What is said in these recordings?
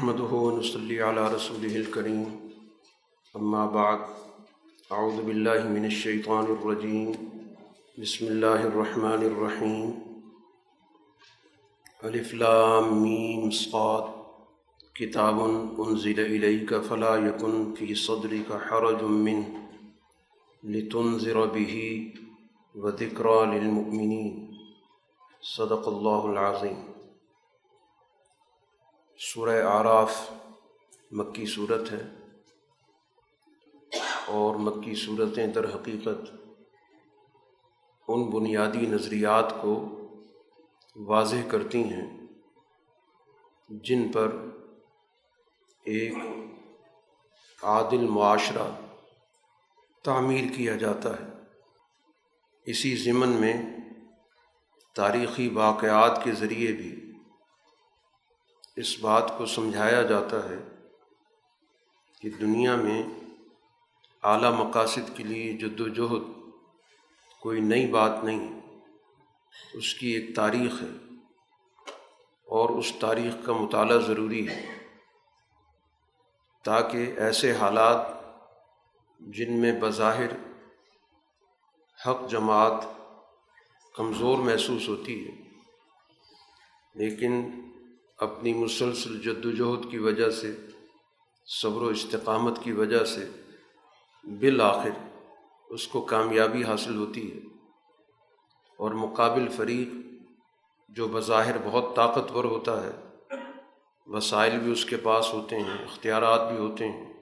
نحمده ونصلي على رسوله الكريم. أما بعد، أعوذ بالله من الشيطان الرجيم. بسم الله الرحمن الرحيم. ألف لام ميم صاد. كتاب أنزل إليك فلا يكن في صدرك حرج منه لتنذر به وذكرى للمؤمنين. صدق الله العظيم. سورہ آراف مکی صورت ہے اور مکی صورتیں در حقیقت ان بنیادی نظریات کو واضح کرتی ہیں جن پر ایک عادل معاشرہ تعمیر کیا جاتا ہے۔ اسی ضمن میں تاریخی واقعات کے ذریعے بھی اس بات کو سمجھایا جاتا ہے کہ دنیا میں اعلیٰ مقاصد کے لیے جد و جہد کوئی نئی بات نہیں اس کی ایک تاریخ ہے اور اس تاریخ کا مطالعہ ضروری ہے تاکہ ایسے حالات جن میں بظاہر حق جماعت کمزور محسوس ہوتی ہے، لیکن اپنی مسلسل جد وجہد کی وجہ سے، صبر و استقامت کی وجہ سے بالآخر اس کو کامیابی حاصل ہوتی ہے اور مقابل فریق جو بظاہر بہت طاقتور ہوتا ہے، وسائل بھی اس کے پاس ہوتے ہیں، اختیارات بھی ہوتے ہیں۔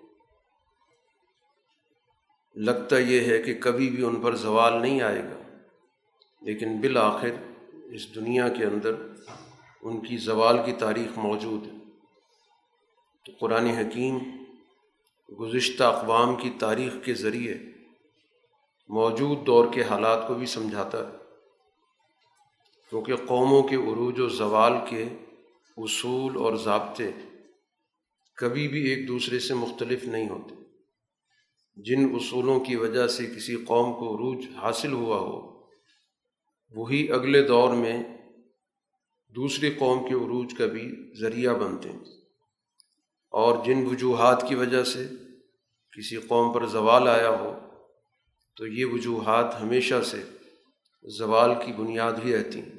لگتا یہ ہے کہ کبھی بھی ان پر زوال نہیں آئے گا، لیکن بالآخر اس دنیا کے اندر ان کی زوال کی تاریخ موجود ہے۔ تو قرآن حکیم گزشتہ اقوام کی تاریخ کے ذریعے موجود دور کے حالات کو بھی سمجھاتا ہے۔ کیونکہ قوموں کے عروج و زوال کے اصول اور ضابطے کبھی بھی ایک دوسرے سے مختلف نہیں ہوتے۔ جن اصولوں کی وجہ سے کسی قوم کو عروج حاصل ہوا ہو، وہی اگلے دور میں دوسری قوم کے عروج کا بھی ذریعہ بنتے ہیں۔ اور جن وجوہات کی وجہ سے کسی قوم پر زوال آیا ہو، تو یہ وجوہات ہمیشہ سے زوال کی بنیاد ہی رہتی ہیں۔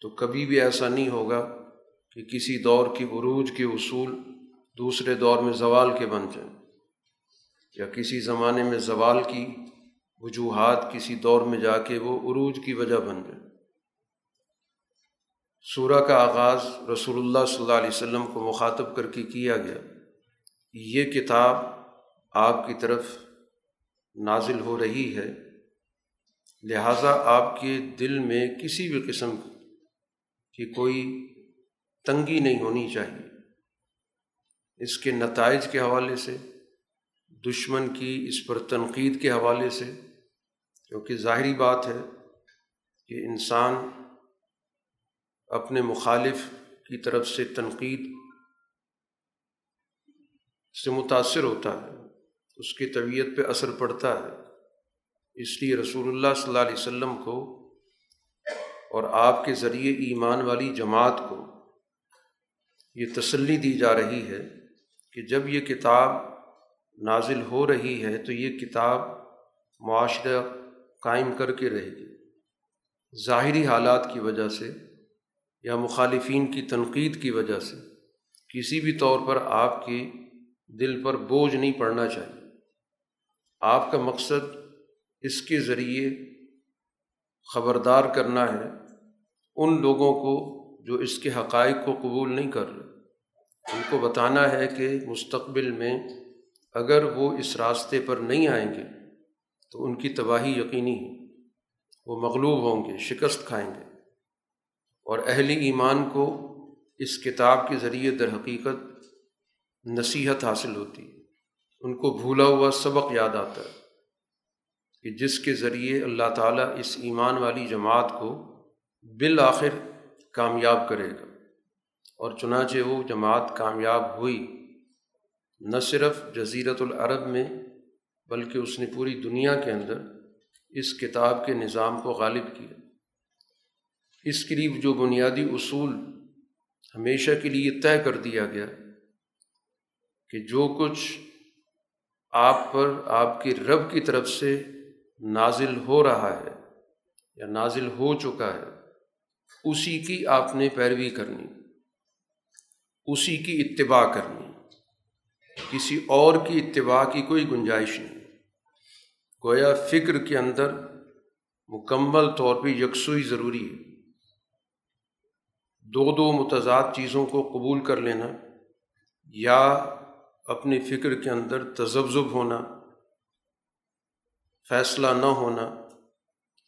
تو کبھی بھی ایسا نہیں ہوگا کہ کسی دور کی عروج کے اصول دوسرے دور میں زوال کے بن جائیں، یا کسی زمانے میں زوال کی وجوہات کسی دور میں جا کے وہ عروج کی وجہ بن جائیں۔ سورہ کا آغاز رسول اللہ صلی اللہ علیہ وسلم کو مخاطب کر کے کیا گیا۔ یہ کتاب آپ کی طرف نازل ہو رہی ہے۔ لہٰذا آپ کے دل میں کسی بھی قسم کی کوئی تنگی نہیں ہونی چاہیے۔ اس کے نتائج کے حوالے سے، دشمن کی اس پر تنقید کے حوالے سے، کیونکہ ظاہری بات ہے کہ انسان اپنے مخالف کی طرف سے تنقید سے متاثر ہوتا ہے، اس کی طبیعت پہ اثر پڑتا ہے۔ اس لیے رسول اللہ صلی اللہ علیہ وسلم کو اور آپ کے ذریعے ایمان والی جماعت کو یہ تسلی دی جا رہی ہے کہ جب یہ کتاب نازل ہو رہی ہے تو یہ کتاب معاشرہ قائم کر کے رہے گی۔ ظاہری حالات کی وجہ سے یا مخالفین کی تنقید کی وجہ سے کسی بھی طور پر آپ کی دل پر بوجھ نہیں پڑنا چاہیے۔ آپ کا مقصد اس کے ذریعے خبردار کرنا ہے ان لوگوں کو جو اس کے حقائق کو قبول نہیں کر رہے۔ ان کو بتانا ہے کہ مستقبل میں اگر وہ اس راستے پر نہیں آئیں گے تو ان کی تباہی یقینی ہے۔ وہ مغلوب ہوں گے، شکست کھائیں گے۔ اور اہل ایمان کو اس کتاب کے ذریعے در حقیقت نصیحت حاصل ہوتی ہے۔ ان کو بھولا ہوا سبق یاد آتا ہے کہ جس کے ذریعے اللہ تعالیٰ اس ایمان والی جماعت کو بالآخر کامیاب کرے گا۔ اور چنانچہ وہ جماعت کامیاب ہوئی، نہ صرف جزیرت العرب میں، بلکہ اس نے پوری دنیا کے اندر اس کتاب کے نظام کو غالب کیا۔ اس کے لیے جو بنیادی اصول ہمیشہ کے لیے طے کر دیا گیا کہ جو کچھ آپ پر آپ کے رب کی طرف سے نازل ہو رہا ہے یا نازل ہو چکا ہے، اسی کی آپ نے پیروی کرنی، اسی کی اتباع کرنی، کسی اور کی اتباع کی کوئی گنجائش نہیں۔ گویا فکر کے اندر مکمل طور پہ یکسوئی ضروری ہے۔ دو دو متضاد چیزوں کو قبول کر لینا یا اپنی فکر کے اندر تذبذب ہونا، فیصلہ نہ ہونا،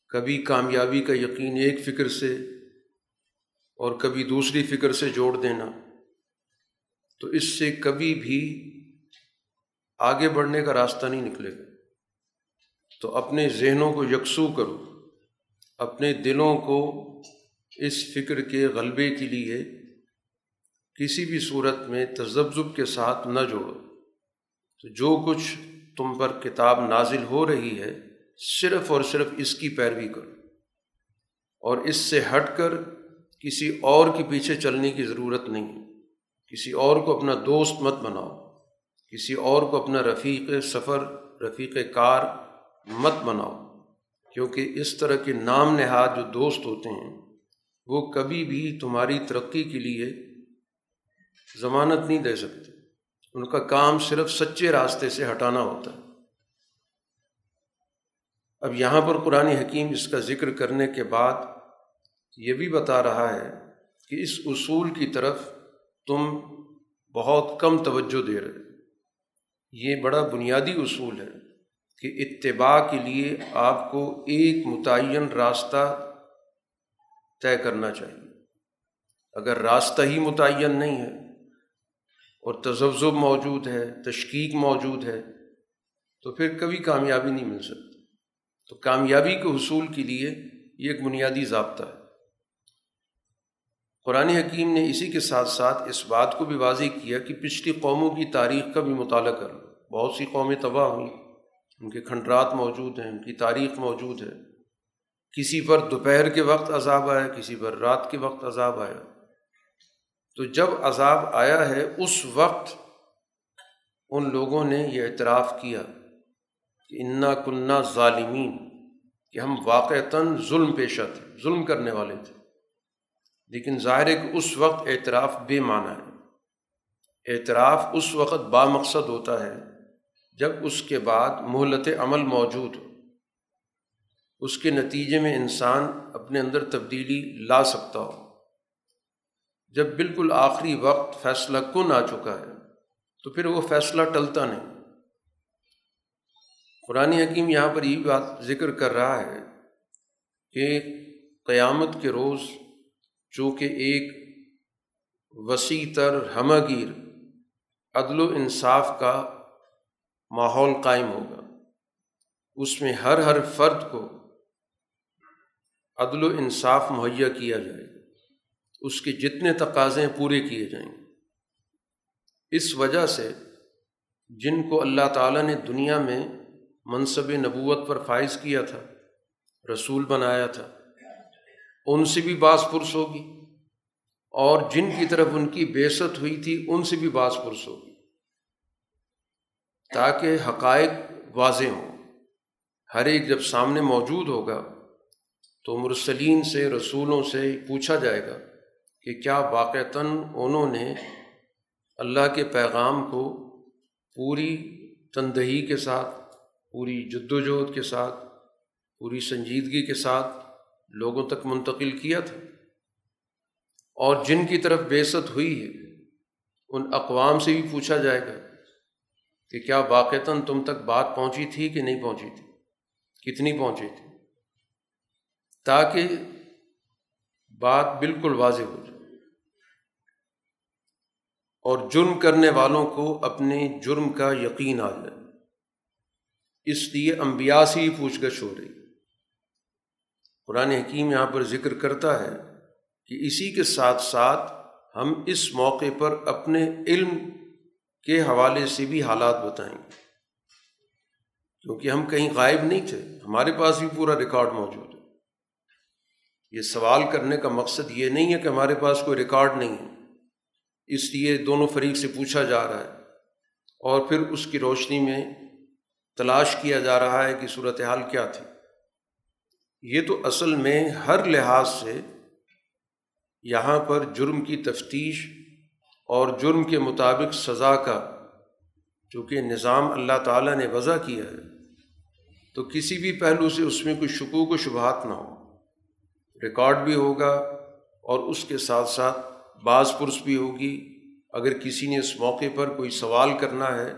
کبھی کامیابی کا یقین ایک فکر سے اور کبھی دوسری فکر سے جوڑ دینا۔ تو اس سے کبھی بھی آگے بڑھنے کا راستہ نہیں نکلے گا۔ تو اپنے ذہنوں کو یکسو کرو، اپنے دلوں کو اس فکر کے غلبے کے لیے کسی بھی صورت میں تذبذب کے ساتھ نہ جوڑو۔ تو جو کچھ تم پر کتاب نازل ہو رہی ہے، صرف اور صرف اس کی پیروی کرو۔ اور اس سے ہٹ کر کسی اور کے پیچھے چلنے کی ضرورت نہیں۔ کسی اور کو اپنا دوست مت بناؤ۔ کسی اور کو اپنا رفیق سفر، رفیق کار مت بناؤ۔ کیونکہ اس طرح کے نام نہاد جو دوست ہوتے ہیں وہ کبھی بھی تمہاری ترقی کے لیے ضمانت نہیں دے سکتے۔ ان کا کام صرف سچے راستے سے ہٹانا ہوتا ہے۔ اب یہاں پر قرآن حکیم اس کا ذکر کرنے کے بعد یہ بھی بتا رہا ہے کہ اس اصول کی طرف تم بہت کم توجہ دے رہے یہ بڑا بنیادی اصول ہے کہ اتباع کے لیے آپ کو ایک متعین راستہ طے کرنا چاہیے۔ اگر راستہ ہی متعین نہیں ہے اور تذبذب موجود ہے تشکیق موجود ہے، تو پھر کبھی کامیابی نہیں مل سکتی۔ تو کامیابی کے حصول کے لیے یہ ایک بنیادی ضابطہ ہے۔ قرآن حکیم نے اسی کے ساتھ ساتھ اس بات کو بھی واضح کیا کہ پچھلی قوموں کی تاریخ کا بھی مطالعہ کر لو بہت سی قومیں تباہ ہوئیں۔ ان کے کھنڈرات موجود ہیں، ان کی تاریخ موجود ہے۔ کسی پر دوپہر کے وقت عذاب آیا، کسی پر رات کے وقت عذاب آیا۔ تو جب عذاب آیا ہے، اس وقت ان لوگوں نے یہ اعتراف کیا کہ انا کنہ ظالمین، کہ ہم واقعتاً ظلم پیشہ تھے، ظلم کرنے والے تھے۔ لیکن ظاہر ہے کہ اس وقت اعتراف بے معنی ہے۔ اعتراف اس وقت با مقصد ہوتا ہے جب اس کے بعد مہلت عمل موجود ہو۔ اس کے نتیجے میں انسان اپنے اندر تبدیلی لا سکتا ہو۔ جب بالکل آخری وقت فیصلہ کن آ چکا ہے، تو پھر وہ فیصلہ ٹلتا نہیں۔ قرآن حکیم یہاں پر یہ بات ذکر کر رہا ہے کہ قیامت کے روز چونکہ ایک وسیع تر ہمگیر عدل و انصاف کا ماحول قائم ہوگا، اس میں ہر ہر فرد کو عدل و انصاف مہیا کیا جائے، اس کے جتنے تقاضے پورے کیے جائیں۔ گے اس وجہ سے جن کو اللہ تعالیٰ نے دنیا میں منصب نبوت پر فائز کیا تھا، رسول بنایا تھا، ان سے بھی بعض پرس ہوگی۔ اور جن کی طرف ان کی بیست ہوئی تھی، ان سے بھی بعض پرس ہوگی۔ تاکہ حقائق واضح ہوں۔ ہر ایک جب سامنے موجود ہوگا تو مرسلین سے، رسولوں سے پوچھا جائے گا کہ کیا واقعتاً انہوں نے اللہ کے پیغام کو پوری تندہی کے ساتھ، پوری جد وجہد کے ساتھ، پوری سنجیدگی کے ساتھ لوگوں تک منتقل کیا تھا؟ اور جن کی طرف بیست ہوئی ہے، ان اقوام سے بھی پوچھا جائے گا کہ کیا واقعتاً تم تک بات پہنچی تھی کہ نہیں پہنچی تھی؟ کتنی پہنچی تھی؟ تاکہ بات بالکل واضح ہو جائے۔ اور جرم کرنے والوں کو اپنے جرم کا یقین آ جائے۔ اس لیے انبیاء سے ہی پوچھ گچھ ہو رہی۔ قرآن حکیم یہاں پر ذکر کرتا ہے کہ اسی کے ساتھ ساتھ ہم اس موقع پر اپنے علم کے حوالے سے بھی حالات بتائیں گے۔ کیونکہ ہم کہیں غائب نہیں تھے، ہمارے پاس بھی پورا ریکارڈ موجود۔ یہ سوال کرنے کا مقصد یہ نہیں ہے کہ ہمارے پاس کوئی ریکارڈ نہیں ہے۔ اس لیے دونوں فریق سے پوچھا جا رہا ہے۔ اور پھر اس کی روشنی میں تلاش کیا جا رہا ہے کہ صورت حال کیا تھی۔ یہ تو اصل میں ہر لحاظ سے یہاں پر جرم کی تفتیش اور جرم کے مطابق سزا کا، چونکہ نظام اللہ تعالیٰ نے وضع کیا ہے، تو کسی بھی پہلو سے اس میں کوئی شکوک و شبہات نہ ہو۔ ریکارڈ بھی ہوگا اور اس کے ساتھ ساتھ بعض پرس بھی ہوگی۔ اگر کسی نے اس موقع پر کوئی سوال کرنا ہے،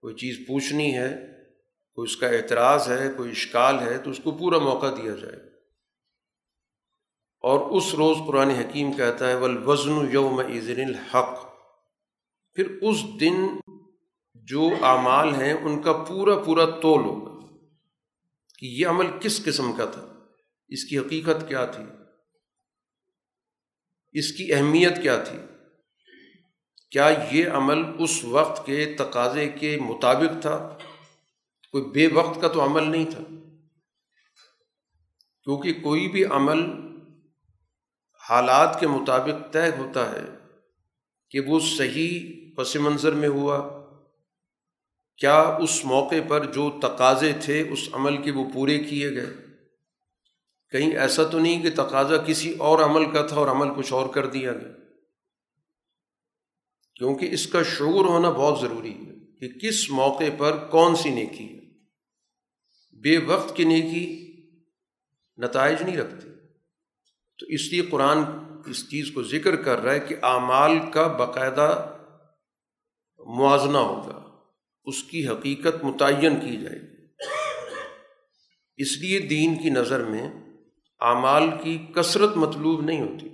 کوئی چیز پوچھنی ہے، کوئی اس کا اعتراض ہے، کوئی اشکال ہے، تو اس کو پورا موقع دیا جائے۔ اور اس روز قرآن حکیم کہتا ہے ولوزن یوم عزن الحق۔ پھر اس دن جو اعمال ہیں، ان کا پورا پورا تول ہوگا کہ یہ عمل کس قسم کا تھا؟ اس کی حقیقت کیا تھی؟ اس کی اہمیت کیا تھی؟ کیا یہ عمل اس وقت کے تقاضے کے مطابق تھا؟ کوئی بے وقت کا تو عمل نہیں تھا۔ کیونکہ کوئی بھی عمل حالات کے مطابق طے ہوتا ہے کہ وہ صحیح پس منظر میں ہوا۔ کیا اس موقع پر جو تقاضے تھے اس عمل کے وہ پورے کیے گئے؟ کہیں ایسا تو نہیں کہ تقاضا کسی اور عمل کا تھا اور عمل کچھ اور کر دیا گیا۔ کیونکہ اس کا شعور ہونا بہت ضروری ہے کہ کس موقع پر کون سی نیکی ہے۔ بے وقت کی نیکی نتائج نہیں رکھتی۔ تو اس لیے قرآن اس چیز کو ذکر کر رہا ہے کہ اعمال کا باقاعدہ موازنہ ہوگا۔ اس کی حقیقت متعین کی جائے گی۔ اس لیے دین کی نظر میں اعمال کی کثرت مطلوب نہیں ہوتی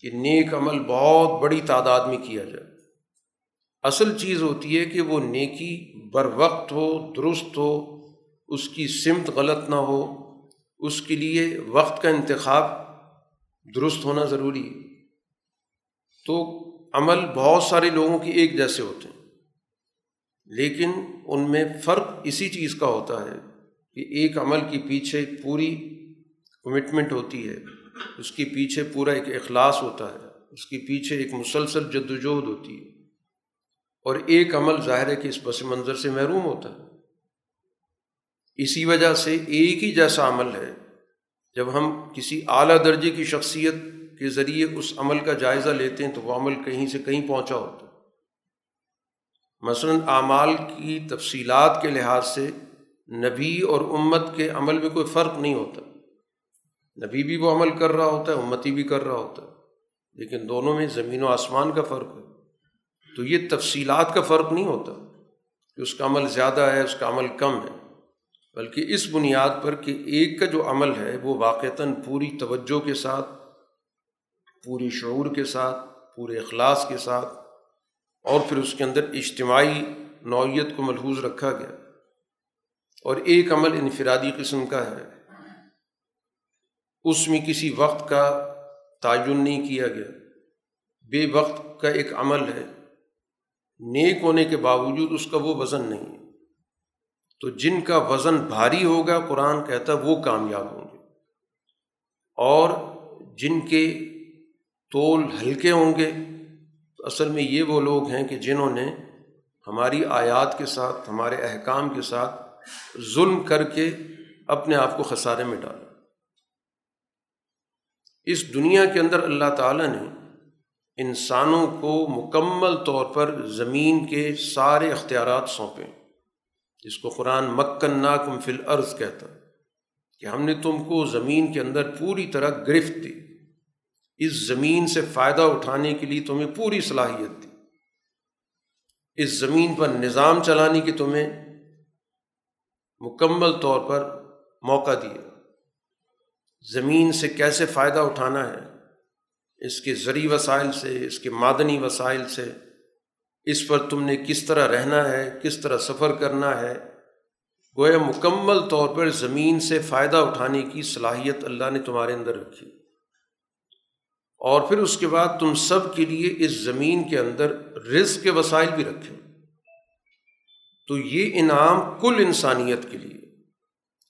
کہ نیک عمل بہت بڑی تعداد میں کیا جائے۔ اصل چیز ہوتی ہے کہ وہ نیکی بر وقت ہو، درست ہو، اس کی سمت غلط نہ ہو، اس کے لیے وقت کا انتخاب درست ہونا ضروری ہے۔ تو عمل بہت سارے لوگوں کی ایک جیسے ہوتے ہیں۔ لیکن ان میں فرق اسی چیز کا ہوتا ہے کہ ایک عمل کے پیچھے پوری کمٹمنٹ ہوتی ہے، اس کے پیچھے پورا ایک اخلاص ہوتا ہے، اس کے پیچھے ایک مسلسل جد وجہد ہوتی ہے۔ اور ایک عمل ظاہر ہے کہ اس پس منظر سے محروم ہوتا ہے۔ اسی وجہ سے ایک ہی جیسا عمل ہے، جب ہم کسی اعلیٰ درجے کی شخصیت کے ذریعے اس عمل کا جائزہ لیتے ہیں تو وہ عمل کہیں سے کہیں پہنچا ہوتا ہے۔ مثلاً اعمال کی تفصیلات کے لحاظ سے نبی اور امت کے عمل میں کوئی فرق نہیں ہوتا۔ نبی بھی وہ عمل کر رہا ہوتا ہے، امتی بھی کر رہا ہوتا ہے۔ لیکن دونوں میں زمین و آسمان کا فرق ہے۔ تو یہ تفصیلات کا فرق نہیں ہوتا کہ اس کا عمل زیادہ ہے، اس کا عمل کم ہے۔ بلکہ اس بنیاد پر کہ ایک کا جو عمل ہے، وہ واقعتاً پوری توجہ کے ساتھ، پوری شعور کے ساتھ، پورے اخلاص کے ساتھ اور پھر اس کے اندر اجتماعی نوعیت کو ملحوظ رکھا گیا۔ اور ایک عمل انفرادی قسم کا ہے۔ اس میں کسی وقت کا تعین نہیں کیا گیا۔ بے وقت کا ایک عمل ہے۔ نیک ہونے کے باوجود اس کا وہ وزن نہیں ہے۔ تو جن کا وزن بھاری ہوگا، قرآن کہتا وہ کامیاب ہوں گے۔ اور جن کے تول ہلکے ہوں گے تو اصل میں یہ وہ لوگ ہیں کہ جنہوں نے ہماری آیات کے ساتھ، ہمارے احکام کے ساتھ ظلم کر کے اپنے آپ کو خسارے میں ڈالا۔ اس دنیا کے اندر اللہ تعالیٰ نے انسانوں کو مکمل طور پر زمین کے سارے اختیارات سونپے۔ جس کو قرآن مکن ناکم فل عرض کہتا کہ ہم نے تم کو زمین کے اندر پوری طرح گرفت دی۔ اس زمین سے فائدہ اٹھانے کے لیے تمہیں پوری صلاحیت دی۔ اس زمین پر نظام چلانے کی تمہیں مکمل طور پر موقع دیا۔ زمین سے کیسے فائدہ اٹھانا ہے؟ اس کے زرعی وسائل سے، اس کے معدنی وسائل سے۔ اس پر تم نے کس طرح رہنا ہے؟ کس طرح سفر کرنا ہے؟ گویا مکمل طور پر زمین سے فائدہ اٹھانے کی صلاحیت اللہ نے تمہارے اندر رکھی۔ اور پھر اس کے بعد تم سب کے لیے اس زمین کے اندر رزق کے وسائل بھی رکھے۔ تو یہ انعام کل انسانیت کے لیے۔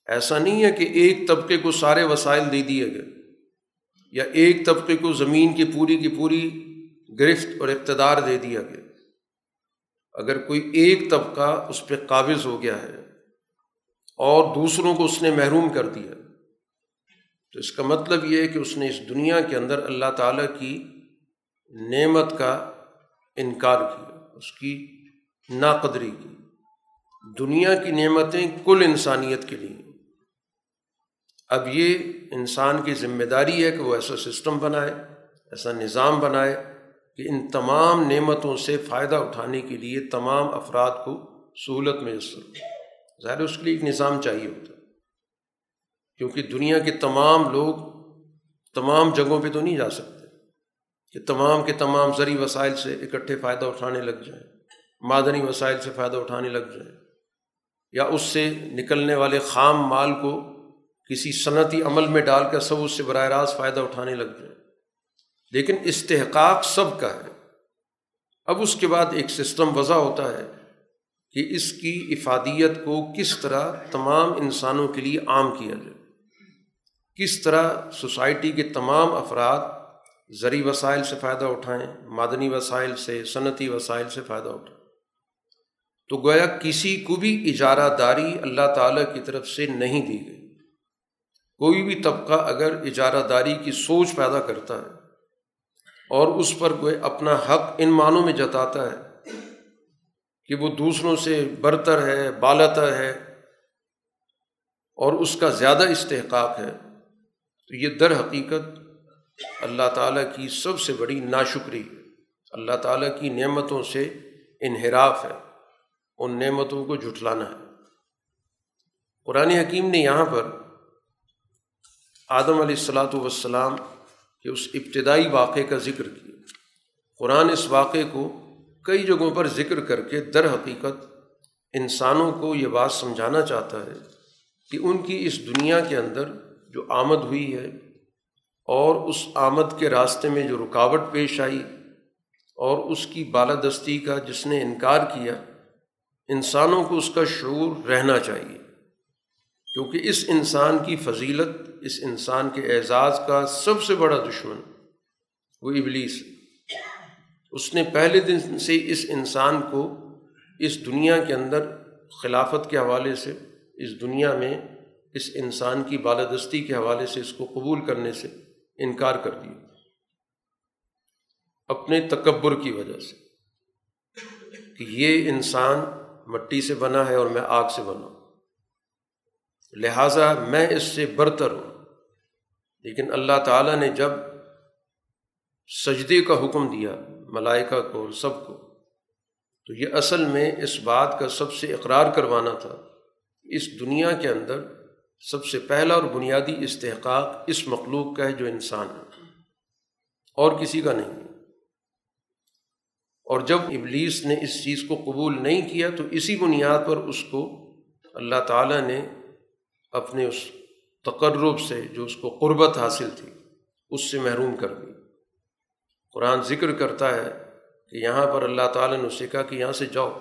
ایسا نہیں ہے کہ ایک طبقے کو سارے وسائل دے دیے گئے یا ایک طبقے کو زمین کی پوری کی پوری گرفت اور اقتدار دے دیا گیا۔ اگر کوئی ایک طبقہ اس پہ قابض ہو گیا ہے اور دوسروں کو اس نے محروم کر دیا، تو اس کا مطلب یہ ہے کہ اس نے اس دنیا کے اندر اللہ تعالیٰ کی نعمت کا انکار کیا، اس کی ناقدری کی۔ دنیا کی نعمتیں کل انسانیت کے لیے۔ اب یہ انسان کی ذمہ داری ہے کہ وہ ایسا سسٹم بنائے، ایسا نظام بنائے کہ ان تمام نعمتوں سے فائدہ اٹھانے کے لیے تمام افراد کو سہولت میسر ہو۔ ظاہر اس کے لیے ایک نظام چاہیے ہوتا ہے۔ کیونکہ دنیا کے تمام لوگ تمام جگہوں پہ تو نہیں جا سکتے۔ کہ تمام کے تمام زرعی وسائل سے اکٹھے فائدہ اٹھانے لگ جائیں، معدنی وسائل سے فائدہ اٹھانے لگ جائیں، یا اس سے نکلنے والے خام مال کو کسی صنعتی عمل میں ڈال کر سب اس سے براہ راست فائدہ اٹھانے لگ جائیں لیکن استحقاق سب کا ہے۔ اب اس کے بعد ایک سسٹم وضع ہوتا ہے کہ اس کی افادیت کو کس طرح تمام انسانوں کے لیے عام کیا جائے۔ کس طرح سوسائٹی کے تمام افراد زرعی وسائل سے فائدہ اٹھائیں، معدنی وسائل سے، صنعتی وسائل سے فائدہ اٹھائیں۔ تو گویا کسی کو بھی اجارہ داری اللہ تعالیٰ کی طرف سے نہیں دی گئی۔ کوئی بھی طبقہ اگر اجارہ داری کی سوچ پیدا کرتا ہے اور اس پر کوئی اپنا حق ان معنوں میں جتاتا ہے کہ وہ دوسروں سے برتر ہے بالتر ہے اور اس کا زیادہ استحقاق ہے، تو یہ در حقیقت اللہ تعالیٰ کی سب سے بڑی ناشکری اللہ تعالیٰ کی نعمتوں سے انحراف ہے، ان نعمتوں کو جھٹلانا ہے۔ قرآن حکیم نے یہاں پر آدم علیہ السلاۃ والسلام کہ اس ابتدائی واقعے کا ذکر کیا۔ قرآن اس واقعے کو کئی جگہوں پر ذکر کر کے در حقیقت انسانوں کو یہ بات سمجھانا چاہتا ہے کہ ان کی اس دنیا کے اندر جو آمد ہوئی ہے اور اس آمد کے راستے میں جو رکاوٹ پیش آئی اور اس کی بالادستی کا جس نے انکار کیا، انسانوں کو اس کا شعور رہنا چاہیے۔ کیونکہ اس انسان کی فضیلت، اس انسان کے اعزاز کا سب سے بڑا دشمن وہ ابلیس اس نے پہلے دن سے اس انسان کو اس دنیا کے اندر خلافت کے حوالے سے، اس دنیا میں اس انسان کی بالادستی کے حوالے سے اس کو قبول کرنے سے انکار کر دیا۔ اپنے تکبر کی وجہ سے کہ یہ انسان مٹی سے بنا ہے اور میں آگ سے بنا ہوں۔ لہٰذا میں اس سے برتر ہوں۔ لیکن اللہ تعالیٰ نے جب سجدے کا حکم دیا، ملائکہ کو سب کو، تو یہ اصل میں اس بات کا سب سے اقرار کروانا تھا۔ اس دنیا کے اندر سب سے پہلا اور بنیادی استحقاق اس مخلوق کا ہے جو انسان ہے۔ اور کسی کا نہیں۔ اور جب ابلیس نے اس چیز کو قبول نہیں کیا، تو اسی بنیاد پر اس کو اللہ تعالیٰ نے اپنے اس تقرب سے جو اس کو قربت حاصل تھی، اس سے محروم کر دی۔ قرآن ذکر کرتا ہے کہ یہاں پر اللہ تعالیٰ نے اسے کہا کہ یہاں سے جاؤ۔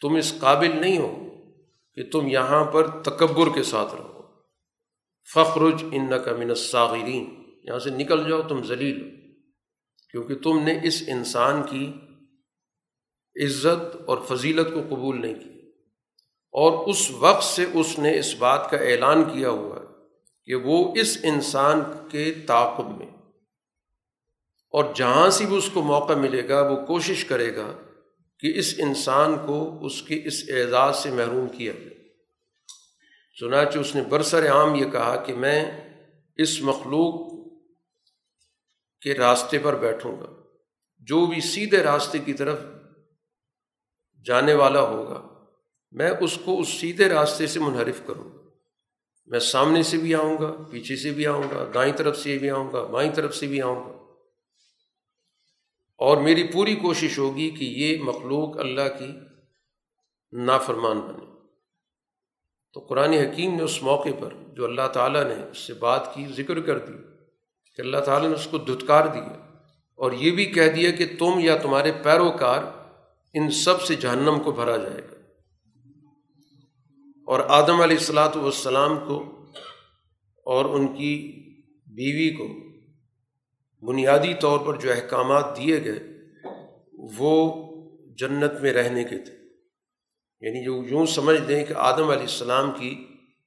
تم اس قابل نہیں ہو کہ تم یہاں پر تکبر کے ساتھ رہو۔ فخرج ان کا الصاغرین۔ یہاں سے نکل جاؤ، تم ذلیل کیونکہ تم نے اس انسان کی عزت اور فضیلت کو قبول نہیں کی۔ اور اس وقت سے اس نے اس بات کا اعلان کیا ہوا ہے کہ وہ اس انسان کے تعاقب میں اور جہاں سے بھی اس کو موقع ملے گا، وہ کوشش کرے گا کہ اس انسان کو اس کے اس اعزاز سے محروم کیا جائے۔ چنانچہ اس نے برسر عام یہ کہا کہ میں اس مخلوق کے راستے پر بیٹھوں گا، جو بھی سیدھے راستے کی طرف جانے والا ہوگا۔ میں اس کو اس سیدھے راستے سے منحرف کروں۔ میں سامنے سے بھی آؤں گا، پیچھے سے بھی آؤں گا، دائیں طرف سے بھی آؤں گا، بائیں طرف سے بھی آؤں گا۔ اور میری پوری کوشش ہوگی کہ یہ مخلوق اللہ کی نافرمان بنے۔ تو قرآن حکیم نے اس موقع پر جو اللہ تعالیٰ نے اس سے بات کی، ذکر کر دی کہ اللہ تعالیٰ نے اس کو دھتکار دیا اور یہ بھی کہہ دیا کہ تم یا تمہارے پیروکار ان سب سے جہنم کو بھرا جائے گا۔ اور آدم علیہ السلاۃ والسلام کو اور ان کی بیوی کو بنیادی طور پر جو احکامات دیے گئے، وہ جنت میں رہنے کے تھے۔ یعنی جو یوں سمجھ دیں کہ آدم علیہ السلام کی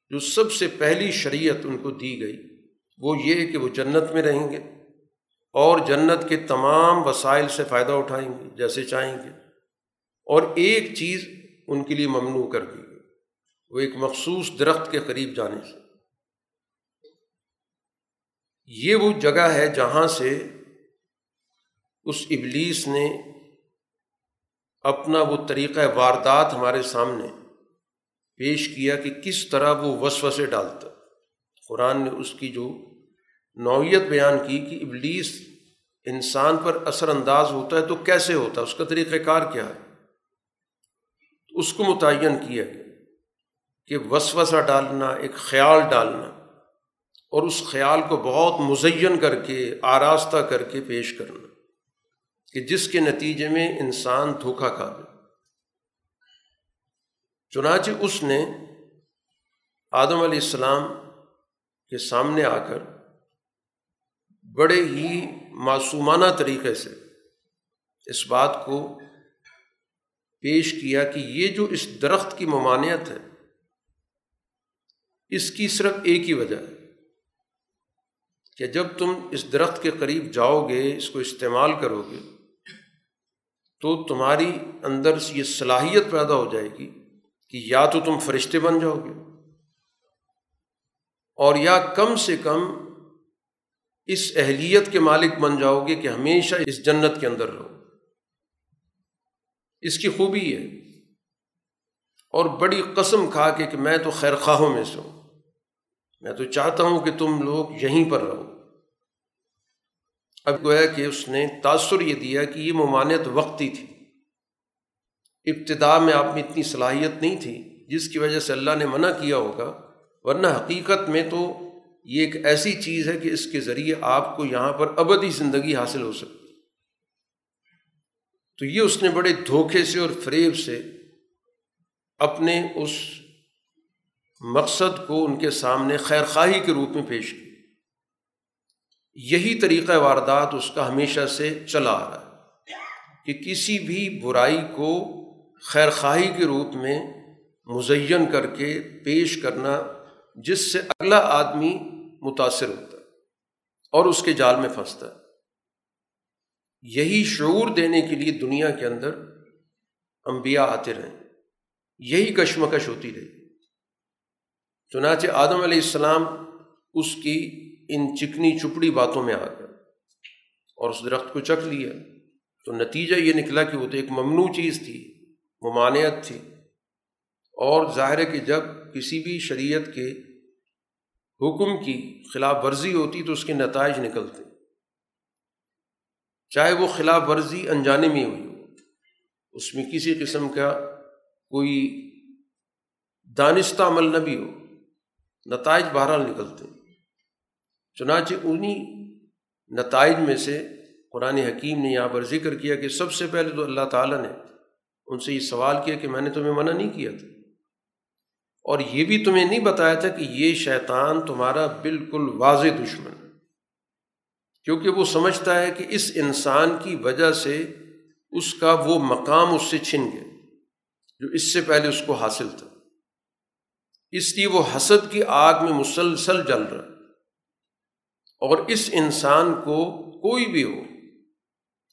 جو سب سے پہلی شریعت ان کو دی گئی، وہ یہ کہ وہ جنت میں رہیں گے اور جنت کے تمام وسائل سے فائدہ اٹھائیں گے، جیسے چاہیں گے۔ اور ایک چیز ان کے لیے ممنوع کر دی۔ وہ ایک مخصوص درخت کے قریب جانے سے۔ یہ وہ جگہ ہے جہاں سے اس ابلیس نے اپنا وہ طریقہ واردات ہمارے سامنے پیش کیا کہ کس طرح وہ وسو سے ڈالتا۔ قرآن نے اس کی جو نوعیت بیان کی کہ ابلیس انسان پر اثر انداز ہوتا ہے تو کیسے ہوتا؟ ہے اس کا طریقہ کار کیا ہے؟ اس کو متعین کیا گیا۔ کہ وسوسہ ڈالنا، ایک خیال ڈالنا اور اس خیال کو بہت مزین کر کے، آراستہ کر کے پیش کرنا کہ جس کے نتیجے میں انسان دھوکا کھا دے چنانچہ اس نے آدم علیہ السلام کے سامنے آ کر بڑے ہی معصومانہ طریقے سے اس بات کو پیش کیا کہ یہ جو اس درخت کی ممانعت ہے اس کی صرف ایک ہی وجہ ہے کہ جب تم اس درخت کے قریب جاؤ گے، اس کو استعمال کرو گے، تو تمہاری اندر یہ صلاحیت پیدا ہو جائے گی کہ یا تو تم فرشتے بن جاؤ گے اور یا کم سے کم اس اہلیت کے مالک بن جاؤ گے کہ ہمیشہ اس جنت کے اندر رہو۔ اس کی خوبی ہے اور بڑی قسم کھا کے کہ میں تو خیر خواہوں میں سے ہوں۔ میں تو چاہتا ہوں کہ تم لوگ یہیں پر رہو۔ اب گویا کہ اس نے تاثر یہ دیا کہ یہ ممانعت وقتی تھی۔ ابتدا میں آپ میں اتنی صلاحیت نہیں تھی، جس کی وجہ سے اللہ نے منع کیا ہوگا، ورنہ حقیقت میں تو یہ ایک ایسی چیز ہے کہ اس کے ذریعے آپ کو یہاں پر ابدی زندگی حاصل ہو سکتی۔ تو یہ اس نے بڑے دھوکے سے اور فریب سے اپنے اس مقصد کو ان کے سامنے خیر خواہی کے روپ میں پیش کی۔ یہی طریقہ واردات اس کا ہمیشہ سے چلا آ رہا ہے کہ کسی بھی برائی کو خیر خواہی کے روپ میں مزین کر کے پیش کرنا جس سے اگلا آدمی متاثر ہوتا ہے اور اس کے جال میں پھنستا ہے۔ یہی شعور دینے کے لیے دنیا کے اندر انبیاء آتے رہے۔ یہی کشمکش ہوتی رہی۔ چنانچہ آدم علیہ السلام اس کی ان چکنی چپڑی باتوں میں آ گیا اور اس درخت کو چکھ لیا۔ تو نتیجہ یہ نکلا کہ وہ تو ایک ممنوع چیز تھی، ممانعت تھی۔ اور ظاہر ہے کہ جب کسی بھی شریعت کے حکم کی خلاف ورزی ہوتی تو اس کے نتائج نکلتے۔ چاہے وہ خلاف ورزی انجانے میں ہوئی ہو، اس میں کسی قسم کا کوئی دانستہ عمل نہ بھی ہو۔ نتائج بہرحال نکلتے چنانچہ انہیں نتائج میں سے قرآن حکیم نے یہاں پر ذکر کیا کہ سب سے پہلے تو اللہ تعالیٰ نے ان سے یہ سوال کیا کہ میں نے تمہیں منع نہیں کیا تھا۔ اور یہ بھی تمہیں نہیں بتایا تھا کہ یہ شیطان تمہارا بالکل واضح دشمن کیونکہ وہ سمجھتا ہے کہ اس انسان کی وجہ سے اس کا وہ مقام اس سے چھن گیا جو اس سے پہلے اس کو حاصل تھا۔ اس لیے وہ حسد کی آگ میں مسلسل جل رہا اور اس انسان کو کوئی بھی ہو،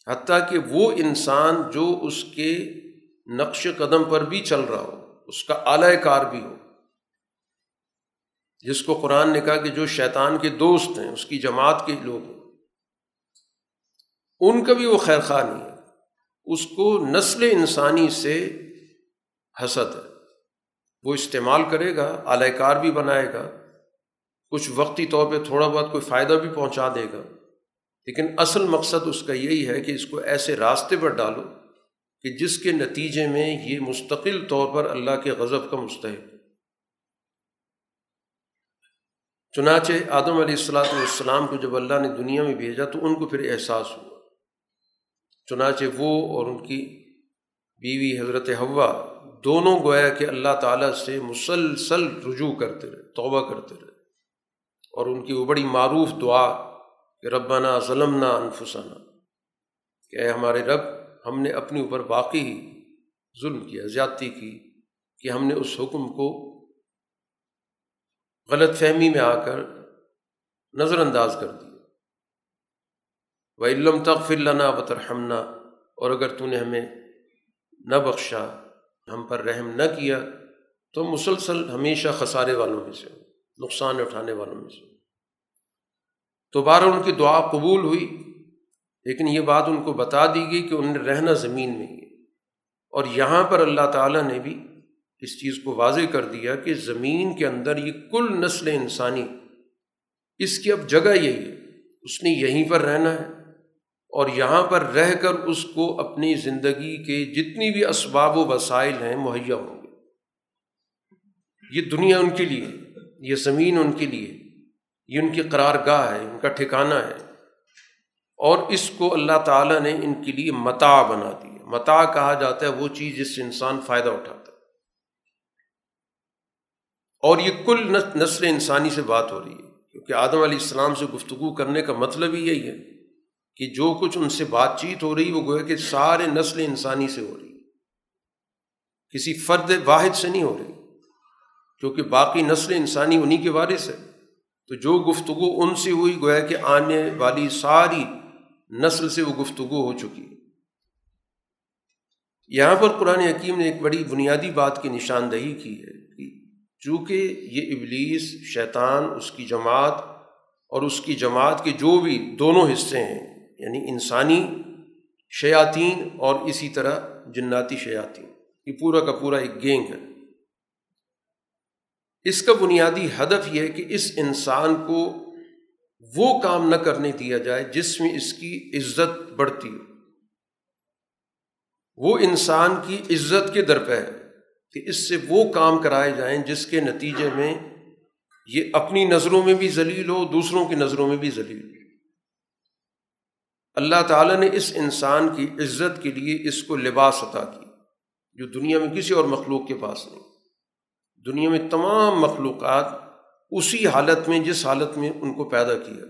حتیٰ کہ وہ انسان جو اس کے نقش قدم پر بھی چل رہا ہو، اس کا اعلی کار بھی ہو۔ جس کو قرآن نے کہا کہ جو شیطان کے دوست ہیں، اس کی جماعت کے لوگ ہیں۔ ان کا بھی وہ خیر خواہ نہیں ہے۔ اس کو نسل انسانی سے حسد ہے۔ وہ استعمال کرے گا اعلی کار بھی بنائے گا، کچھ وقتی طور پہ تھوڑا بہت کوئی فائدہ بھی پہنچا دے گا۔ لیکن اصل مقصد اس کا یہی ہے کہ اس کو ایسے راستے پر ڈالو کہ جس کے نتیجے میں یہ مستقل طور پر اللہ کے غضب کا مستحق۔ چنانچہ آدم علیہ السلاۃ والسلام کو جب اللہ نے دنیا میں بھیجا تو ان کو پھر احساس ہوا۔ چنانچہ وہ اور ان کی بیوی حضرت ہوا دونوں گویا کہ اللہ تعالیٰ سے مسلسل رجوع کرتے رہے، توبہ کرتے رہے۔ اور ان کی وہ بڑی معروف دعا کہ ربنا ظلم نہ انفسانہ کہ اے ہمارے رب، ہم نے اپنے اوپر باقی ظلم کیا، زیادتی کی، کہ ہم نے اس حکم کو غلط فہمی میں آ کر نظر انداز کر دیا۔ وہ علم تغفر لنا و اور اگر تو نے ہمیں نہ بخشا ہم پر رحم نہ کیا، تو مسلسل ہمیشہ خسارے والوں میں سے، نقصان اٹھانے والوں میں سے۔ تو بارہ ان کی دعا قبول ہوئی، لیکن یہ بات ان کو بتا دی گئی کہ انہیں رہنا زمین میں ہی۔ اور یہاں پر اللہ تعالیٰ نے بھی اس چیز کو واضح کر دیا کہ زمین کے اندر یہ کل نسل انسانی، اس کی اب جگہ یہی ہے، اس نے یہیں پر رہنا ہے۔ اور یہاں پر رہ کر اس کو اپنی زندگی کے جتنی بھی اسباب و وسائل ہیں، مہیا ہوں گے۔ یہ دنیا ان کے لیے، یہ زمین ان کے لیے، یہ ان کی قرار گاہ ہے، ان کا ٹھکانہ ہے۔ اور اس کو اللہ تعالیٰ نے ان کے لیے متا بنا دیا۔ متا کہا جاتا ہے، وہ چیز جس سے انسان فائدہ اٹھاتا ہے۔ اور یہ کل نسل انسانی سے بات ہو رہی ہے، کیونکہ آدم علیہ السلام سے گفتگو کرنے کا مطلب ہی یہی ہے۔ کہ جو کچھ ان سے بات چیت ہو رہی وہ گویا کہ سارے نسل انسانی سے ہو رہی کسی فرد واحد سے نہیں ہو رہی۔ کیونکہ باقی نسل انسانی انہیں کے وارث ہے۔ تو جو گفتگو ان سے ہوئی گویا کہ آنے والی ساری نسل سے وہ گفتگو ہو چکی یہاں پر قرآن حکیم نے ایک بڑی بنیادی بات کی نشاندہی کی ہے کہ چونکہ یہ ابلیس، شیطان، اس کی جماعت اور اس کی جماعت کے جو بھی دونوں حصے ہیں یعنی انسانی شیاطین اور اسی طرح جناتی شیاطین۔ یہ پورا کا پورا ایک گینگ ہے۔ اس کا بنیادی ہدف یہ ہے کہ اس انسان کو وہ کام نہ کرنے دیا جائے جس میں اس کی عزت بڑھتی ہو۔ وہ انسان کی عزت کے درپے ہے کہ اس سے وہ کام کرائے جائیں جس کے نتیجے میں یہ اپنی نظروں میں بھی ذلیل ہو، دوسروں کی نظروں میں بھی ذلیل ہو۔ اللہ تعالیٰ نے اس انسان کی عزت کے لیے اس کو لباس عطا کی، جو دنیا میں کسی اور مخلوق کے پاس نہیں۔ دنیا میں تمام مخلوقات اسی حالت میں، جس حالت میں ان کو پیدا کیا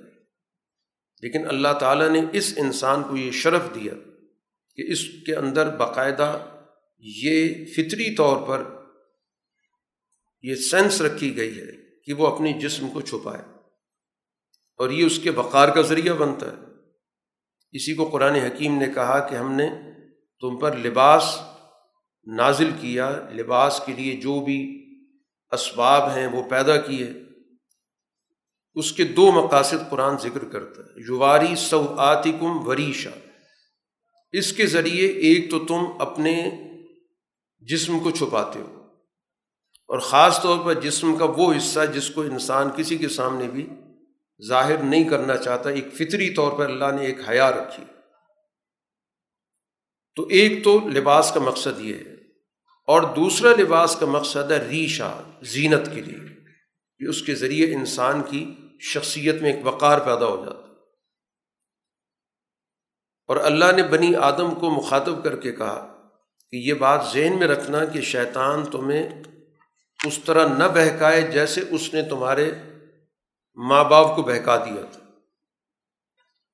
لیکن اللہ تعالیٰ نے اس انسان کو یہ شرف دیا کہ اس کے اندر باقاعدہ یہ فطری طور پر یہ سینس رکھی گئی ہے کہ وہ اپنے جسم کو چھپائے اور یہ اس کے وقار کا ذریعہ بنتا ہے۔ اسی کو قرآن حکیم نے کہا کہ ہم نے تم پر لباس نازل کیا، لباس کے لیے جو بھی اسباب ہیں وہ پیدا کیے۔ اس کے دو مقاصد قرآن ذکر کرتا ہے۔ یواری سو آتکم وریشا۔ اس کے ذریعے ایک تو تم اپنے جسم کو چھپاتے ہو۔ اور خاص طور پر جسم کا وہ حصہ جس کو انسان کسی کے سامنے بھی ظاہر نہیں کرنا چاہتا، ایک فطری طور پر اللہ نے ایک حیا رکھی۔ تو ایک تو لباس کا مقصد یہ ہے، اور دوسرا لباس کا مقصد ہے ریشا زینت کے لیے۔ کہ اس کے ذریعے انسان کی شخصیت میں ایک وقار پیدا ہو جاتا۔ اور اللہ نے بنی آدم کو مخاطب کر کے کہا کہ یہ بات ذہن میں رکھنا کہ شیطان تمہیں اس طرح نہ بہکائے جیسے اس نے تمہارے ماں باپ کو بہکا دیا تھا۔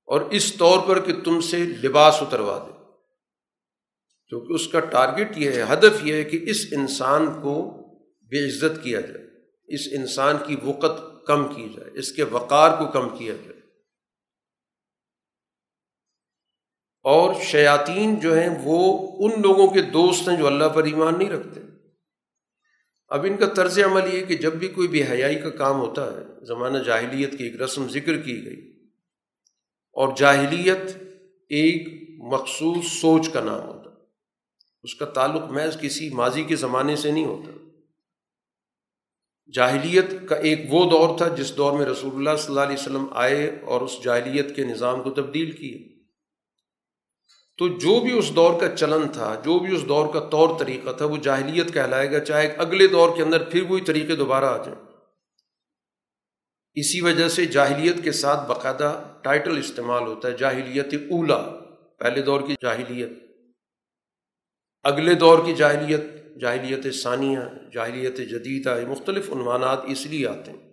اور اس طور پر کہ تم سے لباس اتروا دے۔ کیونکہ اس کا ٹارگٹ یہ ہے، ہدف یہ ہے کہ اس انسان کو بے عزت کیا جائے۔ اس انسان کی وقت کم کی جائے۔ اس کے وقار کو کم کیا جائے۔ اور شیاطین جو ہیں، وہ ان لوگوں کے دوست ہیں جو اللہ پر ایمان نہیں رکھتے۔ اب ان کا طرز عمل یہ کہ جب بھی کوئی بے حیائی کا کام ہوتا ہے، زمانہ جاہلیت کی ایک رسم ذکر کی گئی۔ اور جاہلیت ایک مخصوص سوچ کا نام ہوتا۔ اس کا تعلق محض کسی ماضی کے زمانے سے نہیں ہوتا۔ جاہلیت کا ایک وہ دور تھا جس دور میں رسول اللہ صلی اللہ علیہ وسلم آئے اور اس جاہلیت کے نظام کو تبدیل کیے۔ تو جو بھی اس دور کا چلن تھا، جو بھی اس دور کا طور طریقہ تھا، وہ جاہلیت کہلائے گا، چاہے اگلے دور کے اندر پھر وہی طریقے دوبارہ آ جائیں۔ اسی وجہ سے جاہلیت کے ساتھ باقاعدہ ٹائٹل استعمال ہوتا ہے، جاہلیت اولا، پہلے دور کی جاہلیت۔ اگلے دور کی جاہلیت جاہلیت ثانیہ، جاہلیت جدیدہ یہ مختلف عنوانات اس لیے آتے ہیں۔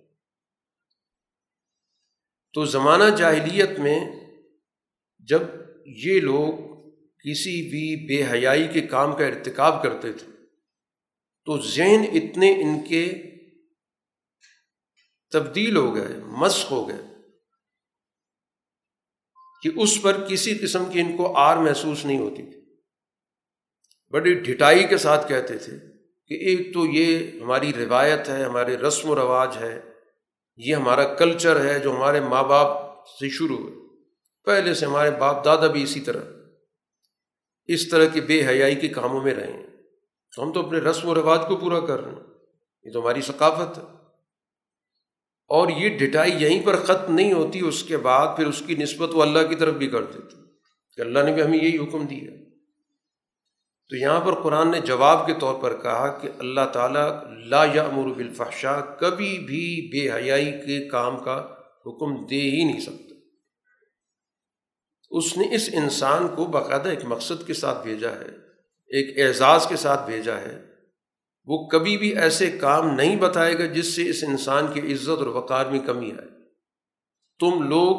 تو زمانہ جاہلیت میں جب یہ لوگ کسی بھی بے حیائی کے کام کا ارتکاب کرتے تھے۔ تو ذہن اتنے ان کے تبدیل ہو گئے مشق ہو گئے کہ اس پر کسی قسم کی ان کو آر محسوس نہیں ہوتی تھی۔ بڑی ڈھٹائی کے ساتھ کہتے تھے کہ ایک تو یہ ہماری روایت ہے، ہمارے رسم و رواج ہے، یہ ہمارا کلچر ہے جو ہمارے ماں باپ سے شروع ہوئے۔ پہلے سے ہمارے باپ دادا بھی اسی طرح۔ اس طرح کے بے حیائی کے کاموں میں رہے ہیں تو ہم تو اپنے رسم و رواج کو پورا کر رہے ہیں۔ یہ تو ہماری ثقافت ہے۔ اور یہ ڈٹائی یہیں پر ختم نہیں ہوتی، اس کے بعد پھر اس کی نسبت وہ اللہ کی طرف بھی کر دیتی۔ کہ اللہ نے بھی ہمیں یہی حکم دیا۔ تو یہاں پر قرآن نے جواب کے طور پر کہا کہ اللہ تعالیٰ لا یا امر بالفحشاء، کبھی بھی بے حیائی کے کام کا حکم دے ہی نہیں سکتا۔ اس نے اس انسان کو باقاعدہ ایک مقصد کے ساتھ بھیجا ہے، ایک اعزاز کے ساتھ بھیجا ہے۔ وہ کبھی بھی ایسے کام نہیں بتائے گا جس سے اس انسان کی عزت اور وقار میں کمی آئے۔ تم لوگ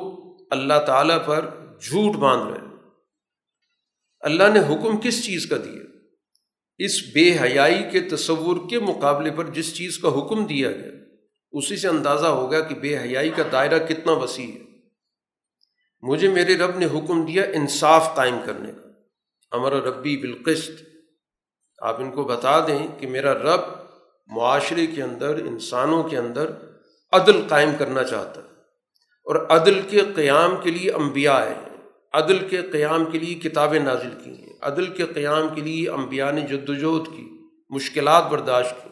اللہ تعالیٰ پر جھوٹ باندھ رہے اللہ نے حکم کس چیز کا دیا؟ اس بے حیائی کے تصور کے مقابلے پر جس چیز کا حکم دیا گیا، اسی سے اندازہ ہوگا کہ بے حیائی کا دائرہ کتنا وسیع ہے۔ مجھے میرے رب نے حکم دیا انصاف قائم کرنے کا۔ امر ربی بالقسط۔ آپ ان کو بتا دیں کہ میرا رب معاشرے کے اندر، انسانوں کے اندر عدل قائم کرنا چاہتا ہے۔ اور عدل کے قیام کے لیے انبیاء ہیں۔ عدل کے قیام کے لیے کتابیں نازل کی ہیں۔ عدل کے قیام کے لیے انبیاء نے جد وجہد کی، مشکلات برداشت کی،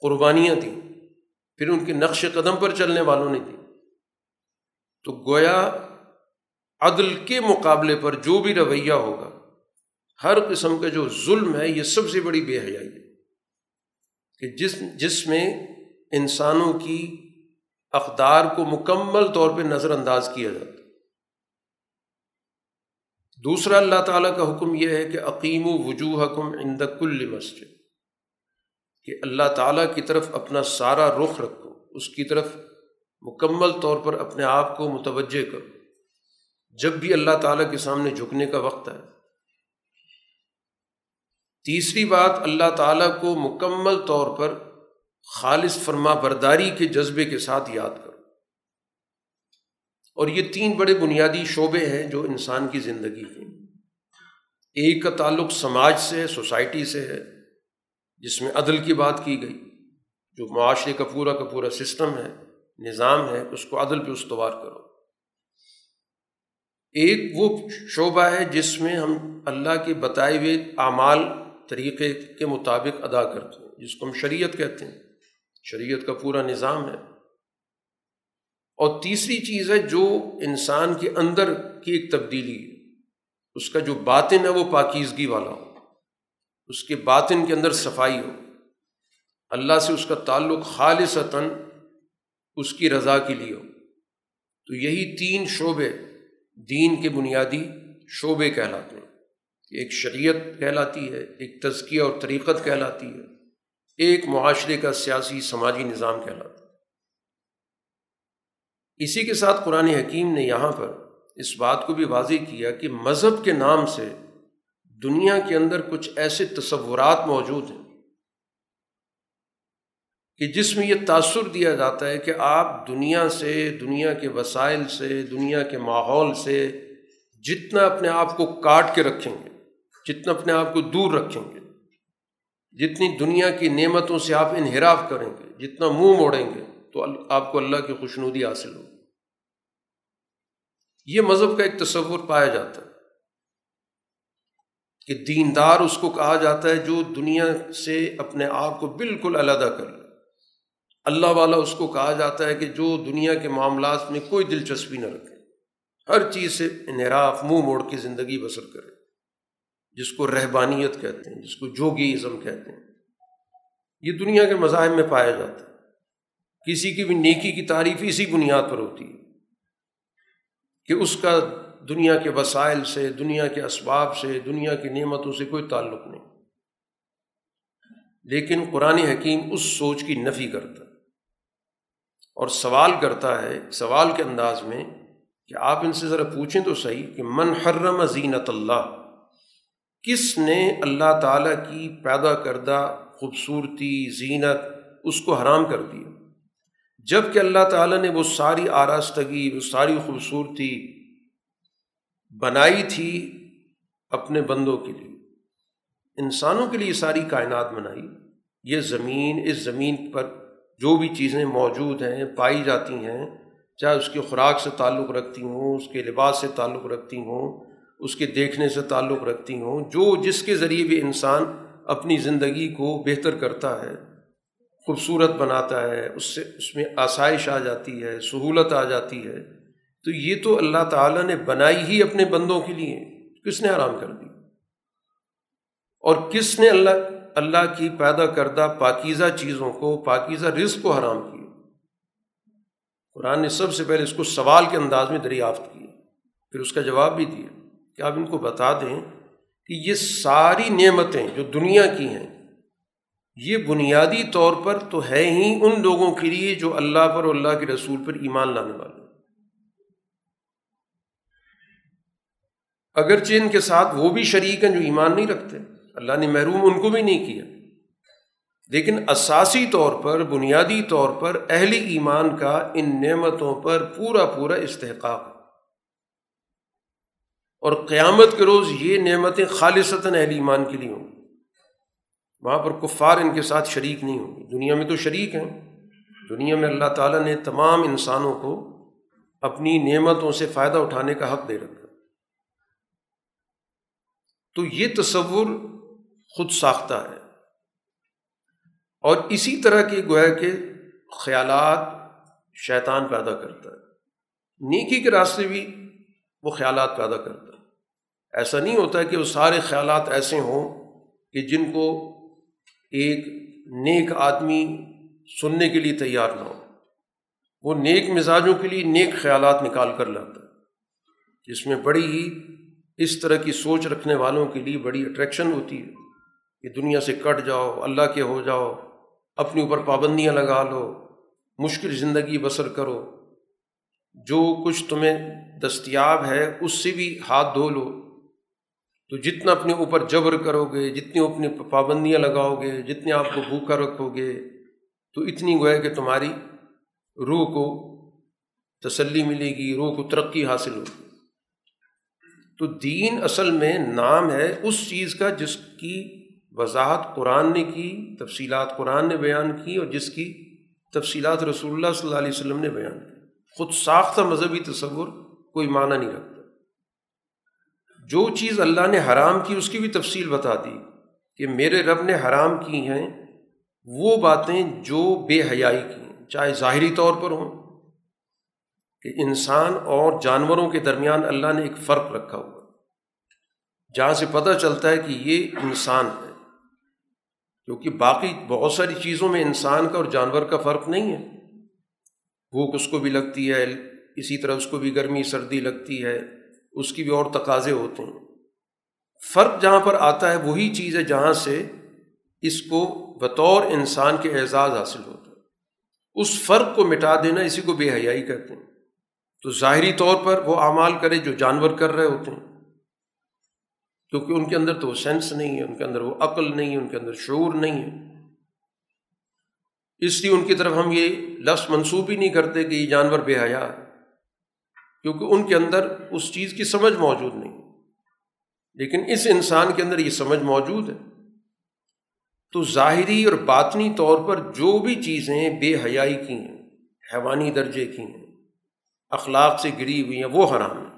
قربانیاں دیں۔ پھر ان کے نقش قدم پر چلنے والوں نے دی۔ تو گویا عدل کے مقابلے پر جو بھی رویہ ہوگا، ہر قسم کا جو ظلم ہے، یہ سب سے بڑی بے حیائی ہے کہ جس جس میں انسانوں کی اقدار کو مکمل طور پہ نظر انداز کیا جاتا دوسرا، اللہ تعالیٰ کا حکم یہ ہے کہ عقیم و وجوہ حکم اند کل مسجد، کہ اللہ تعالیٰ کی طرف اپنا سارا رخ رکھو، اس کی طرف مکمل طور پر اپنے آپ کو متوجہ کرو۔ جب بھی اللہ تعالیٰ کے سامنے جھکنے کا وقت ہے۔ تیسری بات، اللہ تعالیٰ کو مکمل طور پر خالص فرما برداری کے جذبے کے ساتھ یاد کرو۔ اور یہ تین بڑے بنیادی شعبے ہیں جو انسان کی زندگی کے۔ ایک کا تعلق سماج سے ہے، سوسائٹی سے ہے، جس میں عدل کی بات کی گئی، جو معاشرے کا پورا کا پورا سسٹم ہے، نظام ہے، اس کو عدل پہ استوار کرو۔ ایک وہ شعبہ ہے جس میں ہم اللہ کے بتائے ہوئے اعمال طریقے کے مطابق ادا کرتے ہیں، جس کو ہم شریعت کہتے ہیں۔ شریعت کا پورا نظام ہے۔ اور تیسری چیز ہے جو انسان کے اندر کی ایک تبدیلی ہے۔ اس کا جو باطن ہے وہ پاکیزگی والا ہو۔ اس کے باطن کے اندر صفائی ہو۔ اللہ سے اس کا تعلق خالصتاً اس کی رضا کے لیے ہو۔ تو یہی تین شعبے دین کے بنیادی شعبے کہلاتے ہیں۔ ایک شریعت کہلاتی ہے، ایک تزکیہ اور طریقت کہلاتی ہے۔ ایک معاشرے کا سیاسی سماجی نظام کہلاتا ہے۔ اسی کے ساتھ قرآن حکیم نے یہاں پر اس بات کو بھی واضح کیا کہ مذہب کے نام سے دنیا کے اندر کچھ ایسے تصورات موجود ہیں۔ کہ جس میں یہ تاثر دیا جاتا ہے کہ آپ دنیا سے، دنیا کے وسائل سے، دنیا کے ماحول سے جتنا اپنے آپ کو کاٹ کے رکھیں گے، جتنا اپنے آپ کو دور رکھیں گے، جتنی دنیا کی نعمتوں سے آپ انحراف کریں گے، جتنا منہ موڑیں گے، تو آپ کو اللہ کی خوشنودی حاصل ہوگی۔ یہ مذہب کا ایک تصور پایا جاتا ہے کہ دیندار اس کو کہا جاتا ہے جو دنیا سے اپنے آپ کو بالکل علیحدہ کر لے۔ اللہ والا اس کو کہا جاتا ہے کہ جو دنیا کے معاملات میں کوئی دلچسپی نہ رکھے، ہر چیز سے انحراف، منہ موڑ کے زندگی بسر کرے، جس کو رہبانیت کہتے ہیں، جس کو جوگی ازم کہتے ہیں۔ یہ دنیا کے مذاہب میں پایا جاتا ہے۔ کسی کی بھی نیکی کی تعریف اسی بنیاد پر ہوتی ہے کہ اس کا دنیا کے وسائل سے، دنیا کے اسباب سے، دنیا کی نعمتوں سے کوئی تعلق نہیں۔ لیکن قرآن حکیم اس سوچ کی نفی کرتا اور سوال کرتا ہے سوال کے انداز میں کہ آپ ان سے ذرا پوچھیں تو صحیح کہ من حرم زینت اللہ، کس نے اللہ تعالیٰ کی پیدا کردہ خوبصورتی، زینت اس کو حرام کر دیا جبکہ اللہ تعالیٰ نے وہ ساری آراستگی، وہ ساری خوبصورتی بنائی تھی اپنے بندوں کے لیے۔ انسانوں کے لیے ساری کائنات بنائی، یہ زمین، اس زمین پر جو بھی چیزیں موجود ہیں، پائی جاتی ہیں، چاہے اس کی خوراک سے تعلق رکھتی ہوں، اس کے لباس سے تعلق رکھتی ہوں، اس کے دیکھنے سے تعلق رکھتی ہوں، جو جس کے ذریعے بھی انسان اپنی زندگی کو بہتر کرتا ہے، خوبصورت بناتا ہے، اس سے، اس میں آسائش آ جاتی ہے، سہولت آ جاتی ہے، تو یہ تو اللہ تعالیٰ نے بنائی ہی اپنے بندوں کے لیے، کس نے آرام کر دی؟ اور کس نے اللہ اللہ کی پیدا کردہ پاکیزہ چیزوں کو، پاکیزہ رزق کو حرام کیا قرآن نے سب سے پہلے اس کو سوال کے انداز میں دریافت کیا پھر اس کا جواب بھی دیا۔ کہ آپ ان کو بتا دیں کہ یہ ساری نعمتیں جو دنیا کی ہیں، یہ بنیادی طور پر تو ہے ہی ان لوگوں کے لیے جو اللہ پر اور اللہ کے رسول پر ایمان لانے والے۔ اگرچہ ان کے ساتھ وہ بھی شریک ہیں جو ایمان نہیں رکھتے۔ اللہ نے محروم ان کو بھی نہیں کیا۔ لیکن اساسی طور پر، بنیادی طور پر اہل ایمان کا ان نعمتوں پر پورا پورا استحقاق۔ ہے اور قیامت کے روز یہ نعمتیں خالصتاً اہل ایمان کے لیے ہوں۔ وہاں پر کفار ان کے ساتھ شریک نہیں ہوں گے۔ دنیا میں تو شریک ہیں۔ دنیا میں اللہ تعالیٰ نے تمام انسانوں کو اپنی نعمتوں سے فائدہ اٹھانے کا حق دے رکھا۔ تو یہ تصور خود ساختہ ہے۔ اور اسی طرح کی گویا کے خیالات شیطان پیدا کرتا ہے۔ نیکی کے راستے بھی وہ خیالات پیدا کرتا ہے۔ ایسا نہیں ہوتا کہ وہ سارے خیالات ایسے ہوں کہ جن کو ایک نیک آدمی سننے کے لیے تیار نہ ہو۔ وہ نیک مزاجوں کے لیے نیک خیالات نکال کر لاتا ہے۔ جس میں بڑی ہی اس طرح کی سوچ رکھنے والوں کے لیے بڑی اٹریکشن ہوتی ہے۔ کہ دنیا سے کٹ جاؤ، اللہ کے ہو جاؤ، اپنے اوپر پابندیاں لگا لو، مشکل زندگی بسر کرو۔ جو کچھ تمہیں دستیاب ہے، اس سے بھی ہاتھ دھو لو۔ تو جتنا اپنے اوپر جبر کرو گے، جتنی اپنی پابندیاں لگاؤ گے، جتنے آپ کو بھوکا رکھو گے، تو اتنی گوئے کہ تمہاری روح کو تسلی ملے گی، روح کو ترقی حاصل ہوگی۔ تو دین اصل میں نام ہے اس چیز کا جس کی وضاحت قرآن نے کی، تفصیلات قرآن نے بیان کی اور جس کی تفصیلات رسول اللہ صلی اللہ علیہ وسلم نے بیان کی۔ خود ساختہ مذہبی تصور کوئی معنی نہیں رکھتا۔ جو چیز اللہ نے حرام کی اس کی بھی تفصیل بتا دی کہ میرے رب نے حرام کی ہیں، وہ باتیں جو بے حیائی کی ہیں، چاہے ظاہری طور پر ہوں کہ انسان اور جانوروں کے درمیان اللہ نے ایک فرق رکھا ہوا۔ جہاں سے پتہ چلتا ہے کہ یہ انسان ہے۔ کیونکہ باقی بہت ساری چیزوں میں انسان کا اور جانور کا فرق نہیں ہے۔ بھوک اس کو بھی لگتی ہے، اسی طرح اس کو بھی گرمی، سردی لگتی ہے، اس کی بھی اور تقاضے ہوتے ہیں۔ فرق جہاں پر آتا ہے، وہی چیز ہے جہاں سے اس کو بطور انسان کے اعزاز حاصل ہوتا ہے اس فرق کو مٹا دینا اسی کو بے حیائی کہتے ہیں۔ تو ظاہری طور پر وہ اعمال کرے جو جانور کر رہے ہوتے ہیں۔ کیونکہ ان کے اندر تو وہ سینس نہیں ہے، ان کے اندر وہ عقل نہیں ہے، ان کے اندر شعور نہیں ہے۔ اس لیے ان کی طرف ہم یہ لفظ منسوب ہی نہیں کرتے کہ یہ جانور بے حیا کیونکہ ان کے اندر اس چیز کی سمجھ موجود نہیں۔ لیکن اس انسان کے اندر یہ سمجھ موجود ہے۔ تو ظاہری اور باطنی طور پر جو بھی چیزیں بے حیائی کی ہیں، حیوانی درجے کی ہیں، اخلاق سے گری ہوئی ہیں، وہ حرام ہیں۔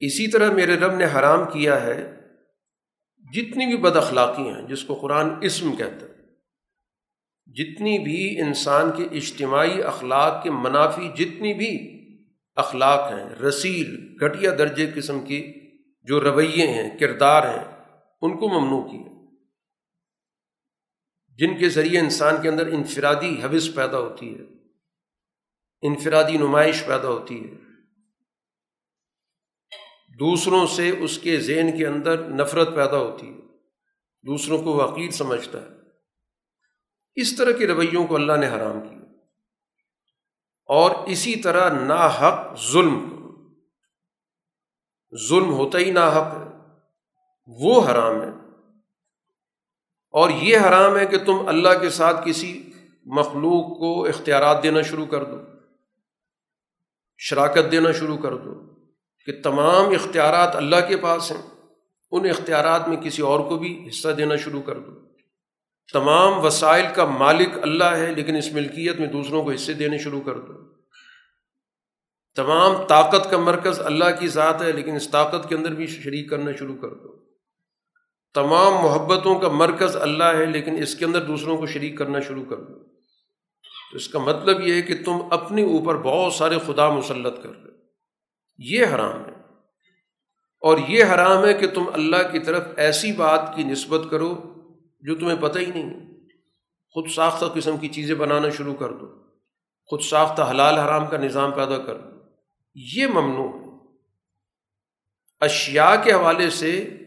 اسی طرح میرے رب نے حرام کیا ہے جتنی بھی بد اخلاقی ہیں، جس کو قرآن اسم کہتا ہے، جتنی بھی انسان کے اجتماعی اخلاق کے منافی، جتنی بھی اخلاق ہیں، رسیل، گھٹیا درجے قسم کی جو رویے ہیں، کردار ہیں، ان کو ممنوع کیا۔ جن کے ذریعے انسان کے اندر انفرادی حوث پیدا ہوتی ہے، انفرادی نمائش پیدا ہوتی ہے دوسروں سے اس کے ذہن کے اندر نفرت پیدا ہوتی ہے۔ دوسروں کو وہ عقید سمجھتا ہے۔ اس طرح کے رویوں کو اللہ نے حرام کیا۔ اور اسی طرح نا حق ظلم ظلم ہوتا ہی نا حق ہے۔ وہ حرام ہے۔ اور یہ حرام ہے کہ تم اللہ کے ساتھ کسی مخلوق کو اختیارات دینا شروع کر دو۔ شراکت دینا شروع کر دو۔ کہ تمام اختیارات اللہ کے پاس ہیں، ان اختیارات میں کسی اور کو بھی حصہ دینا شروع کر دو۔ تمام وسائل کا مالک اللہ ہے، لیکن اس ملکیت میں دوسروں کو حصے دینے شروع کر دو۔ تمام طاقت کا مرکز اللہ کی ذات ہے، لیکن اس طاقت کے اندر بھی شریک کرنا شروع کر دو۔ تمام محبتوں کا مرکز اللہ ہے، لیکن اس کے اندر دوسروں کو شریک کرنا شروع کر دو۔ تو اس کا مطلب یہ ہے کہ تم اپنے اوپر بہت سارے خدا مسلط کر یہ حرام ہے۔ اور یہ حرام ہے کہ تم اللہ کی طرف ایسی بات کی نسبت کرو جو تمہیں پتہ ہی نہیں۔ خود ساختہ قسم کی چیزیں بنانا شروع کر دو۔ خود ساختہ حلال حرام کا نظام پیدا کر دو۔ یہ ممنوع اشیا کے حوالے سے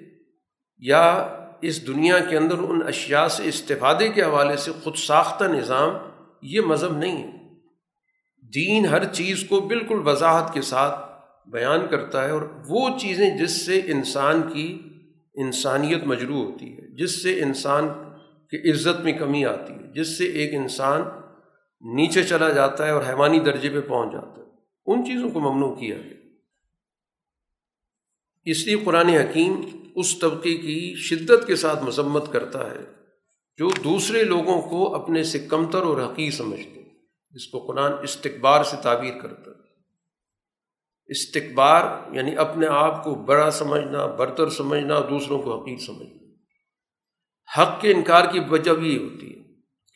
یا اس دنیا کے اندر ان اشیاء سے استفادے کے حوالے سے خود ساختہ نظام یہ مذہب نہیں ہے۔ دین ہر چیز کو بالکل وضاحت کے ساتھ بیان کرتا ہے اور وہ چیزیں جس سے انسان کی انسانیت مجروح ہوتی ہے، جس سے انسان کی عزت میں کمی آتی ہے، جس سے ایک انسان نیچے چلا جاتا ہے اور حیوانی درجے پہ پہنچ جاتا ہے۔ ان چیزوں کو ممنوع کیا گیا۔ اس لیے قرآن حکیم اس طبقے کی شدت کے ساتھ مذمت کرتا ہے جو دوسرے لوگوں کو اپنے سے کمتر اور حقیق سمجھتے جس کو قرآن استقبار سے تعبیر کرتا ہے۔ استقبار یعنی اپنے آپ کو بڑا سمجھنا، برتر سمجھنا، دوسروں کو حقیق سمجھنا۔ حق کے انکار کی وجہ بھی یہ ہوتی ہے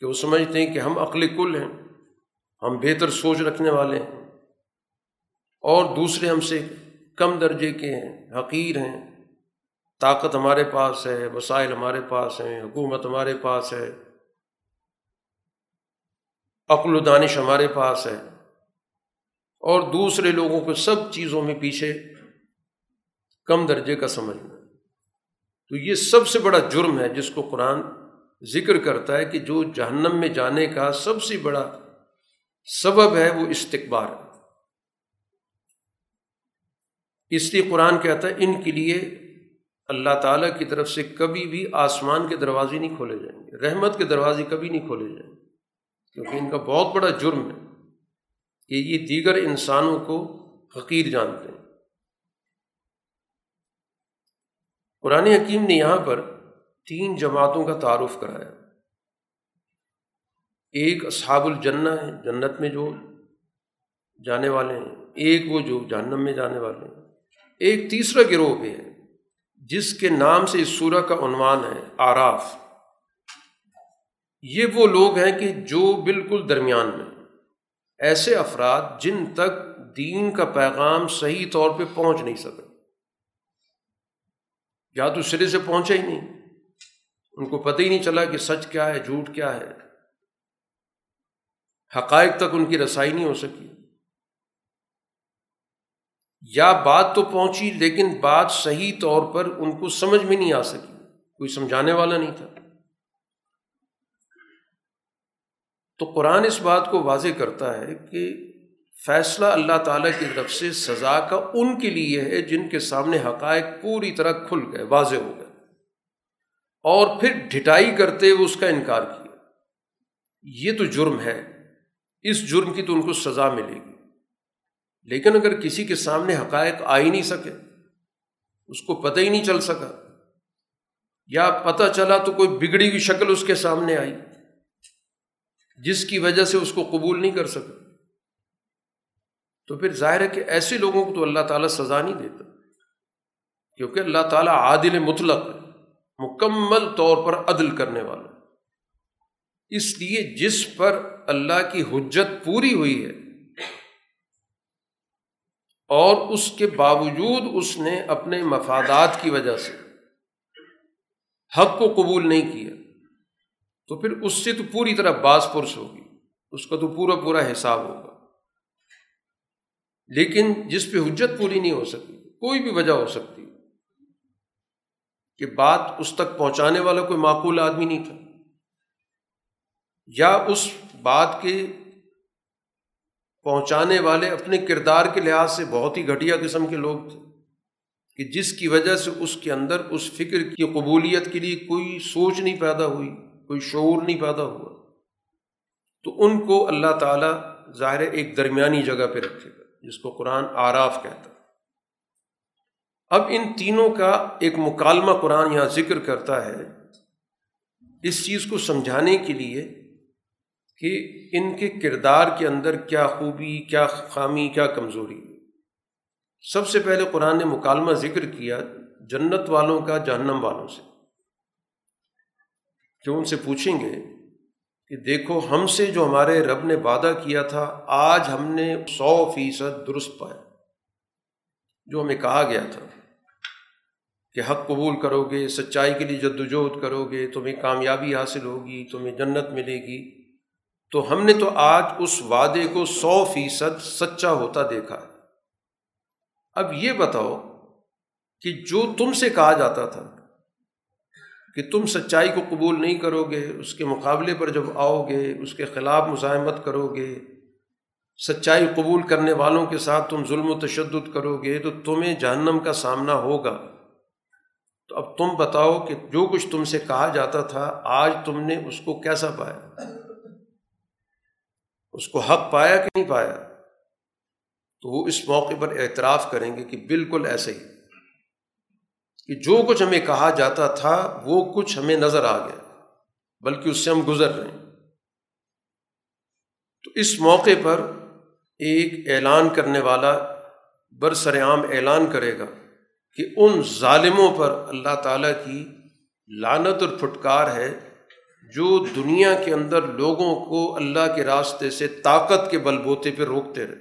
کہ وہ سمجھتے ہیں کہ ہم عقل کل ہیں، ہم بہتر سوچ رکھنے والے ہیں۔ اور دوسرے ہم سے کم درجے کے ہیں، حقیر ہیں۔ طاقت ہمارے پاس ہے، وسائل ہمارے پاس ہیں، حکومت ہمارے پاس ہے۔ عقل و دانش ہمارے پاس ہے۔ اور دوسرے لوگوں کو سب چیزوں میں پیچھے کم درجے کا سمجھنا تو یہ سب سے بڑا جرم ہے جس کو قرآن ذکر کرتا ہے کہ جو جہنم میں جانے کا سب سے بڑا سبب ہے وہ استقبار ہے اس لیے قرآن کہتا ہے، ان کے لیے اللہ تعالیٰ کی طرف سے کبھی بھی آسمان کے دروازے نہیں کھولے جائیں گے، رحمت کے دروازے کبھی نہیں کھولے جائیں گے۔ کیونکہ ان کا بہت بڑا جرم ہے۔ کہ یہ دیگر انسانوں کو حقیر جانتے ہیں۔ قرآن حکیم نے یہاں پر تین جماعتوں کا تعارف کرایا۔ ایک اصحاب الجنہ ہے جنت میں جو جانے والے ہیں، ایک وہ جو جہنم میں جانے والے ہیں۔ ایک تیسرا گروہ بھی ہے، جس کے نام سے اس سورہ کا عنوان ہے، آراف۔ یہ وہ لوگ ہیں کہ جو بالکل درمیان میں ایسے افراد جن تک دین کا پیغام صحیح طور پہ پہنچ نہیں سکے۔ یا تو سرے سے پہنچا ہی نہیں۔ ان کو پتہ ہی نہیں چلا کہ سچ کیا ہے، جھوٹ کیا ہے۔ حقائق تک ان کی رسائی نہیں ہو سکی۔ یا بات تو پہنچی لیکن بات صحیح طور پر ان کو سمجھ میں نہیں آ سکی۔ کوئی سمجھانے والا نہیں تھا۔ تو قرآن اس بات کو واضح کرتا ہے کہ فیصلہ اللہ تعالیٰ کی طرف سے سزا کا ان کے لیے ہے جن کے سامنے حقائق پوری طرح کھل گئے، واضح ہو گئے۔ اور پھر ڈھٹائی کرتے ہوئے اس کا انکار کیا۔ یہ تو جرم ہے، اس جرم کی تو ان کو سزا ملے گی۔ لیکن اگر کسی کے سامنے حقائق آ ہی نہیں سکے، اس کو پتہ ہی نہیں چل سکا، یا پتہ چلا تو کوئی بگڑی ہوئی شکل اس کے سامنے آئی۔ جس کی وجہ سے اس کو قبول نہیں کر سکا۔ تو پھر ظاہر ہے کہ ایسے لوگوں کو تو اللہ تعالیٰ سزا نہیں دیتا۔ کیونکہ اللہ تعالیٰ عادل مطلق ہے، مکمل طور پر عدل کرنے والا۔ اس لیے جس پر اللہ کی حجت پوری ہوئی ہے، اور اس کے باوجود اس نے اپنے مفادات کی وجہ سے حق کو قبول نہیں کیا تو پھر اس سے تو پوری طرح باز پرس ہوگی۔ اس کا تو پورا پورا حساب ہوگا۔ لیکن جس پہ حجت پوری نہیں ہو سکتی، کوئی بھی وجہ ہو سکتی کہ بات اس تک پہنچانے والا کوئی معقول آدمی نہیں تھا۔ یا اس بات کے پہنچانے والے اپنے کردار کے لحاظ سے بہت ہی گھٹیا قسم کے لوگ تھے کہ جس کی وجہ سے اس کے اندر اس فکر کی قبولیت کے لیے کوئی سوچ نہیں پیدا ہوئی۔ کوئی شعور نہیں پیدا ہوا۔ تو ان کو اللہ تعالیٰ ظاہر ایک درمیانی جگہ پہ رکھے گا، جس کو قرآن آراف کہتا ہے۔ اب ان تینوں کا ایک مکالمہ قرآن یہاں ذکر کرتا ہے۔ اس چیز کو سمجھانے کے لیے کہ ان کے کردار کے اندر کیا خوبی، کیا خامی، کیا کمزوری۔ سب سے پہلے قرآن نے مکالمہ ذکر کیا جنت والوں کا جہنم والوں سے۔ جو ان سے پوچھیں گے کہ دیکھو ہم سے جو ہمارے رب نے وعدہ کیا تھا، آج ہم نے سو فیصد درست پایا۔ جو ہمیں کہا گیا تھا کہ حق قبول کرو گے سچائی کے لیے جد وجہد کرو گے تمہیں کامیابی حاصل ہوگی، تمہیں جنت ملے گی۔ تو ہم نے تو آج اس وعدے کو سو فیصد سچا ہوتا دیکھا۔ اب یہ بتاؤ کہ جو تم سے کہا جاتا تھا کہ تم سچائی کو قبول نہیں کرو گے اس کے مقابلے پر جب آؤ گے اس کے خلاف مزاحمت کرو گے سچائی قبول کرنے والوں کے ساتھ تم ظلم و تشدد کرو گے تو تمہیں جہنم کا سامنا ہوگا۔ تو اب تم بتاؤ کہ جو کچھ تم سے کہا جاتا تھا، آج تم نے اس کو کیسا پایا؟ اس کو حق پایا کہ نہیں پایا؟ تو وہ اس موقع پر اعتراف کریں گے کہ بالکل ایسے ہی۔ کہ جو کچھ ہمیں کہا جاتا تھا وہ کچھ ہمیں نظر آ گیا، بلکہ اس سے ہم گزر رہے ہیں۔ تو اس موقع پر ایک اعلان کرنے والا برسر عام اعلان کرے گا کہ ان ظالموں پر اللہ تعالیٰ کی لانت اور پھٹکار ہے جو دنیا کے اندر لوگوں کو اللہ کے راستے سے طاقت کے بل بوتے پہ روکتے رہے۔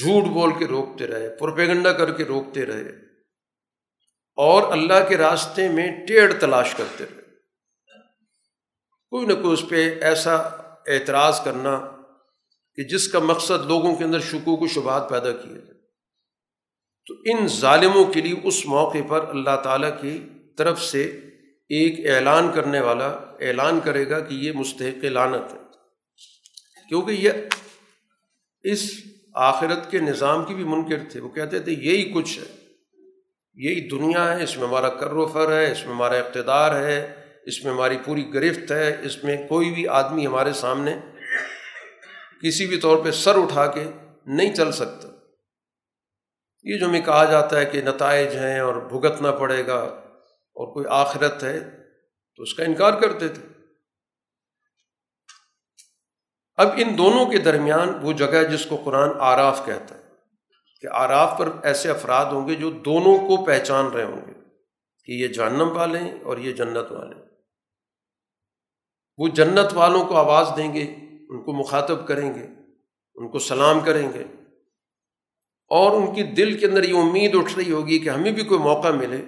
جھوٹ بول کے روکتے رہے، پروپیگنڈا کر کے روکتے رہے۔ اور اللہ کے راستے میں ٹیڑھ تلاش کرتے رہے۔ کوئی نہ کوئی اس پہ ایسا اعتراض کرنا کہ جس کا مقصد لوگوں کے اندر شکوک و شبہات پیدا کیے جائے تو ان ظالموں کے لیے اس موقع پر اللہ تعالیٰ کی طرف سے ایک اعلان کرنے والا اعلان کرے گا کہ یہ مستحق لانت ہے۔ کیونکہ یہ اس آخرت کے نظام کی بھی منکر تھے۔ وہ کہتے تھے، یہی کچھ ہے۔ یہی دنیا ہے، اس میں ہمارا کر و فر ہے، اس میں ہمارا اقتدار ہے، اس میں ہماری پوری گرفت ہے، اس میں کوئی بھی آدمی ہمارے سامنے کسی بھی طور پہ سر اٹھا کے نہیں چل سکتا۔ یہ جو ہمیں کہا جاتا ہے کہ نتائج ہیں اور بھگتنا پڑے گا اور کوئی آخرت ہے، تو اس کا انکار کرتے تھے اب ان دونوں کے درمیان وہ جگہ جس کو قرآن آراف کہتا ہے۔ کہ آراف پر ایسے افراد ہوں گے جو دونوں کو پہچان رہے ہوں گے کہ یہ جہنم والے ہیں اور یہ جنت والے وہ جنت والوں کو آواز دیں گے، ان کو مخاطب کریں گے، ان کو سلام کریں گے۔ اور ان کی دل کے اندر یہ امید اٹھ رہی ہوگی کہ ہمیں بھی کوئی موقع ملے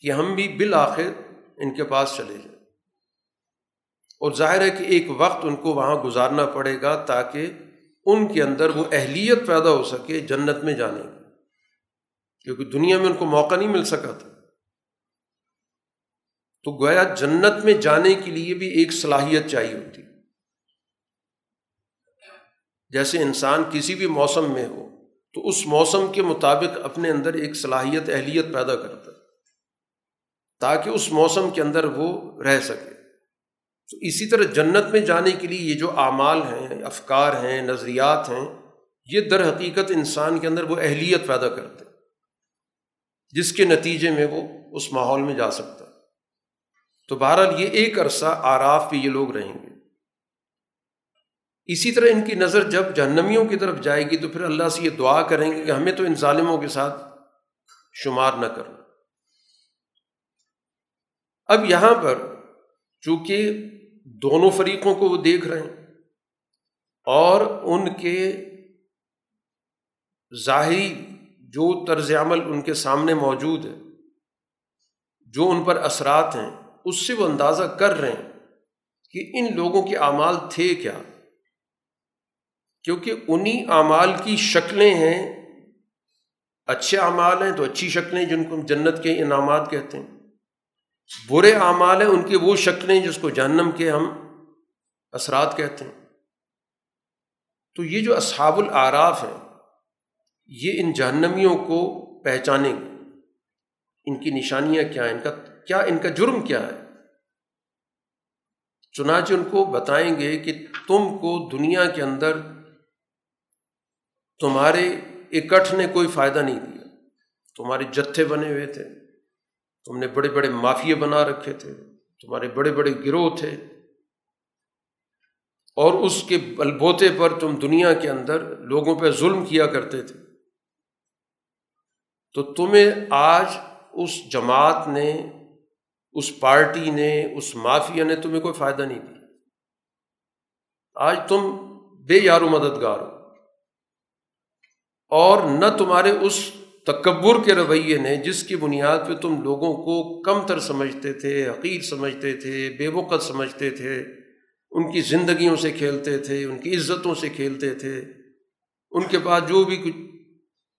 کہ ہم بھی بالآخر ان کے پاس چلے جائیں۔ اور ظاہر ہے کہ ایک وقت ان کو وہاں گزارنا پڑے گا تاکہ ان کے اندر وہ اہلیت پیدا ہو سکے جنت میں جانے کی۔ کیونکہ دنیا میں ان کو موقع نہیں مل سکا تھا۔ تو گویا جنت میں جانے کے لیے بھی ایک صلاحیت چاہیے ہوتی۔ جیسے انسان کسی بھی موسم میں ہو، تو اس موسم کے مطابق اپنے اندر ایک صلاحیت، اہلیت پیدا کرتا ہے، تاکہ اس موسم کے اندر وہ رہ سکے۔ تو اسی طرح جنت میں جانے کے لیے یہ جو اعمال ہیں، افکار ہیں، نظریات ہیں، یہ در حقیقت انسان کے اندر وہ اہلیت پیدا کرتے جس کے نتیجے میں وہ اس ماحول میں جا سکتا تو بہرحال یہ ایک عرصہ آراف پہ یہ لوگ رہیں گے۔ اسی طرح ان کی نظر جب جہنمیوں کی طرف جائے گی تو پھر اللہ سے یہ دعا کریں گے کہ ہمیں تو ان ظالموں کے ساتھ شمار نہ کرنا۔ اب یہاں پر چونکہ دونوں فریقوں کو وہ دیکھ رہے ہیں اور ان کے ظاہری جو طرز عمل ان کے سامنے موجود ہے، جو ان پر اثرات ہیں، اس سے وہ اندازہ کر رہے ہیں کہ ان لوگوں کے اعمال تھے کیا۔ کیونکہ انہیں اعمال کی شکلیں ہیں، اچھے اعمال ہیں تو اچھی شکلیں جن کو ہم جنت کے انعامات کہتے ہیں۔ برے اعمال ہیں، ان کی وہ شکلیں جس کو جہنم کے ہم اثرات کہتے ہیں۔ تو یہ جو اصحاب العراف ہیں، یہ ان جہنمیوں کو پہچانیں گے ان کی نشانیاں کیا ہیں؟ ان کا کیا، ان کا جرم کیا ہے؟ چنانچہ ان کو بتائیں گے کہ تم کو دنیا کے اندر تمہارے اکٹھ نے کوئی فائدہ نہیں دیا۔ تمہارے جتھے بنے ہوئے تھے۔ تم نے بڑے بڑے مافیے بنا رکھے تھے، تمہارے بڑے بڑے گروہ تھے۔ اور اس کے بلبوتے پر تم دنیا کے اندر لوگوں پہ ظلم کیا کرتے تھے۔ تو تمہیں آج اس جماعت نے، اس پارٹی نے، اس مافیا نے تمہیں کوئی فائدہ نہیں دیا۔ آج تم بے یار و مددگار ہو۔ اور نہ تمہارے اس تکبر کے رویے نے جس کی بنیاد پہ تم لوگوں کو کم تر سمجھتے تھے حقیر سمجھتے تھے، بے وقت سمجھتے تھے، ان کی زندگیوں سے کھیلتے تھے، ان کی عزتوں سے کھیلتے تھے۔ ان کے پاس جو بھی کچھ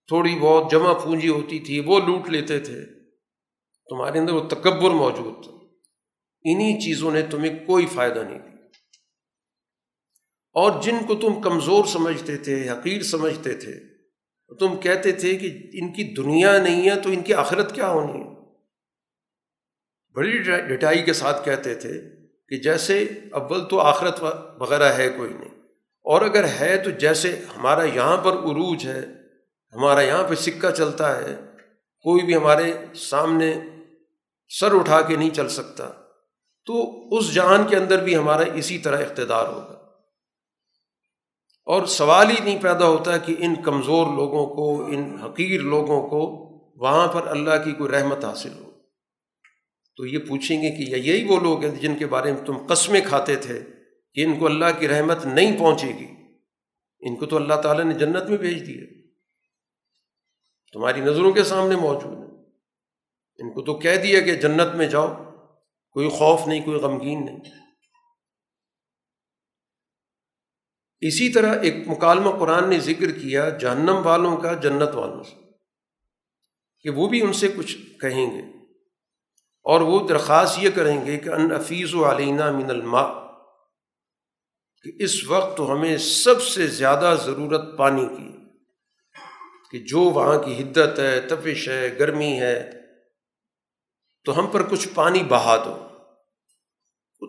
تھوڑی بہت جمع پونجی ہوتی تھی، وہ لوٹ لیتے تھے۔ تمہارے اندر وہ تکبر موجود تھا۔ انہیں چیزوں نے تمہیں کوئی فائدہ نہیں دیا۔ اور جن کو تم کمزور سمجھتے تھے حقیر سمجھتے تھے تم کہتے تھے کہ ان کی دنیا نہیں ہے تو ان کی آخرت کیا ہونی ہے؟ بڑی ڈٹائی کے ساتھ کہتے تھے کہ جیسے اول تو آخرت وغیرہ ہے کوئی نہیں، اور اگر ہے تو جیسے ہمارا یہاں پر عروج ہے، ہمارا یہاں پہ سکہ چلتا ہے، کوئی بھی ہمارے سامنے سر اٹھا کے نہیں چل سکتا، تو اس جہان کے اندر بھی ہمارا اسی طرح اقتدار ہوگا۔ اور سوال ہی نہیں پیدا ہوتا کہ ان کمزور لوگوں کو، ان حقیر لوگوں کو وہاں پر اللہ کی کوئی رحمت حاصل ہو۔ تو یہ پوچھیں گے کہ یہی وہ لوگ ہیں جن کے بارے میں تم قسمیں کھاتے تھے کہ ان کو اللہ کی رحمت نہیں پہنچے گی۔ ان کو تو اللہ تعالیٰ نے جنت میں بھیج دیا۔ تمہاری نظروں کے سامنے موجود ہے ان کو تو کہہ دیا کہ جنت میں جاؤ، کوئی خوف نہیں، کوئی غمگین نہیں۔ اسی طرح ایک مکالمہ قرآن نے ذکر کیا جہنم والوں کا، جنت والوں سے، کہ وہ بھی ان سے کچھ کہیں گے اور وہ درخواست یہ کریں گے کہ ان افیز و علینہ من الماء، کہ اس وقت تو ہمیں سب سے زیادہ ضرورت پانی کی، کہ جو وہاں کی حدت ہے، تپش ہے، گرمی ہے، تو ہم پر کچھ پانی بہا دو۔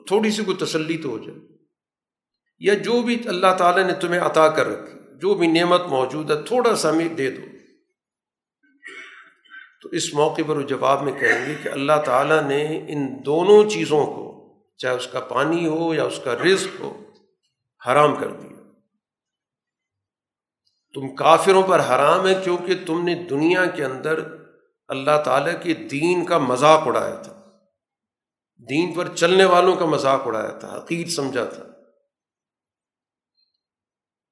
تھوڑی سی کوئی تسلی تو ہو جائے۔ یا جو بھی اللہ تعالیٰ نے تمہیں عطا کر رکھی، جو بھی نعمت موجود ہے، تھوڑا سا ہمیں دے دو۔ تو اس موقع پر وہ جواب میں کہیں گے کہ اللہ تعالیٰ نے ان دونوں چیزوں کو، چاہے اس کا پانی ہو یا اس کا رزق ہو، حرام کر دیا۔ تم کافروں پر حرام ہے کیونکہ تم نے دنیا کے اندر اللہ تعالیٰ کے دین کا مذاق اڑایا تھا۔ دین پر چلنے والوں کا مذاق اڑایا تھا حقیق سمجھا تھا۔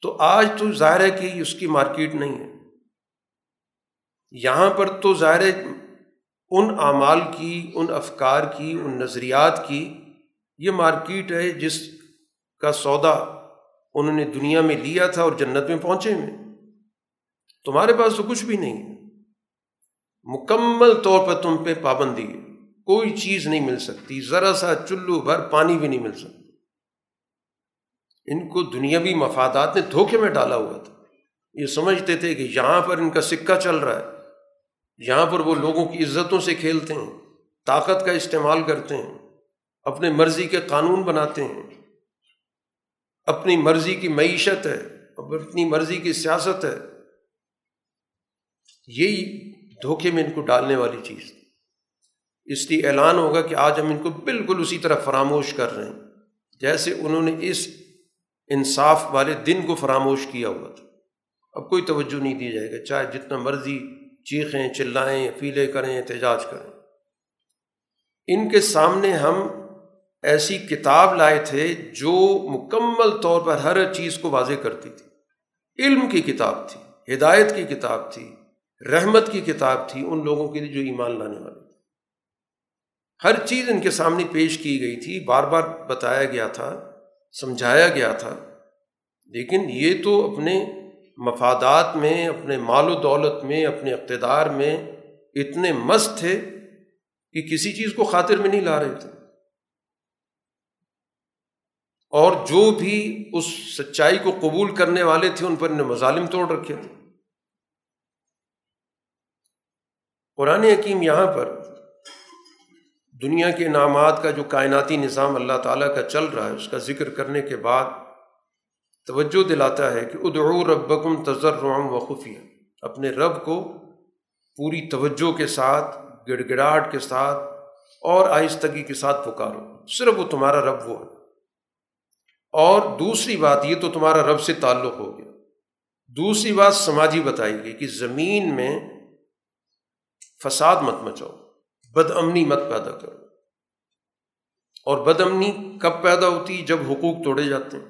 تو آج تو ظاہر ہے کہ اس کی مارکیٹ نہیں ہے۔ یہاں پر تو ظاہر ہے ان اعمال کی، ان افکار کی، ان نظریات کی یہ مارکیٹ ہے جس کا سودا انہوں نے دنیا میں لیا تھا اور جنت میں پہنچے ہوئے۔ تمہارے پاس تو کچھ بھی نہیں ہے۔ مکمل طور پر تم پہ پابندی ہے۔ کوئی چیز نہیں مل سکتی۔ ذرا سا چلو بھر پانی بھی نہیں مل سکتا۔ ان کو دنیاوی مفادات نے دھوکے میں ڈالا ہوا تھا۔ یہ سمجھتے تھے کہ یہاں پر ان کا سکہ چل رہا ہے۔ یہاں پر وہ لوگوں کی عزتوں سے کھیلتے ہیں، طاقت کا استعمال کرتے ہیں، اپنے مرضی کے قانون بناتے ہیں۔ اپنی مرضی کی معیشت ہے، اپنی مرضی کی سیاست ہے۔ یہی دھوکے میں ان کو ڈالنے والی چیز تھی۔ اس لیے اعلان ہوگا کہ آج ہم ان کو بالکل اسی طرح فراموش کر رہے ہیں۔ جیسے انہوں نے اس انصاف والے دن کو فراموش کیا ہوا تھا۔ اب کوئی توجہ نہیں دی جائے گا چاہے جتنا مرضی چیخیں، چلائیں فیلے کریں، احتجاج کریں۔ ان کے سامنے ہم ایسی کتاب لائے تھے جو مکمل طور پر ہر چیز کو واضح کرتی تھی۔ علم کی کتاب تھی، ہدایت کی کتاب تھی، رحمت کی کتاب تھی، ان لوگوں کے لیے جو ایمان لانے والے تھے۔ ہر چیز ان کے سامنے پیش کی گئی تھی۔ بار بار بتایا گیا تھا سمجھایا گیا تھا۔ لیکن یہ تو اپنے مفادات میں، اپنے مال و دولت میں، اپنے اقتدار میں اتنے مست تھے کہ کسی چیز کو خاطر میں نہیں لا رہے تھے۔ اور جو بھی اس سچائی کو قبول کرنے والے تھے، ان پر نے مظالم توڑ رکھے تھے۔ قرآن حکیم یہاں پر دنیا کے انعامات کا جو کائناتی نظام اللہ تعالیٰ کا چل رہا ہے، اس کا ذکر کرنے کے بعد توجہ دلاتا ہے کہ ادعو ربکم تجرم و خفیہ اپنے رب کو پوری توجہ کے ساتھ گڑ گڑاہٹ کے ساتھ اور آہستگی کے ساتھ پکارو۔ صرف وہ تمہارا رب وہ ہے۔ اور دوسری بات، یہ تو تمہارا رب سے تعلق ہو گیا۔ دوسری بات سماجی بتائی گئی کہ زمین میں فساد مت مچاؤ۔ بد امنی مت پیدا کرو۔ اور بد امنی کب پیدا ہوتی جب حقوق توڑے جاتے ہیں۔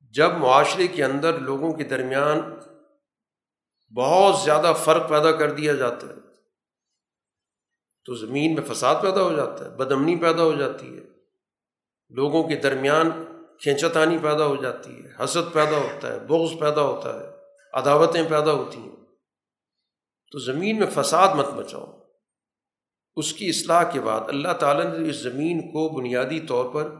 جب معاشرے کے اندر لوگوں کے درمیان بہت زیادہ فرق پیدا کر دیا جاتا ہے، تو زمین میں فساد پیدا ہو جاتا ہے بد امنی پیدا ہو جاتی ہے۔ لوگوں کے درمیان کھینچتانی پیدا ہو جاتی ہے، حسد پیدا ہوتا ہے، بغض پیدا ہوتا ہے، عداوتیں پیدا ہوتی ہیں۔ تو زمین میں فساد مت بچاؤ اس کی اصلاح کے بعد اللہ تعالیٰ نے اس زمین کو بنیادی طور پر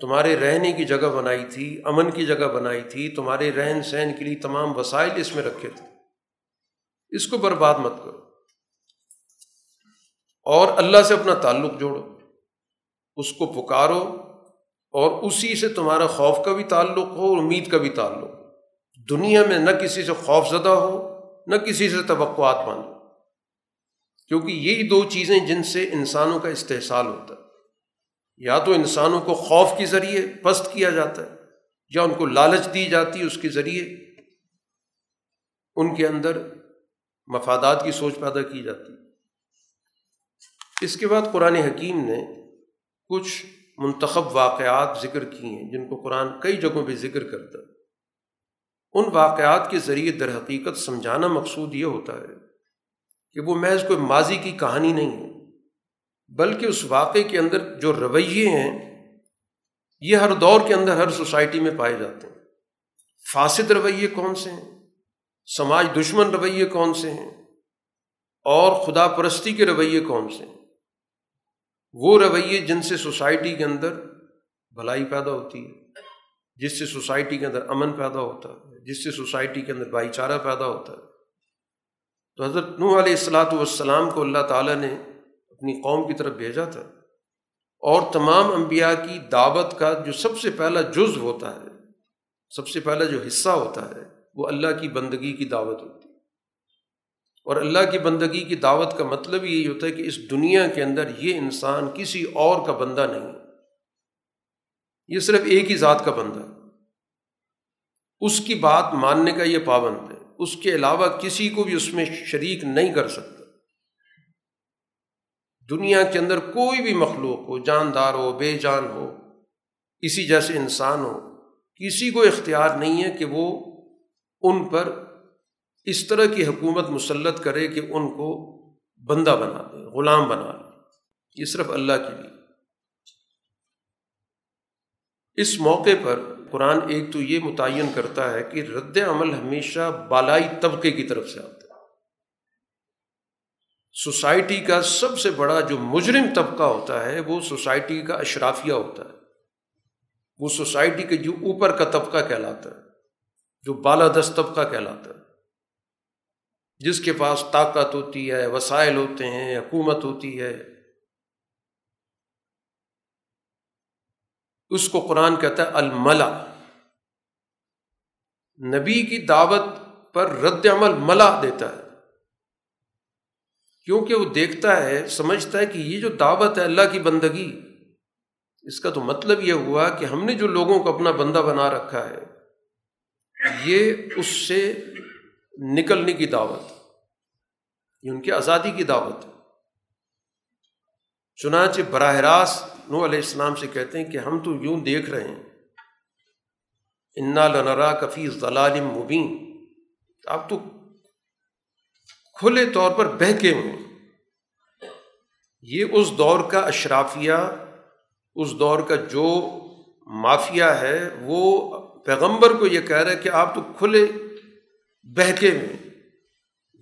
تمہارے رہنے کی جگہ بنائی تھی، امن کی جگہ بنائی تھی، تمہارے رہن سہن کے لیے تمام وسائل اس میں رکھے تھے۔ اس کو برباد مت کرو۔ اور اللہ سے اپنا تعلق جوڑو۔ اس کو پکارو اور اسی سے تمہارا خوف کا بھی تعلق ہو اور امید کا بھی تعلق ہو۔ دنیا میں نہ کسی سے خوف زدہ ہو نہ کسی سے توقعات باندھو کیونکہ یہی دو چیزیں جن سے انسانوں کا استحصال ہوتا ہے۔ یا تو انسانوں کو خوف کے ذریعے پست کیا جاتا ہے، یا ان کو لالچ دی جاتی ہے اس کے ذریعے ان کے اندر مفادات کی سوچ پیدا کی جاتی اس کے بعد قرآن حکیم نے کچھ منتخب واقعات ذکر کی ہیں، جن کو قرآن کئی جگہوں پہ ذکر کرتا ہے۔ ان واقعات کے ذریعے در حقیقت سمجھانا مقصود یہ ہوتا ہے کہ وہ محض کوئی ماضی کی کہانی نہیں ہے، بلکہ اس واقعے کے اندر جو رویے ہیں، یہ ہر دور کے اندر ہر سوسائٹی میں پائے جاتے ہیں۔ فاسد رویے کون سے ہیں؟ سماج دشمن رویے کون سے ہیں؟ اور خدا پرستی کے رویے کون سے ہیں؟ وہ رویے جن سے سوسائٹی کے اندر بھلائی پیدا ہوتی ہے۔ جس سے سوسائٹی کے اندر امن پیدا ہوتا ہے، جس سے سوسائٹی کے اندر بھائی چارہ پیدا ہوتا ہے۔ تو حضرت نوح علیہ السلاۃ والسلام کو اللہ تعالیٰ نے اپنی قوم کی طرف بھیجا تھا۔ اور تمام انبیاء کی دعوت کا جو سب سے پہلا جز ہوتا ہے، سب سے پہلا جو حصہ ہوتا ہے، وہ اللہ کی بندگی کی دعوت ہوتی ہے۔ اور اللہ کی بندگی کی دعوت کا مطلب یہی ہوتا ہے کہ اس دنیا کے اندر یہ انسان کسی اور کا بندہ نہیں۔ یہ صرف ایک ہی ذات کا بندہ ہے۔ اس کی بات ماننے کا یہ پابند ہے۔ اس کے علاوہ کسی کو بھی اس میں شریک نہیں کر سکتا۔ دنیا کے اندر کوئی بھی مخلوق ہو، جاندار ہو، بے جان ہو کسی جیسے انسان ہو، کسی کو اختیار نہیں ہے کہ وہ ان پر اس طرح کی حکومت مسلط کرے کہ ان کو بندہ بنا دے، غلام بنا دے۔ یہ صرف اللہ کے لیے۔ اس موقع پر قرآن ایک تو یہ متعین کرتا ہے کہ رد عمل ہمیشہ بالائی طبقے کی طرف سے آتا ہے۔ سوسائٹی کا سب سے بڑا جو مجرم طبقہ ہوتا ہے، وہ سوسائٹی کا اشرافیہ ہوتا ہے۔ وہ سوسائٹی کے جو اوپر کا طبقہ کہلاتا ہے، جو بالادست طبقہ کہلاتا ہے۔ جس کے پاس طاقت ہوتی ہے، وسائل ہوتے ہیں، حکومت ہوتی ہے اس کو قرآن کہتا ہے الملا۔ نبی کی دعوت پر رد عمل ملا دیتا ہے۔ کیونکہ وہ دیکھتا ہے، سمجھتا ہے کہ یہ جو دعوت ہے اللہ کی بندگی، اس کا تو مطلب یہ ہوا کہ ہم نے جو لوگوں کو اپنا بندہ بنا رکھا ہے، یہ اس سے نکلنے کی دعوت، یہ ان کی آزادی کی دعوت۔ چنانچہ براہ راست نو علیہ السلام سے کہتے ہیں کہ ہم تو یوں دیکھ رہے ہیں، انا لنرا کفی ضلال مبین آپ تو کھلے طور پر بہکے ہوئے یہ اس دور کا اشرافیہ، اس دور کا جو مافیا ہے، وہ پیغمبر کو یہ کہہ رہا ہے کہ آپ تو کھلے بہکے ہوئے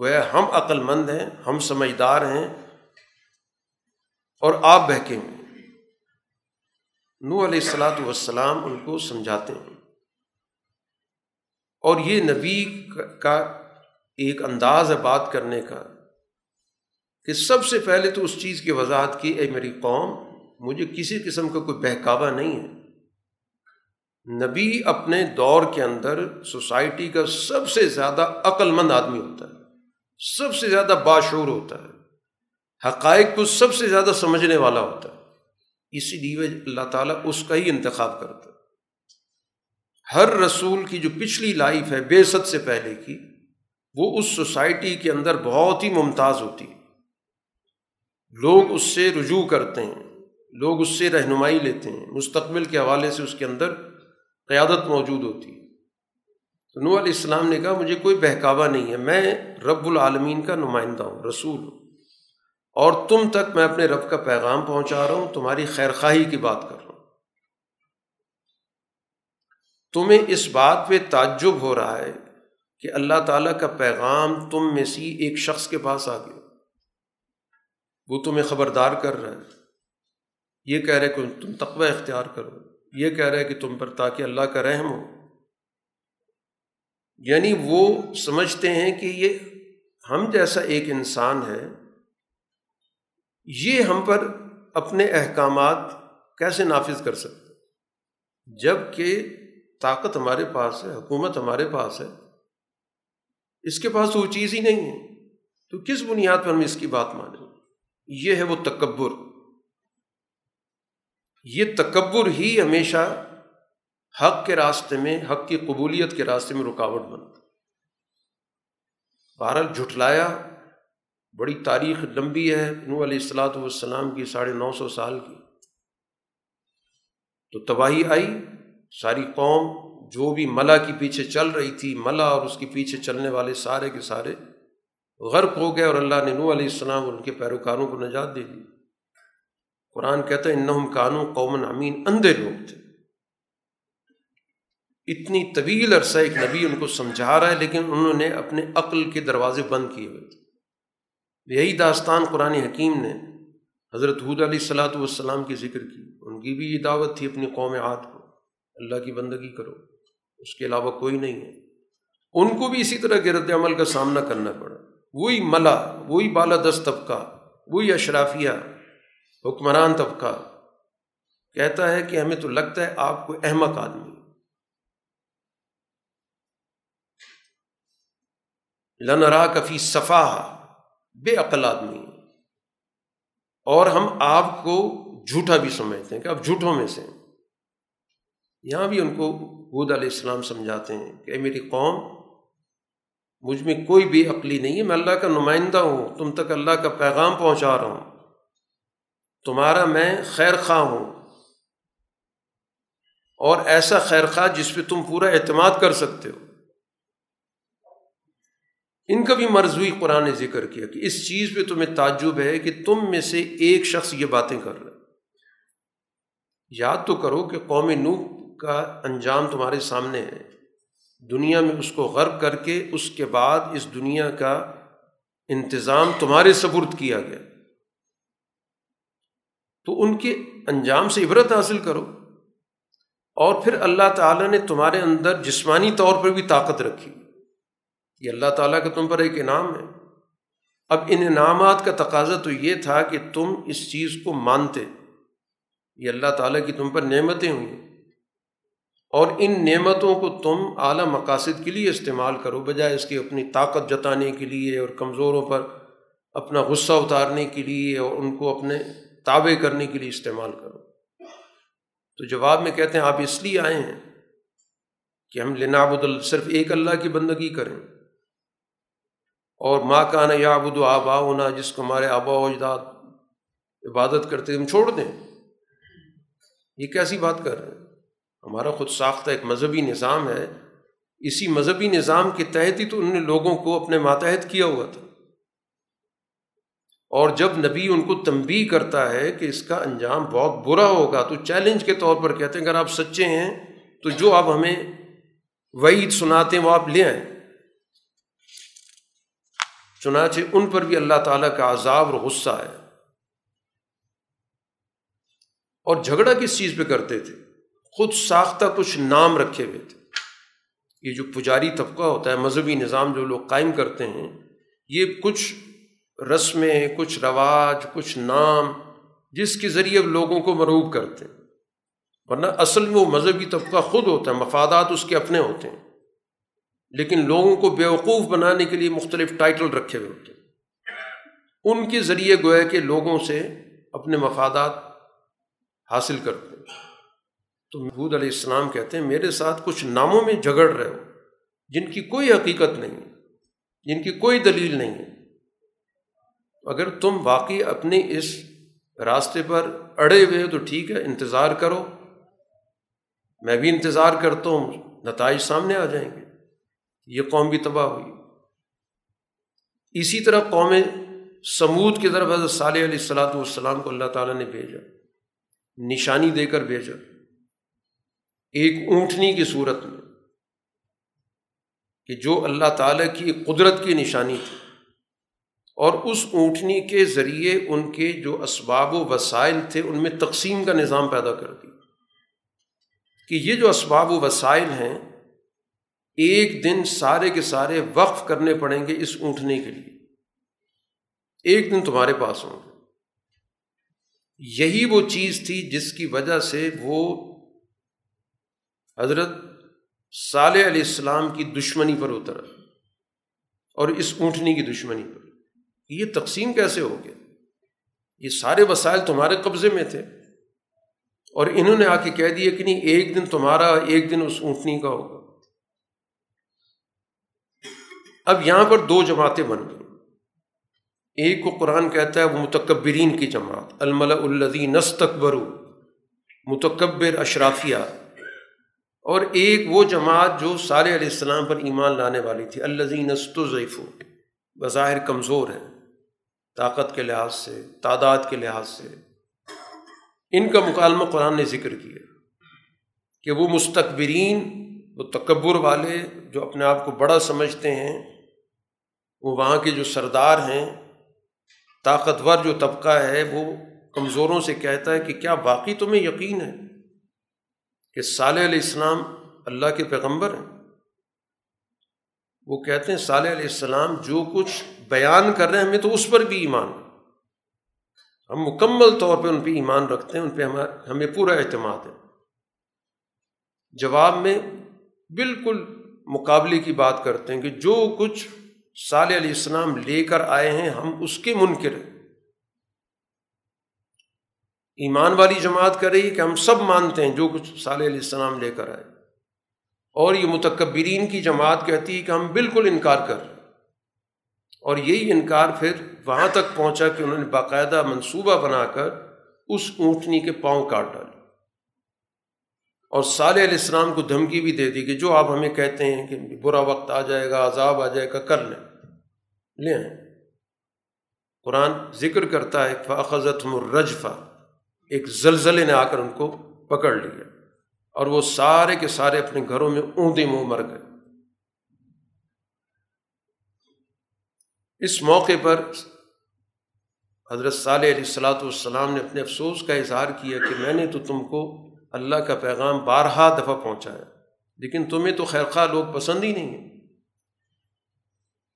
گویا ہم عقل مند ہیں، ہم سمجھدار ہیں اور آپ بہکے ہوئے نو علیہ السلاۃ والسلام ان کو سمجھاتے ہیں۔ اور یہ نبی کا ایک انداز ہے بات کرنے کا کہ سب سے پہلے تو اس چیز کی وضاحت کی، اے میری قوم، مجھے کسی قسم کا کوئی بہکاوا نہیں ہے۔ نبی اپنے دور کے اندر سوسائٹی کا سب سے زیادہ عقل مند آدمی ہوتا ہے، سب سے زیادہ باشعور ہوتا ہے، حقائق کو سب سے زیادہ سمجھنے والا ہوتا ہے۔ اسی لیے اللہ تعالیٰ اس کا ہی انتخاب کرتا ہے۔ ہر رسول کی جو پچھلی لائف ہے، بے ست سے پہلے کی، وہ اس سوسائٹی کے اندر بہت ہی ممتاز ہوتی ہے۔ لوگ اس سے رجوع کرتے ہیں، لوگ اس سے رہنمائی لیتے ہیں۔ مستقبل کے حوالے سے اس کے اندر قیادت موجود ہوتی ہے۔ تو نو علیہ السلام نے کہا، مجھے کوئی بہکاوا نہیں ہے، میں رب العالمین کا نمائندہ ہوں، رسول ہوں۔ اور تم تک میں اپنے رب کا پیغام پہنچا رہا ہوں، تمہاری خیر خواہی کی بات کر رہا ہوں۔ تمہیں اس بات پہ تعجب ہو رہا ہے کہ اللہ تعالیٰ کا پیغام تم میں سی ایک شخص کے پاس آ گیا۔ وہ تمہیں خبردار کر رہا ہے۔ یہ کہہ رہے کہ تم تقوی اختیار کرو۔ یہ کہہ رہے کہ تم پر تاکہ اللہ کا رحم ہو۔ یعنی وہ سمجھتے ہیں کہ یہ ہم جیسا ایک انسان ہے یہ ہم پر اپنے احکامات کیسے نافذ کر سکتے جبکہ طاقت ہمارے پاس ہے، حکومت ہمارے پاس ہے، اس کے پاس وہ چیز ہی نہیں ہے۔ تو کس بنیاد پر ہم اس کی بات مانیں؟ یہ ہے وہ تکبر۔ یہ تکبر ہی ہمیشہ حق کے راستے میں، حق کی قبولیت کے راستے میں رکاوٹ بنتا بہرحال جھٹلایا بڑی تاریخ لمبی ہے نو علیہ السلاۃ والسلام کی، ساڑھے نو سو سال کی۔ تو تباہی آئی، ساری قوم جو بھی ملا کے پیچھے چل رہی تھی، ملا اور اس کے پیچھے چلنے والے سارے کے سارے غرق ہو گئے اور اللہ نے نو علیہ السلام ان کے پیروکاروں کو نجات دے دی۔ قرآن کہتا ہے، انہم کانو قومن امین، اندھے لوگ تھے۔ اتنی طویل عرصہ ایک نبی ان کو سمجھا رہا ہے، لیکن انہوں نے اپنے عقل کے دروازے بند کیے ہوئے تھے۔ یہی داستان قرآن حکیم نے حضرت حود علیہ السلاۃ والسلام کی ذکر کی۔ ان کی بھی یہ دعوت تھی اپنی قوم عاد کو، اللہ کی بندگی کرو، اس کے علاوہ کوئی نہیں ہے۔ ان کو بھی اسی طرح کے رد عمل کا سامنا کرنا پڑا۔ وہی ملا، وہی بالادست طبقہ، وہی اشرافیہ، حکمران طبقہ۔ کہتا ہے کہ ہمیں تو لگتا ہے آپ کو احمق آدمی۔ لنرا کفی صفا بے عقل آدمی اور ہم آپ کو جھوٹا بھی سمجھتے ہیں کہ آپ جھوٹوں میں سے یہاں بھی ان کو حود علیہ السلام سمجھاتے ہیں کہ میری قوم، مجھ میں کوئی بھی عقلی نہیں ہے، میں اللہ کا نمائندہ ہوں، تم تک اللہ کا پیغام پہنچا رہا ہوں۔ تمہارا میں خیر خواہ ہوں۔ اور ایسا خیر خواہ جس پہ تم پورا اعتماد کر سکتے ہو۔ ان کا بھی مرضوی قرآن نے ذکر کیا کہ اس چیز پہ تمہیں تعجب ہے کہ تم میں سے ایک شخص یہ باتیں کر رہا یاد تو کرو کہ قوم نو کا انجام تمہارے سامنے ہے۔ دنیا میں اس کو غرب کر کے اس کے بعد اس دنیا کا انتظام تمہارے سبرد کیا گیا۔ تو ان کے انجام سے عبرت حاصل کرو۔ اور پھر اللہ تعالیٰ نے تمہارے اندر جسمانی طور پر بھی طاقت رکھی۔ یہ اللہ تعالیٰ کا تم پر ایک انعام ہے۔ اب ان انعامات کا تقاضا تو یہ تھا کہ تم اس چیز کو مانتے۔ یہ اللہ تعالیٰ کی تم پر نعمتیں ہوئیں۔ اور ان نعمتوں کو تم اعلیٰ مقاصد کے لیے استعمال کرو، بجائے اس کی اپنی طاقت جتانے کے لیے اور کمزوروں پر اپنا غصہ اتارنے کے لیے اور ان کو اپنے تابع کرنے کے لیے استعمال کرو۔ تو جواب میں کہتے ہیں، آپ اس لیے آئے ہیں کہ ہم لنابد صرف ایک اللہ کی بندگی کریں۔ اور ماں کا نا یا ابود آبا ہونا جس کو ہمارے آبا و اجداد عبادت کرتے ہم چھوڑ دیں۔ یہ کیسی بات کر رہے ہیں؟ ہمارا خود ساختہ ایک مذہبی نظام ہے۔ اسی مذہبی نظام کے تحت ہی تو انہوں نے لوگوں کو اپنے ماتحت کیا ہوا تھا۔ اور جب نبی ان کو تنبی کرتا ہے کہ اس کا انجام بہت برا ہوگا، تو چیلنج کے طور پر کہتے ہیں، اگر آپ سچے ہیں، تو جو آپ ہمیں وعید سناتے ہیں، وہ آپ لے آئیں۔ چنانچہ ان پر بھی اللہ تعالیٰ کا عذاب اور غصہ ہے۔ اور جھگڑا کس چیز پہ کرتے تھے؟ خود ساختہ کچھ نام رکھے ہوئے تھے۔ یہ جو پجاری طبقہ ہوتا ہے، مذہبی نظام جو لوگ قائم کرتے ہیں، یہ کچھ رسمیں، کچھ رواج، کچھ نام جس کے ذریعے لوگوں کو مروب کرتے ہیں۔ ورنہ اصل میں وہ مذہبی طبقہ خود ہوتا ہے، مفادات اس کے اپنے ہوتے ہیں۔ لیکن لوگوں کو بیوقوف بنانے کے لیے مختلف ٹائٹل رکھے ہوئے ہوتے ہیں۔ ان کے ذریعے گویا کہ لوگوں سے اپنے مفادات حاصل کرتے ہیں۔ تو محبود علیہ السلام کہتے ہیں، میرے ساتھ کچھ ناموں میں جھگڑ رہے ہو، جن کی کوئی حقیقت نہیں ہے، جن کی کوئی دلیل نہیں ہے۔ اگر تم واقعی اپنے اس راستے پر اڑے ہوئے تو ٹھیک ہے، انتظار کرو۔ میں بھی انتظار کرتا ہوں، نتائج سامنے آ جائیں گے۔ یہ قوم بھی تباہ ہوئی۔ اسی طرح قوم سمود کی طرف حضرت صالح علیہ السلاۃ والسلام کو اللہ تعالیٰ نے بھیجا، نشانی دے کر بھیجا۔ ایک اونٹنی کی صورت میں کہ جو اللہ تعالیٰ کی قدرت کی نشانی تھی۔ اور اس اونٹنی کے ذریعے ان کے جو اسباب و وسائل تھے، ان میں تقسیم کا نظام پیدا کر دیا کہ یہ جو اسباب و وسائل ہیں ایک دن سارے کے سارے وقف کرنے پڑیں گے اس اونٹنے کے لیے۔ ایک دن تمہارے پاس ہوں گے۔ یہی وہ چیز تھی جس کی وجہ سے وہ حضرت صالح علیہ السلام کی دشمنی پر اترا اور اس اونٹنی کی دشمنی پر۔ یہ تقسیم کیسے ہو گیا؟ یہ سارے وسائل تمہارے قبضے میں تھے اور انہوں نے آ کے کہہ دیا کہ نہیں، ایک دن تمہارا، ایک دن اس اونٹنی کا ہوگا۔ اب یہاں پر دو جماعتیں بن گئی ایک کو قرآن کہتا ہے وہ متکبرین کی جماعت الملا الدی نستقبرو متکبر اشرافیہ۔ اور ایک وہ جماعت جو صالح علیہ السلام پر ایمان لانے والی تھی الزی نست ضیفو بظاہر کمزور ہے طاقت کے لحاظ سے، تعداد کے لحاظ سے۔ ان کا مکالمہ قرآن نے ذکر کیا کہ وہ مستقبرین وہ تکبر والے جو اپنے آپ کو بڑا سمجھتے ہیں وہ وہاں کے جو سردار ہیں، طاقتور جو طبقہ ہے، وہ کمزوروں سے کہتا ہے کہ کیا باقی تمہیں یقین ہے کہ صالح علیہ السلام اللہ کے پیغمبر ہیں؟ وہ کہتے ہیں صالح علیہ السلام جو کچھ بیان کر رہے ہیں، ہمیں تو اس پر بھی ایمان ہم مکمل طور پہ ان پہ ایمان رکھتے ہیں، ان پہ ہمیں پورا اعتماد ہے۔ جواب میں بالکل مقابلے کی بات کرتے ہیں کہ جو کچھ صالح علیہ السلام لے کر آئے ہیں، ہم اس کے منکر ہیں۔ ایمان والی جماعت کر رہی ہے کہ ہم سب مانتے ہیں جو کچھ صالح علیہ السلام لے کر آئے۔ اور یہ متکبرین کی جماعت کہتی ہے کہ ہم بالکل انکار کر رہے اور یہی انکار پھر وہاں تک پہنچا کہ انہوں نے باقاعدہ منصوبہ بنا کر اس اونٹنی کے پاؤں کاٹ ڈالے۔ اور صالح علیہ السلام کو دھمکی بھی دے دی کہ جو آپ ہمیں کہتے ہیں کہ برا وقت آ جائے گا، عذاب آ جائے گا، کر لیں۔ لیں قرآن ذکر کرتا ہے فاخذت مرجفا ایک زلزلے نے آ کر ان کو پکڑ لیا۔ اور وہ سارے کے سارے اپنے گھروں میں اوندے منہ مر گئے۔ اس موقع پر حضرت صالح علیہ السلاۃ والسلام نے اپنے افسوس کا اظہار کیا کہ میں نے تو تم کو اللہ کا پیغام بارہا دفعہ پہنچایا۔ لیکن تمہیں تو خیر خواہ لوگ پسند ہی نہیں ہیں۔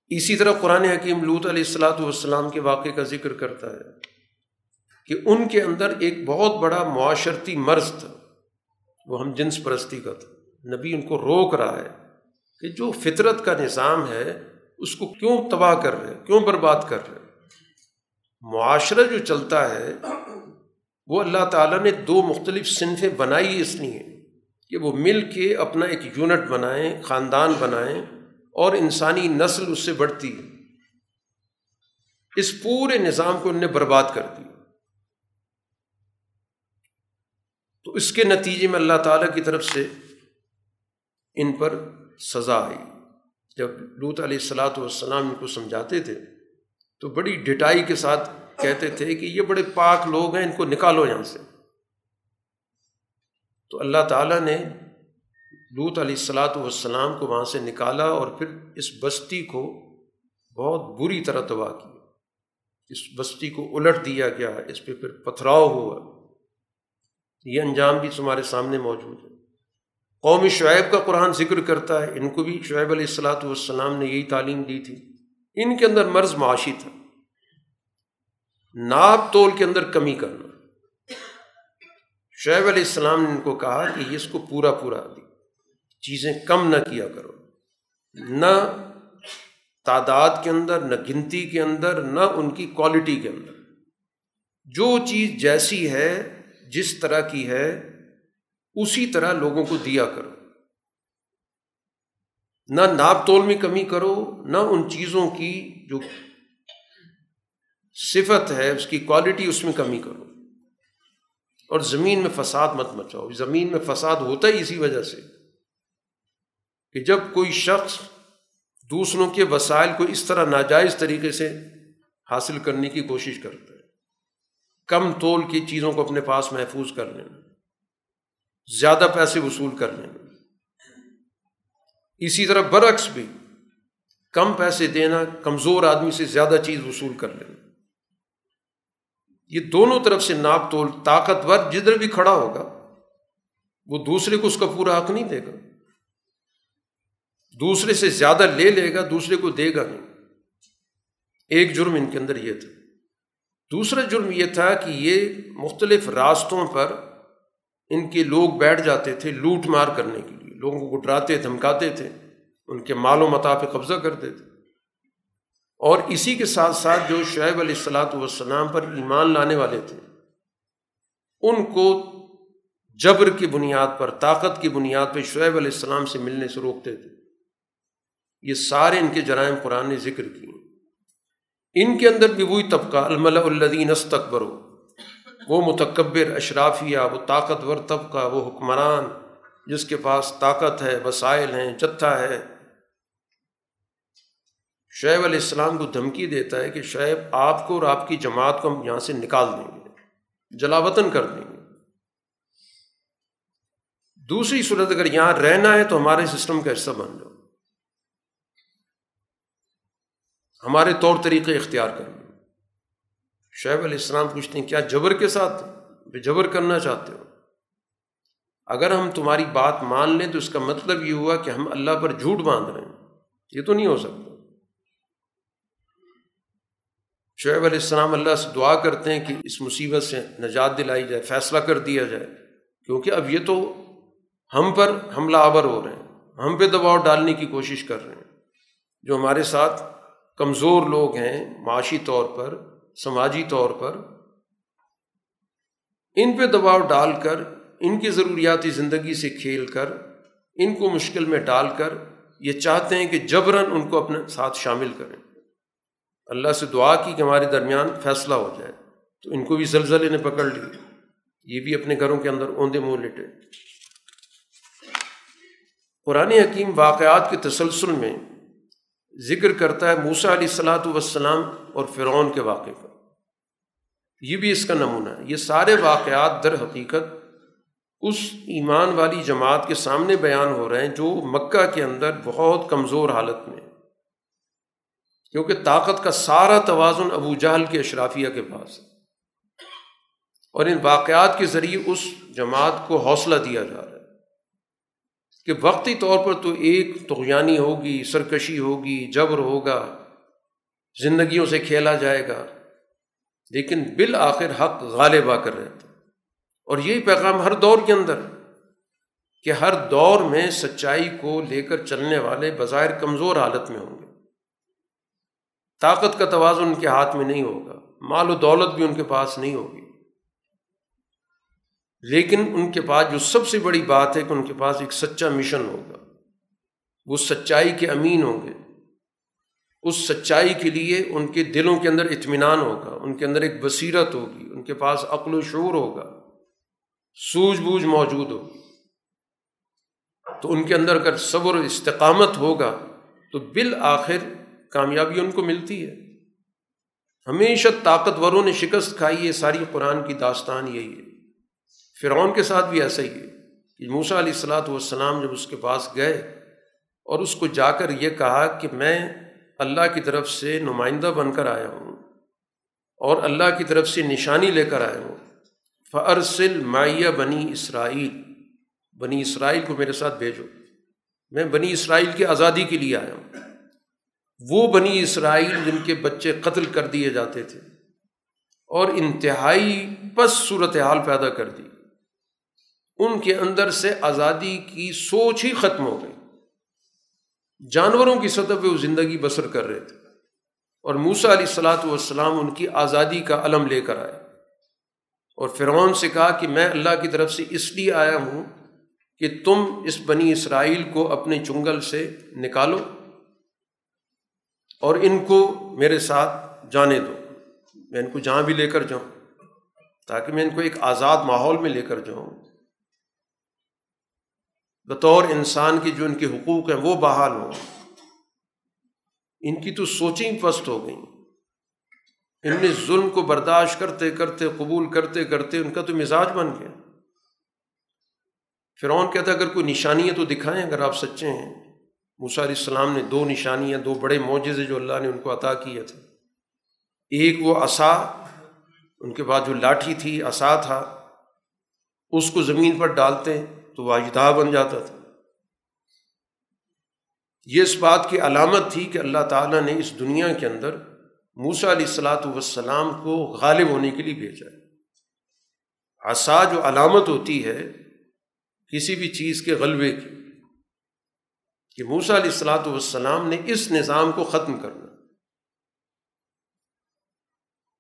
اسی طرح قرآن حکیم لوت علیہ السلاۃ والسلام کے واقعے کا ذکر کرتا ہے کہ ان کے اندر ایک بہت بڑا معاشرتی مرض تھا۔ وہ ہم جنس پرستی کا تھا۔ نبی ان کو روک رہا ہے کہ جو فطرت کا نظام ہے، اس کو کیوں تباہ کر رہے کیوں برباد کر رہے معاشرہ جو چلتا ہے وہ اللہ تعالیٰ نے دو مختلف صنفیں بنائی اس لیے کہ وہ مل کے اپنا ایک یونٹ بنائیں، خاندان بنائیں اور انسانی نسل اس سے بڑھتی اس پورے نظام کو ان نے برباد کر دی تو اس کے نتیجے میں اللہ تعالیٰ کی طرف سے ان پر سزا آئی۔ جب لوت علیہ السلاۃ والسلام ان کو سمجھاتے تھے تو بڑی ڈٹائی کے ساتھ کہتے تھے کہ یہ بڑے پاک لوگ ہیں، ان کو نکالو یہاں سے۔ تو اللہ تعالیٰ نے لوت علیہ السلاۃ والسلام کو وہاں سے نکالا اور پھر اس بستی کو بہت بری طرح تباہ کیا۔ اس بستی کو الٹ دیا گیا، اس پہ پھر پتھراؤ ہوا۔ یہ انجام بھی تمہارے سامنے موجود ہے۔ قوم شعیب کا قرآن ذکر کرتا ہے۔ ان کو بھی شعیب علیہ السلاۃ والسلام نے یہی تعلیم دی تھی۔ ان کے اندر مرض معاشی تھا۔ ناپ تول کے اندر کمی کرنا۔ شعیب علیہ السلام نے ان کو کہا کہ اس کو پورا پورا دی چیزیں کم نہ کیا کرو۔ نہ تعداد کے اندر، نہ گنتی کے اندر، نہ ان کی کوالٹی کے اندر۔ جو چیز جیسی ہے، جس طرح کی ہے، اسی طرح لوگوں کو دیا کرو۔ نہ ناپ تول میں کمی کرو، نہ ان چیزوں کی جو صفت ہے، اس کی کوالٹی اس میں کمی کرو۔ اور زمین میں فساد مت مچاؤ۔ زمین میں فساد ہوتا ہی اسی وجہ سے کہ جب کوئی شخص دوسروں کے وسائل کو اس طرح ناجائز طریقے سے حاصل کرنے کی کوشش کرتا ہے، کم تول کی چیزوں کو اپنے پاس محفوظ کر لینا زیادہ پیسے وصول کر لینا اسی طرح برعکس بھی، کم پیسے دینا، کمزور آدمی سے زیادہ چیز وصول کر لینا۔ یہ دونوں طرف سے ناپ تول طاقتور جدھر بھی کھڑا ہوگا، وہ دوسرے کو اس کا پورا حق نہیں دے گا۔ دوسرے سے زیادہ لے لے گا، دوسرے کو دے گا نہیں۔ ایک جرم ان کے اندر یہ تھا۔ دوسرا جرم یہ تھا کہ یہ مختلف راستوں پر ان کے لوگ بیٹھ جاتے تھے لوٹ مار کرنے کے لیے۔ لوگوں کو گٹراتے دھمکاتے تھے، ان کے مال و متا پہ قبضہ کرتے تھے۔ اور اسی کے ساتھ ساتھ جو شعیب علیہ السلاۃ والسلام پر ایمان لانے والے تھے، ان کو جبر کی بنیاد پر، طاقت کی بنیاد پہ شعیب علیہ السلام سے ملنے سے روکتے تھے۔ یہ سارے ان کے جرائم قرآن نے ذکر کیے۔ ان کے اندر بھی وہی طبقہ الملا الدین استقبر وہ متکبر، اشرافیہ، وہ طاقتور طبقہ، وہ حکمران، جس کے پاس طاقت ہے، وسائل ہیں، جتھا ہے۔ شعیب علیہ السلام کو دھمکی دیتا ہے کہ شعیب آپ کو اور آپ کی جماعت کو ہم یہاں سے نکال دیں گے جلا وطن کر دیں گے۔ دوسری صورت اگر یہاں رہنا ہے تو ہمارے سسٹم کا حصہ بن جاؤ۔ ہمارے طور طریقے اختیار کر لیں شعیب علیہ السلام پوچھتے ہیں، کیا جبر کے ساتھ بے جبر کرنا چاہتے ہو؟ اگر ہم تمہاری بات مان لیں تو اس کا مطلب یہ ہوا کہ ہم اللہ پر جھوٹ باندھ رہے ہیں۔ یہ تو نہیں ہو سکتا۔ شعیب علیہ السلام اللہ سے دعا کرتے ہیں کہ اس مصیبت سے نجات دلائی جائے، فیصلہ کر دیا جائے۔ کیونکہ اب یہ تو ہم پر حملہ آور ہو رہے ہیں، ہم پہ دباؤ ڈالنے کی کوشش کر رہے ہیں۔ جو ہمارے ساتھ کمزور لوگ ہیں، معاشی طور پر، سماجی طور پر، ان پہ دباؤ ڈال کر، ان کی ضروریاتی زندگی سے کھیل کر، ان کو مشکل میں ڈال کر، یہ چاہتے ہیں کہ جبراً ان کو اپنے ساتھ شامل کریں۔ اللہ سے دعا کی کہ ہمارے درمیان فیصلہ ہو جائے۔ تو ان کو بھی زلزلے نے پکڑ لی یہ بھی اپنے گھروں کے اندر اوندے منہ لٹے۔ قرآن حکیم واقعات کے تسلسل میں ذکر کرتا ہے موسا علیہ السلاۃ والسلام اور فرعون کے واقعے کا یہ بھی اس کا نمونہ ہے۔ یہ سارے واقعات در حقیقت اس ایمان والی جماعت کے سامنے بیان ہو رہے ہیں جو مکہ کے اندر بہت کمزور حالت میں کیونکہ طاقت کا سارا توازن ابو جہل کے اشرافیہ کے پاس ہے۔ اور ان واقعات کے ذریعے اس جماعت کو حوصلہ دیا جا رہا ہے۔ کہ وقتی طور پر تو ایک تغیانی ہوگی، سرکشی ہوگی، جبر ہوگا، زندگیوں سے کھیلا جائے گا۔ لیکن بالآخر حق غالب آ کر رہتا اور یہی پیغام ہر دور کے اندر کہ ہر دور میں سچائی کو لے کر چلنے والے بظاہر کمزور حالت میں ہوں گے۔ طاقت کا توازن ان کے ہاتھ میں نہیں ہوگا، مال و دولت بھی ان کے پاس نہیں ہوگی۔ لیکن ان کے پاس جو سب سے بڑی بات ہے کہ ان کے پاس ایک سچا مشن ہوگا۔ وہ سچائی کے امین ہوں گے۔ اس سچائی کے لیے ان کے دلوں کے اندر اطمینان ہوگا، ان کے اندر ایک بصیرت ہوگی، ان کے پاس عقل و شعور ہوگا۔ سوجھ بوجھ موجود ہوگی۔ تو ان کے اندر اگر صبر و استقامت ہوگا، تو بالآخر کامیابی ان کو ملتی ہے۔ ہمیشہ طاقتوروں نے شکست کھائی ہے ساری قرآن کی داستان یہی ہے۔ فرعون کے ساتھ بھی ایسا ہی ہے کہ موسا علیہ السلاۃ والسلام جب اس کے پاس گئے اور اس کو جا کر یہ کہا کہ میں اللہ کی طرف سے نمائندہ بن کر آیا ہوں اور اللہ کی طرف سے نشانی لے کر آیا ہوں۔ فرسل مائیا بنی اسرائیل بنی اسرائیل کو میرے ساتھ بھیجو۔ میں بنی اسرائیل کی آزادی کے لیے آیا ہوں۔ وہ بنی اسرائیل جن کے بچے قتل کر دیے جاتے تھے اور انتہائی پس صورت حال پیدا کر دی۔ ان کے اندر سے آزادی کی سوچ ہی ختم ہو گئی۔ جانوروں کی سطح پہ وہ زندگی بسر کر رہے تھے۔ اور موسا علیہ السلاۃ والسلام ان کی آزادی کا علم لے کر آئے۔ اور فرعون سے کہا کہ میں اللہ کی طرف سے اس لیے آیا ہوں کہ تم اس بنی اسرائیل کو اپنے چنگل سے نکالو۔ اور ان کو میرے ساتھ جانے دو۔ میں ان کو جہاں بھی لے کر جاؤں، تاکہ میں ان کو ایک آزاد ماحول میں لے کر جاؤں۔ بطور انسان کی جو ان کے حقوق ہیں وہ بحال ہوں۔ ان کی تو سوچیں پست ہو گئیں۔ ان نے ظلم کو برداشت کرتے کرتے، قبول کرتے کرتے ان کا تو مزاج بن گیا۔ فرعون کہتا اگر کوئی نشانیاں تو دکھائیں، اگر آپ سچے ہیں۔ موسیٰ علیہ السلام نے دو نشانیاں، دو بڑے معجزے جو اللہ نے ان کو عطا کیے تھے۔ ایک وہ عصا، ان کے بعد جو لاٹھی تھی، عصا تھا، اس کو زمین پر ڈالتے تو وہ بن جاتا تھا۔ یہ اس بات کی علامت تھی کہ اللہ تعالیٰ نے اس دنیا کے اندر موسا علیہ السلاۃ والسلام کو غالب ہونے کے لیے بھیجا عصا جو علامت ہوتی ہے کسی بھی چیز کے غلبے کی۔ کہ موسا علیہ السلاۃ والسلام نے اس نظام کو ختم کرنا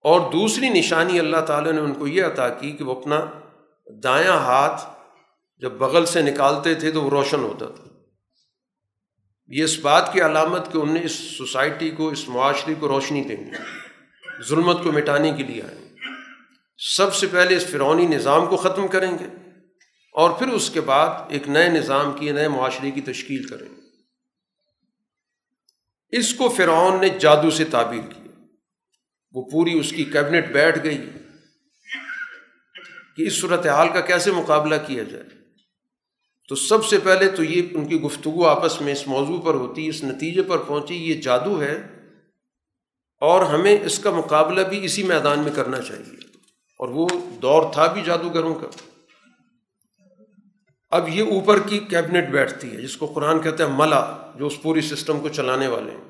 اور دوسری نشانی اللہ تعالیٰ نے ان کو یہ عطا کی کہ وہ اپنا دایاں ہاتھ جب بغل سے نکالتے تھے تو وہ روشن ہوتا تھا۔ یہ اس بات کی علامت کہ انہوں نے اس سوسائٹی کو، اس معاشرے کو روشنی دیں گے ظلمت کو مٹانے کے لیے آئیں سب سے پہلے اس فرونی نظام کو ختم کریں گے اور پھر اس کے بعد ایک نئے نظام کی، نئے معاشرے کی تشکیل کریں گے۔ اس کو فرعون نے جادو سے تعبیر کیا۔ وہ پوری اس کی کیبنٹ بیٹھ گئی کہ اس صورت حال کا کیسے مقابلہ کیا جائے۔ تو سب سے پہلے تو یہ ان کی گفتگو آپس میں اس موضوع پر ہوتی، اس نتیجے پر پہنچی، یہ جادو ہے اور ہمیں اس کا مقابلہ بھی اسی میدان میں کرنا چاہیے۔ اور وہ دور تھا بھی جادوگروں کا۔ اب یہ اوپر کی کیبنٹ بیٹھتی ہے، جس کو قرآن کہتے ہیں ملا، جو اس پوری سسٹم کو چلانے والے ہیں۔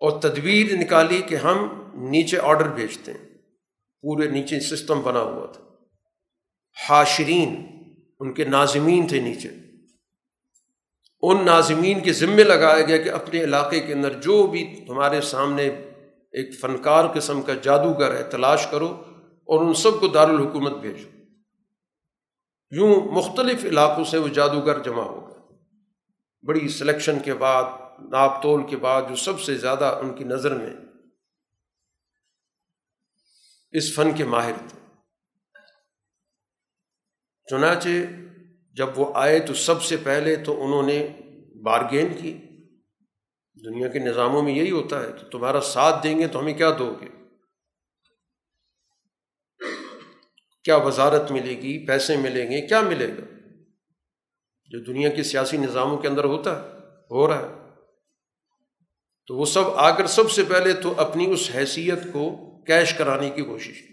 اور تدبیر نکالی کہ ہم نیچے آرڈر بھیجتے ہیں۔ پورے نیچے سسٹم بنا ہوا تھا۔ حاشرین، ان کے ناظمین تھے نیچے۔ ان ناظمین کے ذمے لگایا گیا کہ اپنے علاقے کے اندر جو بھی تمہارے سامنے ایک فنکار قسم کا جادوگر ہے، تلاش کرو اور ان سب کو دارالحکومت بھیجو۔ یوں مختلف علاقوں سے وہ جادوگر جمع ہو گئے۔ بڑی سلیکشن کے بعد، ناپ تول کے بعد جو سب سے زیادہ ان کی نظر میں اس فن کے ماہر تھے۔ چنانچہ جب وہ آئے تو سب سے پہلے تو انہوں نے بارگین کی۔ دنیا کے نظاموں میں یہی ہوتا ہے کہ تمہارا ساتھ دیں گے تو ہمیں کیا دو گے؟ کیا وزارت ملے گی، پیسے ملیں گے، کیا ملے گا؟ جو دنیا کے سیاسی نظاموں کے اندر ہوتا ہے، ہو رہا ہے۔ تو وہ سب آ کر سب سے پہلے تو اپنی اس حیثیت کو کیش کرانے کی کوشش کی۔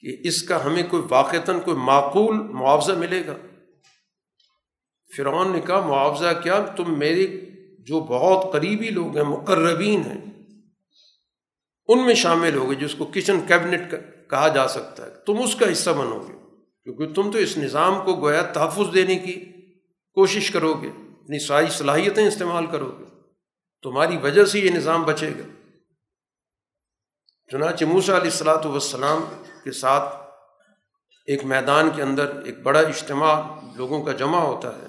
کہ اس کا ہمیں کوئی واقعتاً کوئی معقول معاوضہ ملے گا۔ فرعون نے کہا، معاوضہ کیا؟ تم میرے جو بہت قریبی لوگ ہیں، مقربین ہیں ان میں شامل ہوگے جس کو کچن کیبنٹ کہا جا سکتا ہے۔ تم اس کا حصہ بنو گے۔ کیونکہ تم تو اس نظام کو گویا تحفظ دینے کی کوشش کرو گے۔ اپنی ساری صلاحیتیں استعمال کرو گے۔ تمہاری وجہ سے یہ نظام بچے گا۔ چنانچہ موسا علیہ السلاۃ والسلام کے ساتھ ایک میدان کے اندر ایک بڑا اجتماع لوگوں کا جمع ہوتا ہے۔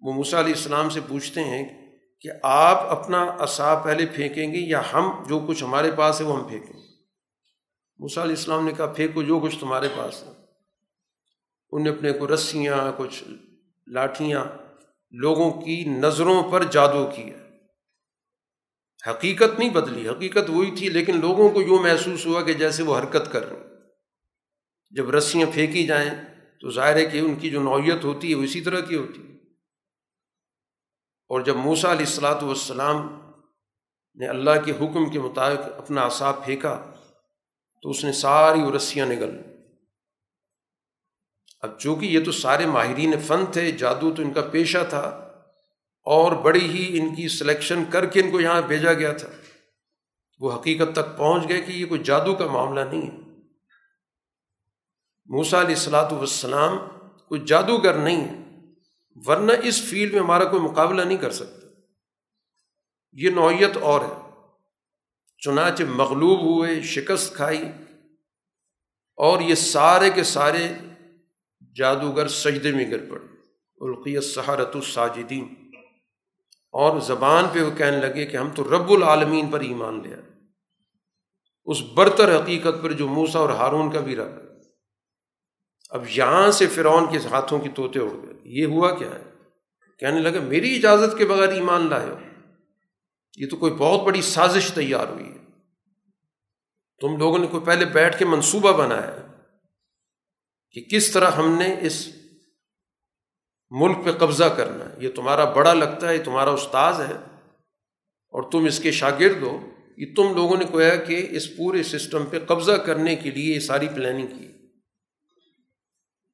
وہ موسا علیہ السلام سے پوچھتے ہیں کہ آپ اپنا عصا پہلے پھینکیں گے یا ہم جو کچھ ہمارے پاس ہے وہ ہم پھینکیں گے۔ موسیٰ علیہ السلام نے کہا، پھینکو جو کچھ تمہارے پاس ہے۔ ان نے اپنے کو رسیاں، کچھ لاٹھیاں لوگوں کی نظروں پر جادو کیا۔ حقیقت نہیں بدلی، حقیقت وہی تھی، لیکن لوگوں کو یوں محسوس ہوا کہ جیسے وہ حرکت کر رہے جب رسیاں پھینکی جائیں تو ظاہر ہے کہ ان کی جو نوعیت ہوتی ہے وہ اسی طرح کی ہوتی ہے۔ اور جب موسا علیہ السلاۃ والسلام نے اللہ کے حکم کے مطابق اپنا عصا پھینکا تو اس نے ساری رسیاں نگل اب چونکہ یہ تو سارے ماہرین فن تھے، جادو تو ان کا پیشہ تھا، اور بڑی ہی ان کی سلیکشن کر کے ان کو یہاں بھیجا گیا تھا، وہ حقیقت تک پہنچ گئے کہ یہ کوئی جادو کا معاملہ نہیں ہے۔ موسا علیہ السلاۃ والسلام کوئی جادوگر نہیں ہے۔ ورنہ اس فیلڈ میں ہمارا کوئی مقابلہ نہیں کر سکتا۔ یہ نوعیت اور ہے۔ چنانچہ مغلوب ہوئے، شکست کھائی اور یہ سارے کے سارے جادوگر سجدے میں گر پڑے۔ القیت سہارت الساجدین۔ اور زبان پہ وہ کہنے لگے کہ ہم تو رب العالمین پر ایمان لیا اس برتر حقیقت پر جو موسا اور ہارون کا بھی رب ہے۔ اب یہاں سے فرعون کے ہاتھوں کی طوطے اڑ گئے۔ یہ ہوا کیا ہے؟ کہنے لگا، میری اجازت کے بغیر ایمان لائے ہو۔ یہ تو کوئی بہت بڑی سازش تیار ہوئی ہے۔ تم لوگوں نے کوئی پہلے بیٹھ کے منصوبہ بنایا کہ کس طرح ہم نے اس ملک پہ قبضہ کرنا ہے۔ یہ تمہارا بڑا لگتا ہے، یہ تمہارا استاذ ہے اور تم اس کے شاگرد ہو۔ یہ تم لوگوں نے کہا کہ اس پورے سسٹم پہ قبضہ کرنے کے لیے یہ ساری پلاننگ کی۔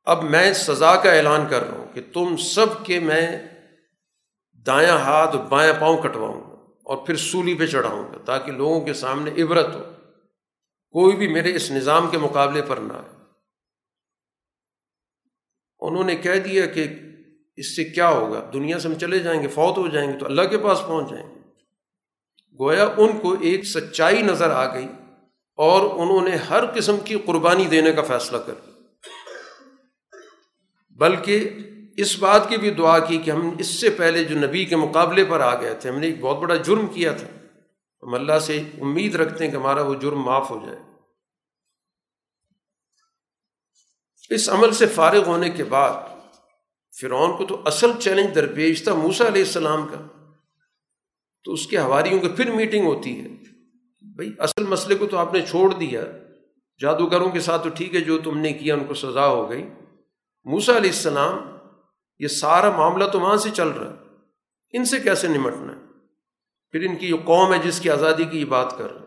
اب میں سزا کا اعلان کر رہا ہوں کہ تم سب کے میں دایاں ہاتھ بایاں پاؤں کٹواؤں گا اور پھر سولی پہ چڑھاؤں گا تاکہ لوگوں کے سامنے عبرت ہو۔ کوئی بھی میرے اس نظام کے مقابلے پر نہ آئے۔ انہوں نے کہہ دیا کہ اس سے کیا ہوگا؟ دنیا سے ہم چلے جائیں گے، فوت ہو جائیں گے تو اللہ کے پاس پہنچ جائیں گے۔ گویا ان کو ایک سچائی نظر آ گئی اور انہوں نے ہر قسم کی قربانی دینے کا فیصلہ کر لیا۔ بلکہ اس بات کی بھی دعا کی کہ ہم اس سے پہلے جو نبی کے مقابلے پر آ گئے تھے، ہم نے ایک بہت بڑا جرم کیا تھا۔ ہم اللہ سے امید رکھتے ہیں کہ ہمارا وہ جرم معاف ہو جائے۔ اس عمل سے فارغ ہونے کے بعد فرعون کو تو اصل چیلنج درپیش تھا موسا علیہ السلام کا۔ تو اس کے حواریوں کی پھر میٹنگ ہوتی ہے۔ بھائی، اصل مسئلے کو تو آپ نے چھوڑ دیا۔ جادوگروں کے ساتھ تو ٹھیک ہے، جو تم نے کیا ان کو سزا ہو گئی۔ موسا علیہ السلام یہ سارا معاملہ تو وہاں سے چل رہا ہے۔ ان سے کیسے نمٹنا ہے؟ پھر ان کی جو قوم ہے جس کی آزادی کی یہ بات کر رہے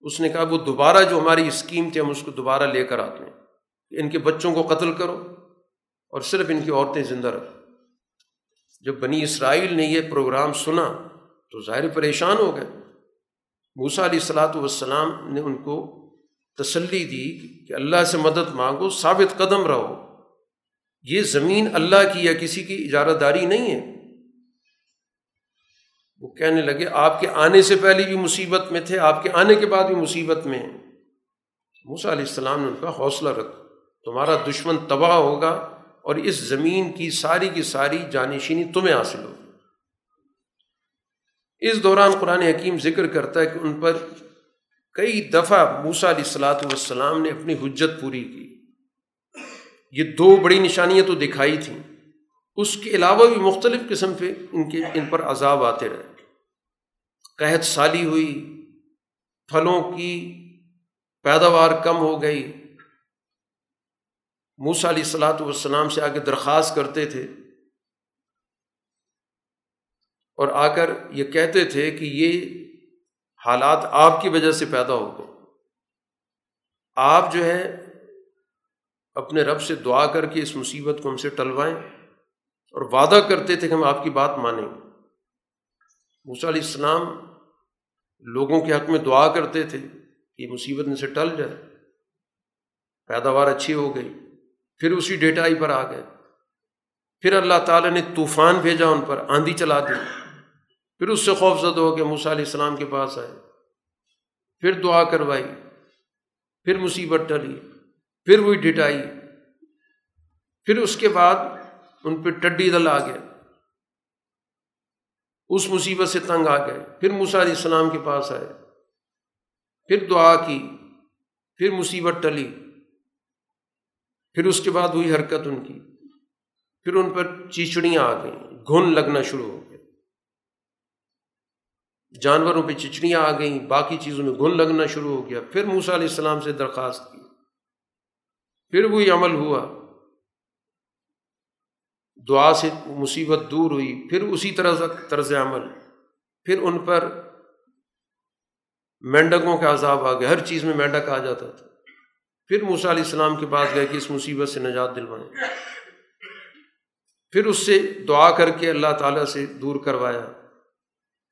اس نے کہا وہ دوبارہ جو ہماری اسکیم تھی، ہم اس کو دوبارہ لے کر آتے ہیں۔ ان کے بچوں کو قتل کرو اور صرف ان کی عورتیں زندہ رکھو جب بنی اسرائیل نے یہ پروگرام سنا تو ظاہر پریشان ہو گئے۔ موسا علیہ السلاۃ والسلام نے ان کو تسلی دی کہ اللہ سے مدد مانگو، ثابت قدم رہو۔ یہ زمین اللہ کی یا کسی کی اجارہ داری نہیں ہے۔ وہ کہنے لگے، آپ کے آنے سے پہلے بھی مصیبت میں تھے، آپ کے آنے کے بعد بھی مصیبت میں موسا علیہ السلام نے ان کا حوصلہ رکھا۔ تمہارا دشمن تباہ ہوگا اور اس زمین کی ساری کی ساری جانشینی تمہیں حاصل ہوگی۔ اس دوران قرآن حکیم ذکر کرتا ہے کہ ان پر کئی دفعہ موسا علیہ السلاۃ والسلام نے اپنی حجت پوری کی۔ یہ دو بڑی نشانیاں تو دکھائی تھیں۔ اس کے علاوہ بھی مختلف قسم پہ ان کے، ان پر عذاب آتے رہے۔ قحط سالی ہوئی، پھلوں کی پیداوار کم ہو گئی۔ موسا علیہ السلاۃ والسلام سے آگے درخواست کرتے تھے۔ اور آ کر یہ کہتے تھے کہ یہ حالات آپ کی وجہ سے پیدا ہو گئے۔ آپ جو ہے اپنے رب سے دعا کر کے اس مصیبت کو ہم سے ٹلوائیں اور وعدہ کرتے تھے کہ ہم آپ کی بات مانیں۔ موسیٰ علیہ السلام لوگوں کے حق میں دعا کرتے تھے کہ یہ مصیبت ان سے ٹل جائے۔ پیداوار اچھی ہو گئی۔ پھر اسی ڈیٹائی پر آ گئے۔ پھر اللہ تعالیٰ نے طوفان بھیجا ان پر، آندھی چلا دی۔ پھر اس سے خوف زد ہو کے موسیٰ علیہ السلام کے پاس آئے۔ پھر دعا کروائی۔ پھر مصیبت ٹلی۔ پھر وہی ڈٹائی پھر اس کے بعد ان پہ ٹڈی دل آ گئے اس مصیبت سے تنگ آ گئے۔ پھر موسا علیہ السلام کے پاس آئے۔ پھر دعا کی۔ پھر مصیبت ٹلی۔ پھر اس کے بعد ہوئی حرکت ان کی۔ پھر ان پر چیچڑیاں آ گئیں۔ گھن لگنا شروع ہو گیا۔ جانوروں پہ چچڑیاں آ گئیں۔ باقی چیزوں میں گھن لگنا شروع ہو گیا۔ پھر موسا علیہ السلام سے درخواست کی۔ پھر وہی عمل ہوا۔ دعا سے مصیبت دور ہوئی، پھر اسی طرح طرز عمل، پھر ان پر مینڈکوں کا عذاب آ گیا۔ ہر چیز میں مینڈک آ جاتا تھا۔ پھر موسیٰ علیہ السلام کے پاس گئے کہ اس مصیبت سے نجات دلوائیں۔ پھر اس سے دعا کر کے اللہ تعالیٰ سے دور کروایا۔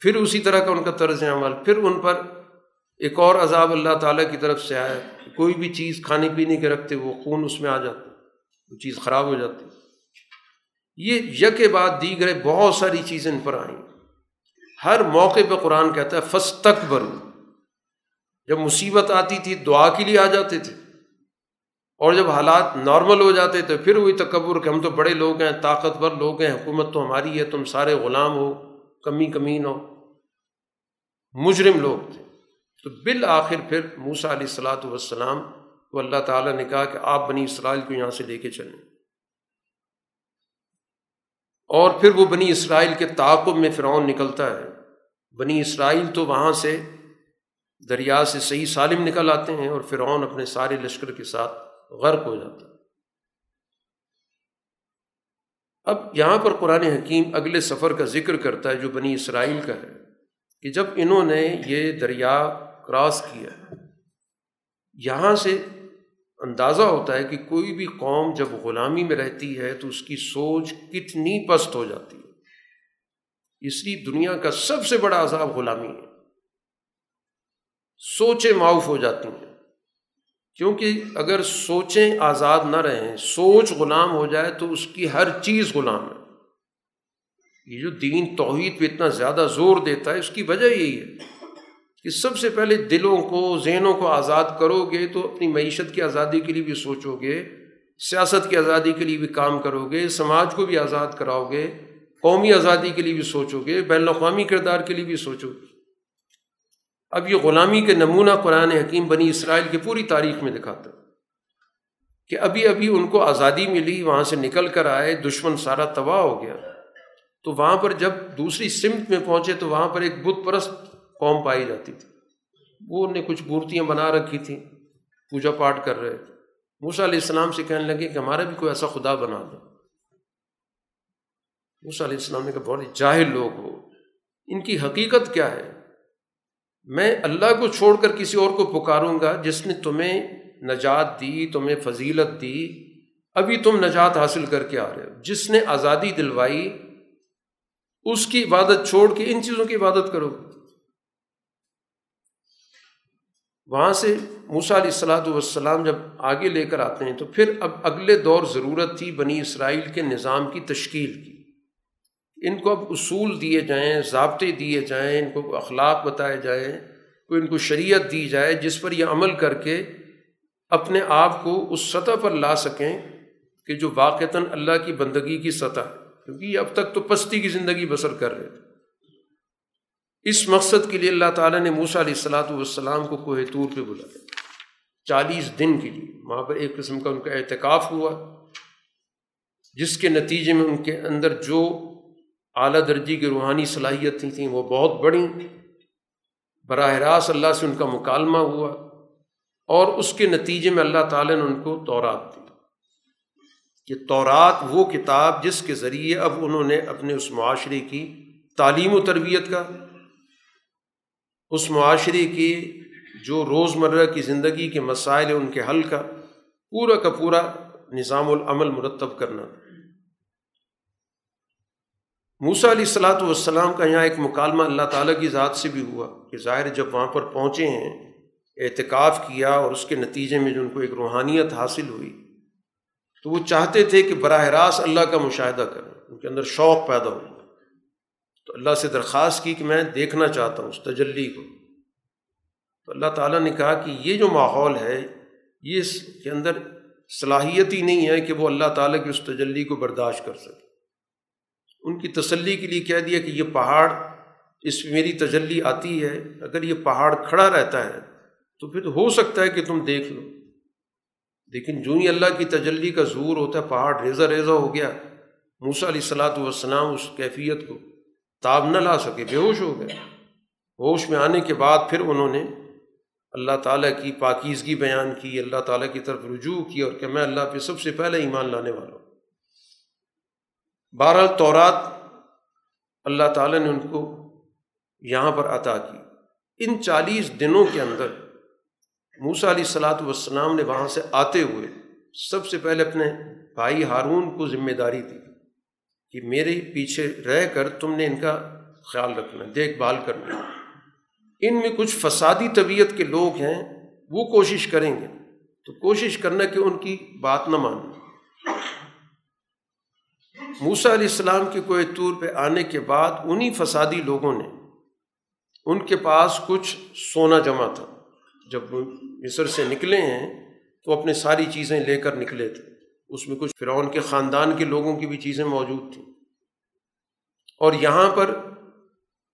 پھر اسی طرح کا ان کا طرز عمل، پھر ان پر ایک اور عذاب اللہ تعالیٰ کی طرف سے آیا کوئی بھی چیز کھانے پینے کے رکھتے وہ خون اس میں آ جاتا، وہ چیز خراب ہو جاتی۔ یہ یک بعد دیگر بہت ساری چیزیں ان پر آئیں۔ ہر موقع پہ قرآن کہتا ہے فس تک جب مصیبت آتی تھی، دعا کے لیے آ جاتے تھے۔ اور جب حالات نارمل ہو جاتے تو پھر وہی تکبر کہ ہم تو بڑے لوگ ہیں، طاقتور لوگ ہیں، حکومت تو ہماری ہے، تم سارے غلام ہو، کمی کمین ہو۔ مجرم لوگ تھے۔ تو بالآخر پھر موسا علیہ السلاۃ والسلام کو اللہ تعالیٰ نے کہا کہ آپ بنی اسرائیل کو یہاں سے لے کے چلیں۔ اور پھر وہ بنی اسرائیل کے تعاقب میں فرعون نکلتا ہے۔ بنی اسرائیل تو وہاں سے دریا سے صحیح سالم نکل آتے ہیں اور فرعون اپنے سارے لشکر کے ساتھ غرق ہو جاتا ہے۔ اب یہاں پر قرآن حکیم اگلے سفر کا ذکر کرتا ہے جو بنی اسرائیل کا ہے کہ جب انہوں نے یہ دریا کراس کیا یہاں سے اندازہ ہوتا ہے کہ کوئی بھی قوم جب غلامی میں رہتی ہے تو اس کی سوچ کتنی پست ہو جاتی ہے۔ اس لیے دنیا کا سب سے بڑا عذاب غلامی ہے۔ سوچیں معاف ہو جاتی ہیں۔ کیونکہ اگر سوچیں آزاد نہ رہیں، سوچ غلام ہو جائے تو اس کی ہر چیز غلام ہے۔ یہ جو دین توحید پہ اتنا زیادہ زور دیتا ہے، اس کی وجہ یہی ہے۔ کہ سب سے پہلے دلوں کو، ذہنوں کو آزاد کرو گے تو اپنی معیشت کی آزادی کے لیے بھی سوچو گے، سیاست کی آزادی کے لیے بھی کام کرو گے، سماج کو بھی آزاد کراؤ گے، قومی آزادی کے لیے بھی سوچو گے، بین الاقوامی کردار کے لیے بھی سوچو گے۔ اب یہ غلامی کے نمونہ قرآن حکیم بنی اسرائیل کی پوری تاریخ میں دکھاتا کہ ابھی ابھی ان کو آزادی ملی، وہاں سے نکل کر آئے، دشمن سارا تباہ ہو گیا۔ تو وہاں پر جب دوسری سمت میں پہنچے تو وہاں پر ایک بت پرست قوم پائی جاتی تھی۔ وہ نے کچھ مورتیاں بنا رکھی تھیں، پوجا پاٹ کر رہے تھے۔ موسا علیہ السلام سے کہنے لگے کہ ہمارا بھی کوئی ایسا خدا بنا دو۔ موسا علیہ السلام نے کہا، بہت جاہل لوگ ہو۔ ان کی حقیقت کیا ہے؟ میں اللہ کو چھوڑ کر کسی اور کو پکاروں گا جس نے تمہیں نجات دی، تمہیں فضیلت دی۔ ابھی تم نجات حاصل کر کے آ رہے ہو۔ جس نے آزادی دلوائی، اس کی عبادت چھوڑ کے ان چیزوں کی عبادت کرو۔ وہاں سے موسا علیہ السلاۃ والسلام جب آگے لے کر آتے ہیں تو پھر اب اگلے دور ضرورت تھی بنی اسرائیل کے نظام کی تشکیل کی۔ ان کو اب اصول دیے جائیں، ضابطے دیے جائیں، ان کو اخلاق بتائے جائیں، کوئی ان کو شریعت دی جائے جس پر یہ عمل کر کے اپنے آپ کو اس سطح پر لا سکیں کہ جو واقعتاً اللہ کی بندگی کی سطح کیونکہ یہ اب تک تو پستی کی زندگی بسر کر رہے تھے۔ اس مقصد کے لیے اللہ تعالیٰ نے موسا علیہ السلاۃ والسلام کو کوہ طور پہ بلایا چالیس دن کے لیے وہاں پر ایک قسم کا ان کا اعتکاف ہوا، جس کے نتیجے میں ان کے اندر جو اعلیٰ درجی کی روحانی صلاحیتیں تھیں وہ بہت بڑی براہ راست اللہ سے ان کا مکالمہ ہوا اور اس کے نتیجے میں اللہ تعالیٰ نے ان کو تورات دی۔ کہ تورات وہ کتاب جس کے ذریعے اب انہوں نے اپنے اس معاشرے کی تعلیم و تربیت کا اس معاشرے کی جو روز مرہ کی زندگی کے مسائل ان کے حل کا پورا کا پورا نظام العمل مرتب کرنا۔ موسا علیہ السلاۃ والسلام کا یہاں ایک مکالمہ اللہ تعالیٰ کی ذات سے بھی ہوا کہ ظاہر جب وہاں پر پہنچے ہیں، اعتکاف کیا اور اس کے نتیجے میں جو ان کو ایک روحانیت حاصل ہوئی، تو وہ چاہتے تھے کہ براہ راست اللہ کا مشاہدہ کریں۔ ان کے اندر شوق پیدا ہو۔ تو اللہ سے درخواست کی کہ میں دیکھنا چاہتا ہوں اس تجلی کو۔ تو اللہ تعالیٰ نے کہا کہ یہ جو ماحول ہے، یہ اس کے اندر صلاحیت ہی نہیں ہے کہ وہ اللہ تعالیٰ کی اس تجلی کو برداشت کر سکے۔ ان کی تسلی کے لیے کہہ دیا کہ یہ پہاڑ، اس میری تجلی آتی ہے، اگر یہ پہاڑ کھڑا رہتا ہے تو پھر ہو سکتا ہے کہ تم دیکھ لو۔ لیکن جو ہی اللہ کی تجلی کا زور ہوتا ہے، پہاڑ ریزہ ریزہ ہو گیا۔ موسا علیہ السلاۃ والسلام اس کیفیت کو تاب نہ لا سکے، بے ہوش ہو گئے۔ ہوش میں آنے کے بعد پھر انہوں نے اللہ تعالیٰ کی پاکیزگی بیان کی، اللہ تعالیٰ کی طرف رجوع کی اور کہ میں اللہ پہ سب سے پہلے ایمان لانے والا ہوں۔ بہرحال تورات اللہ تعالیٰ نے ان کو یہاں پر عطا کی۔ ان چالیس دنوں کے اندر موسا علیہ السلاۃ والسلام نے وہاں سے آتے ہوئے سب سے پہلے اپنے بھائی ہارون کو ذمہ داری دی۔ کہ میرے پیچھے رہ کر تم نے ان کا خیال رکھنا دیکھ بھال کرنا ان میں کچھ فسادی طبیعت کے لوگ ہیں، وہ کوشش کریں گے۔ تو کوشش کرنا کہ ان کی بات نہ ماننا موسا علیہ السلام کے کوئی طور پہ آنے کے بعد انہیں فسادی لوگوں نے ان کے پاس کچھ سونا جمع تھا۔ جب مصر سے نکلے ہیں، تو اپنے ساری چیزیں لے کر نکلے تھے۔ اس میں کچھ فرعون کے خاندان کے لوگوں کی بھی چیزیں موجود تھیں۔ اور یہاں پر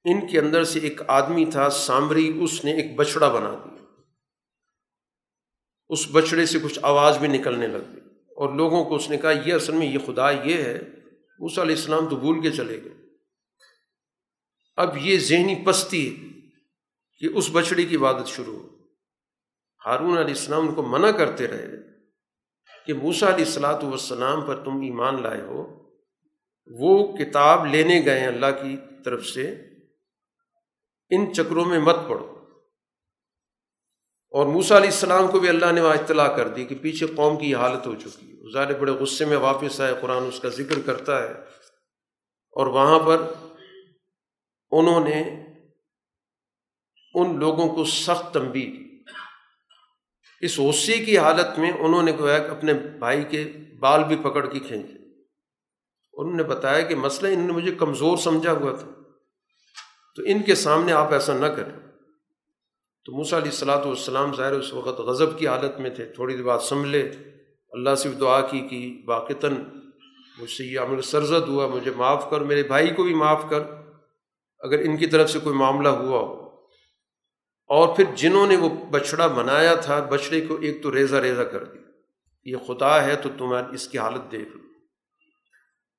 ان کے اندر سے ایک آدمی تھا، سامری، اس نے ایک بچڑا بنا دیا۔ اس بچڑے سے کچھ آواز بھی نکلنے لگ گئی۔ اور لوگوں کو اس نے کہا، یہ اصل میں یہ خدا یہ ہے اس علیہ السلام تو بھول کے چلے گئے۔ اب یہ ذہنی پستی کہ اس بچڑے کی عبادت شروع ہو۔ ہارون علیہ السلام ان کو منع کرتے رہے۔ کہ موسا علیہ السلاۃ والسلام پر تم ایمان لائے ہو، وہ کتاب لینے گئے اللہ کی طرف سے، ان چکروں میں مت پڑو۔ اور موسا علیہ السلام کو بھی اللہ نے وہاں اطلاع کر دی کہ پیچھے قوم کی یہ حالت ہو چکی ہے۔ ظاہر بڑے غصے میں واپس آئے، قرآن اس کا ذکر کرتا ہے۔ اور وہاں پر انہوں نے ان لوگوں کو سخت تنبی کی۔ اس غصے کی حالت میں انہوں نے کہ اپنے بھائی کے بال بھی پکڑ کے کھینچے۔ انہوں نے بتایا کہ مسئلہ انہوں نے مجھے کمزور سمجھا ہوا تھا۔ تو ان کے سامنے آپ ایسا نہ کریں۔ تو موسیٰ علیہ السلاۃ والسلام ظاہر اس وقت غضب کی حالت میں تھے۔ تھوڑی دیر بعد سنبھلے۔ اللہ سے دعا کی کہ واقعتاً مجھ سے یہ عمل سرزد ہوا، مجھے معاف کر، میرے بھائی کو بھی معاف کر۔ اگر ان کی طرف سے کوئی معاملہ ہوا ہو اور پھر جنہوں نے وہ بچڑا بنایا تھا بچڑے کو ایک تو ریزہ ریزہ کر دیا۔ یہ خدا ہے تو تمہیں اس کی حالت دیکھ لو۔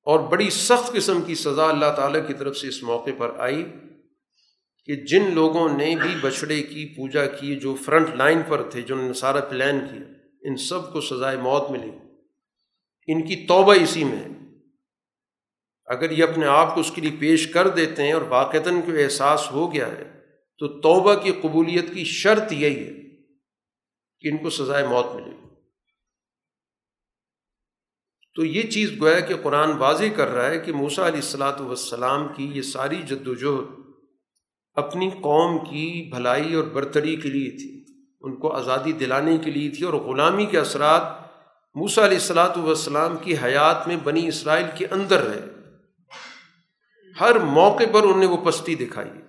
اور بڑی سخت قسم کی سزا اللہ تعالیٰ کی طرف سے اس موقع پر آئی کہ جن لوگوں نے بھی بچڑے کی پوجا کی، جو فرنٹ لائن پر تھے، جنہوں نے سارا پلان کیا، ان سب کو سزائے موت ملی۔ ان کی توبہ اسی میں ہے۔ اگر یہ اپنے آپ کو اس کے لیے پیش کر دیتے ہیں اور واقعتاً کو احساس ہو گیا ہے تو توبہ کی قبولیت کی شرط یہی ہے کہ ان کو سزائے موت ملے۔ تو یہ چیز گویا کہ قرآن واضح کر رہا ہے کہ موسا علیہ السلاۃ والسلام کی یہ ساری جد وجہد اپنی قوم کی بھلائی اور برتری کے لیے تھی۔ ان کو آزادی دلانے کے لیے تھی اور غلامی کے اثرات موسا علیہ السلاۃ والسلام کی حیات میں بنی اسرائیل کے اندر رہے۔ ہر موقع پر انہوں نے وہ پستی دکھائی۔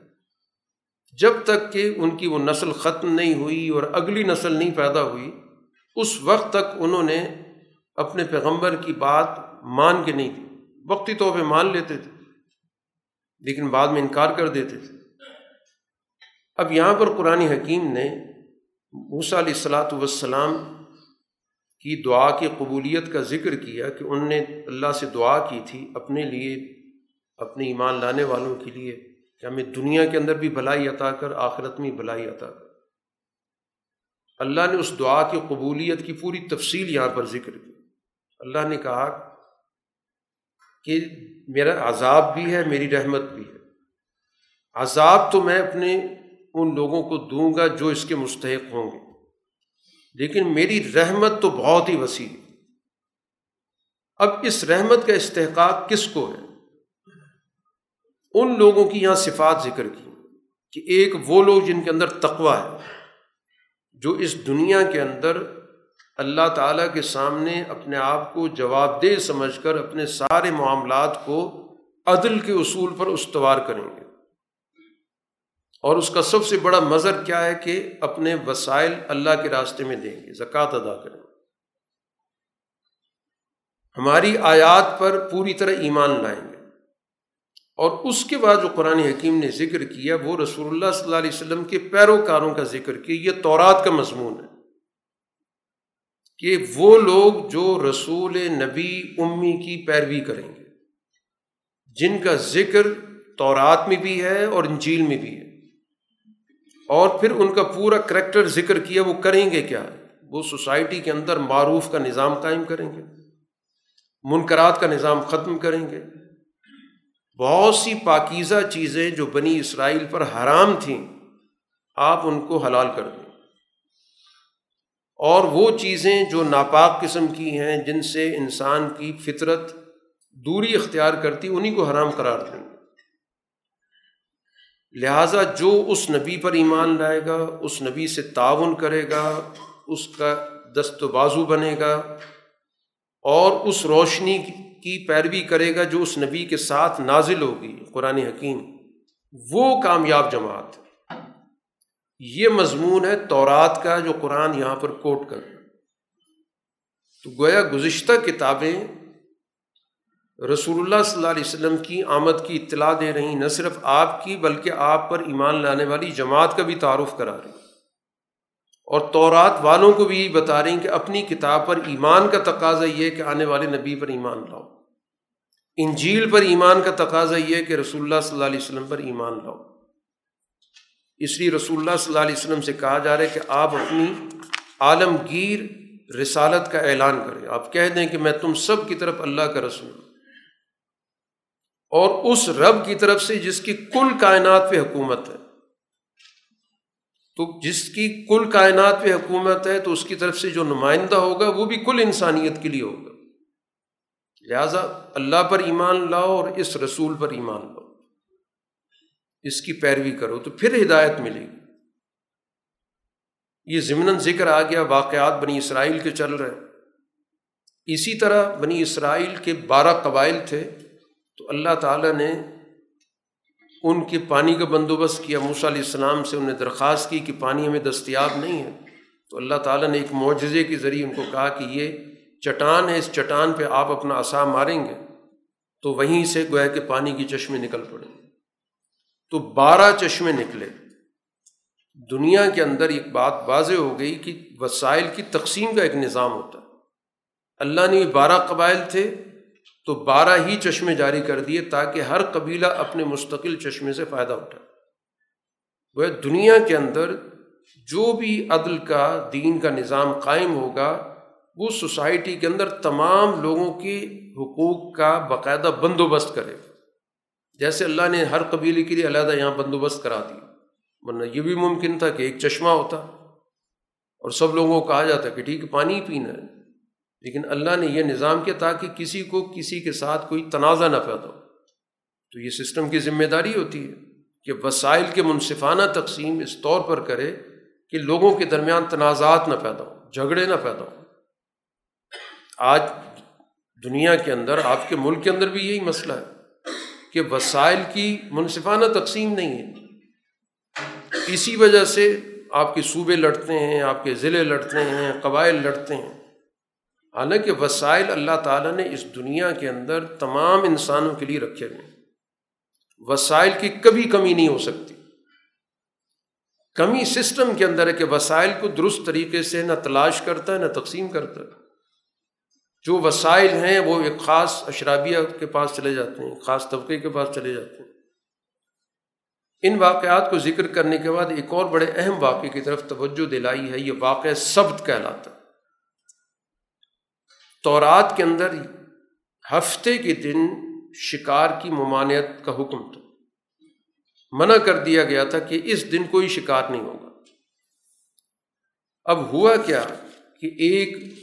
جب تک کہ ان کی وہ نسل ختم نہیں ہوئی اور اگلی نسل نہیں پیدا ہوئی، اس وقت تک انہوں نے اپنے پیغمبر کی بات مان کے نہیں دی۔ وقتی طور پہ مان لیتے تھے، لیکن بعد میں انکار کر دیتے تھے۔ اب یہاں پر قرآن حکیم نے موسا علیہ السلاۃ والسلام کی دعا کی قبولیت کا ذکر کیا کہ ان نے اللہ سے دعا کی تھی اپنے لیے، اپنے ایمان لانے والوں کے لیے۔ کہ ہمیں دنیا کے اندر بھی بھلائی عطا کر، آخرت میں بھلائی عطا کر۔ اللہ نے اس دعا کی قبولیت کی پوری تفصیل یہاں پر ذکر کی۔ اللہ نے کہا کہ میرا عذاب بھی ہے، میری رحمت بھی ہے۔ عذاب تو میں اپنے ان لوگوں کو دوں گا جو اس کے مستحق ہوں گے۔ لیکن میری رحمت تو بہت ہی وسیع اب اس رحمت کا استحقاق کس کو ہے؟ ان لوگوں کی یہاں صفات ذکر کی کہ ایک وہ لوگ جن کے اندر تقوا ہے، جو اس دنیا کے اندر اللہ تعالیٰ کے سامنے اپنے آپ کو جواب دہ سمجھ کر اپنے سارے معاملات کو عدل کے اصول پر استوار کریں گے۔ اور اس کا سب سے بڑا مظر کیا ہے کہ اپنے وسائل اللہ کے راستے میں دیں گے، زکوٰۃ ادا کریں گے۔ ہماری آیات پر پوری طرح ایمان لائیں گے۔ اور اس کے بعد جو قرآن حکیم نے ذکر کیا، وہ رسول اللہ صلی اللہ علیہ وسلم کے پیروکاروں کا ذکر کیا یہ تورات کا مضمون ہے۔ کہ وہ لوگ جو رسول نبی امی کی پیروی کریں گے، جن کا ذکر تورات میں بھی ہے اور انجیل میں بھی ہے۔ اور پھر ان کا پورا کریکٹر ذکر کیا، وہ کریں گے کیا؟ وہ سوسائٹی کے اندر معروف کا نظام قائم کریں گے، منکرات کا نظام ختم کریں گے۔ بہت سی پاکیزہ چیزیں جو بنی اسرائیل پر حرام تھیں، آپ ان کو حلال کر دیں۔ اور وہ چیزیں جو ناپاک قسم کی ہیں، جن سے انسان کی فطرت دوری اختیار کرتی انہیں کو حرام قرار دیں۔ لہٰذا جو اس نبی پر ایمان لائے گا، اس نبی سے تعاون کرے گا، اس کا دست و بازو بنے گا اور اس روشنی کی پیروی کرے گا جو اس نبی کے ساتھ نازل ہوگی، قرآن حکیم۔ وہ کامیاب جماعت۔ یہ مضمون ہے تورات کا جو قرآن یہاں پر کوٹ کر۔ تو گویا گزشتہ کتابیں رسول اللہ صلی اللہ علیہ وسلم کی آمد کی اطلاع دے رہی نہ صرف آپ کی بلکہ آپ پر ایمان لانے والی جماعت کا بھی تعارف کرا رہی اور تورات والوں کو بھی بتا رہی کہ اپنی کتاب پر ایمان کا تقاضا یہ کہ آنے والے نبی پر ایمان لاؤ۔ انجیل پر ایمان کا تقاضا یہ کہ رسول اللہ صلی اللہ علیہ وسلم پر ایمان لاؤ۔ اس لیے رسول اللہ صلی اللہ علیہ وسلم سے کہا جا رہا ہے کہ آپ اپنی عالمگیر رسالت کا اعلان کریں۔ آپ کہہ دیں کہ میں تم سب کی طرف اللہ کا رسول ہوں۔ اور اس رب کی طرف سے جس کی کل کائنات پہ حکومت ہے۔ تو جس کی کل کائنات پہ حکومت ہے تو اس کی طرف سے جو نمائندہ ہوگا وہ بھی کل انسانیت کے لیے ہوگا۔ لہذا اللہ پر ایمان لاؤ اور اس رسول پر ایمان لاؤ۔ اس کی پیروی کرو تو پھر ہدایت ملے گی۔ یہ ضمن ذکر آ گیا واقعات بنی اسرائیل کے چل رہے۔ اسی طرح بنی اسرائیل کے بارہ قبائل تھے تو اللہ تعالیٰ نے ان کے پانی کا بندوبست کیا۔ موسیٰ علیہ السلام سے انہیں درخواست کی کہ پانی ہمیں دستیاب نہیں ہے۔ تو اللہ تعالیٰ نے ایک معجزے کے ذریعے ان کو کہا کہ یہ چٹان ہے، اس چٹان پہ آپ اپنا عصا ماریں گے تو وہیں سے گویا کہ پانی کی چشمے نکل پڑیں۔ گے تو بارہ چشمے نکلے۔ دنیا کے اندر ایک بات واضح ہو گئی کہ وسائل کی تقسیم کا ایک نظام ہوتا ہے۔ اللہ نے بارہ قبائل تھے تو بارہ ہی چشمے جاری کر دیے تاکہ ہر قبیلہ اپنے مستقل چشمے سے فائدہ اٹھائے۔ وہ دنیا کے اندر جو بھی عدل کا، دین کا نظام قائم ہوگا وہ سوسائٹی کے اندر تمام لوگوں کے حقوق کا باقاعدہ بندوبست کرے۔ جیسے اللہ نے ہر قبیلے کے لیے علیحدہ یہاں بندوبست کرا دی، ورنہ یہ بھی ممکن تھا کہ ایک چشمہ ہوتا اور سب لوگوں کو کہا جاتا کہ ٹھیک پانی ہی پینا ہے۔ لیکن اللہ نے یہ نظام کیا تاکہ کسی کو کسی کے ساتھ کوئی تنازع نہ پیدا ہو۔ تو یہ سسٹم کی ذمہ داری ہوتی ہے کہ وسائل کے منصفانہ تقسیم اس طور پر کرے کہ لوگوں کے درمیان تنازعات نہ پیدا ہوں، جھگڑے نہ پیدا ہوں۔ آج دنیا کے اندر، آپ کے ملک کے اندر بھی یہی مسئلہ ہے کہ وسائل کی منصفانہ تقسیم نہیں ہے۔ اسی وجہ سے آپ کے صوبے لڑتے ہیں، آپ کے ضلع لڑتے ہیں، قبائل لڑتے ہیں۔ حالانکہ وسائل اللہ تعالیٰ نے اس دنیا کے اندر تمام انسانوں کے لیے رکھے ہوئے وسائل کی کبھی کمی نہیں ہو سکتی۔ کمی سسٹم کے اندر ہے کہ وسائل کو درست طریقے سے نہ تلاش کرتا ہے، نہ تقسیم کرتا ہے۔ جو وسائل ہیں وہ ایک خاص اشرابیہ کے پاس چلے جاتے ہیں، خاص طبقے کے پاس چلے جاتے ہیں۔ ان واقعات کو ذکر کرنے کے بعد ایک اور بڑے اہم واقعے کی طرف توجہ دلائی ہے، یہ واقعہ سبت کہلاتا ہے۔ تورات کے اندر ہفتے کے دن شکار کی ممانعت کا حکم تھا۔ منع کر دیا گیا تھا کہ اس دن کوئی شکار نہیں ہوگا۔ اب ہوا کیا کہ ایک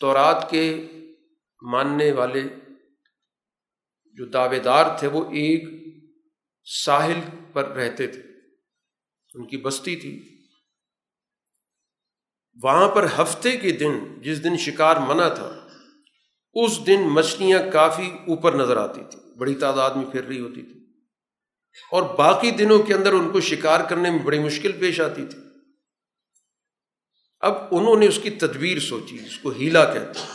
تورات کے ماننے والے جو دعوے دار تھے، وہ ایک ساحل پر رہتے تھے۔ ان کی بستی تھی۔ وہاں پر ہفتے کے دن، جس دن شکار منع تھا، اس دن مچھلیاں کافی اوپر نظر آتی تھیں۔ بڑی تعداد میں پھر رہی ہوتی تھی۔ اور باقی دنوں کے اندر ان کو شکار کرنے میں بڑی مشکل پیش آتی تھی۔ اب انہوں نے اس کی تدبیر سوچی، اس کو ہیلا کہتے ہیں۔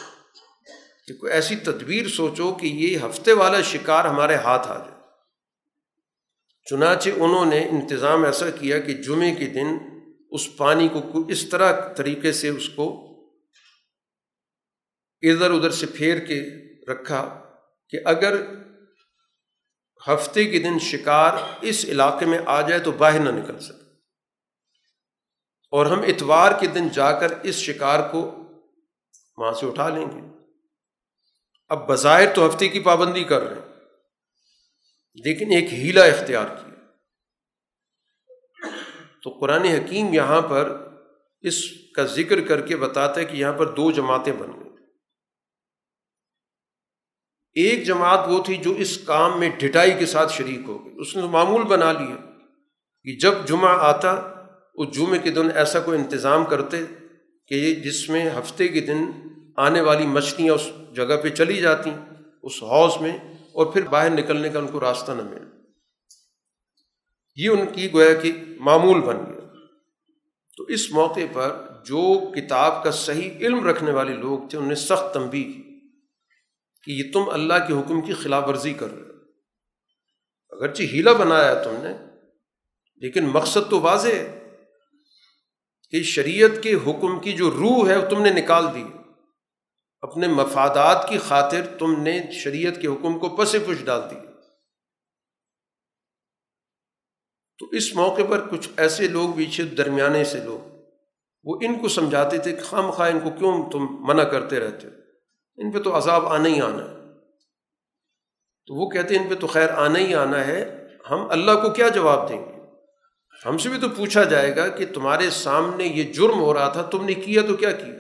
کہ کوئی ایسی تدبیر سوچو کہ یہ ہفتے والا شکار ہمارے ہاتھ آ جائے۔ چنانچہ انہوں نے انتظام ایسا کیا کہ جمعے کے دن اس پانی کو اس طرح طریقے سے اس کو ادھر ادھر سے پھیر کے رکھا کہ اگر ہفتے کے دن شکار اس علاقے میں آ جائے تو باہر نہ نکل سکے۔ اور ہم اتوار کے دن جا کر اس شکار کو وہاں سے اٹھا لیں گے۔ اب بظاہر تو ہفتے کی پابندی کر رہے ہیں، لیکن ایک ہیلا اختیار کیا تو قرآن حکیم یہاں پر اس کا ذکر کر کے بتاتا ہے کہ یہاں پر دو جماعتیں بن گئیں۔ ایک جماعت وہ تھی جو اس کام میں ڈھٹائی کے ساتھ شریک ہو گئی۔ اس نے معمول بنا لیا کہ جب جمعہ آتا اس جمعے کے دن ایسا کوئی انتظام کرتے کہ یہ جس میں ہفتے کے دن آنے والی مچھلیاں اس جگہ پہ چلی جاتی، اس حوض میں، اور پھر باہر نکلنے کا ان کو راستہ نہ ملے۔ یہ ان کی گویا کہ معمول بن گیا۔ تو اس موقع پر جو کتاب کا صحیح علم رکھنے والے لوگ تھے انہوں نے سخت تنبی کی کہ یہ تم اللہ کے حکم کی خلاف ورزی کر رہے ہو۔ اگرچہ ہیلا بنایا تم نے، لیکن مقصد تو واضح ہے۔ کہ شریعت کے حکم کی جو روح ہے تم نے نکال دی اپنے مفادات کی خاطر تم نے شریعت کے حکم کو پس پش ڈال دی تو اس موقع پر کچھ ایسے لوگ بھی تھے، درمیانے سے لوگ۔ وہ ان کو سمجھاتے تھے کہ خام خواہ ان کو کیوں تم منع کرتے رہتے ہو؟ ان پہ تو عذاب آنا ہی آنا ہے۔ تو وہ کہتے ہیں، ان پہ تو خیر آنا ہی آنا ہے۔ ہم اللہ کو کیا جواب دیں گے؟ ہم سے بھی تو پوچھا جائے گا کہ تمہارے سامنے یہ جرم ہو رہا تھا، تم نے کیا تو کیا کیا؟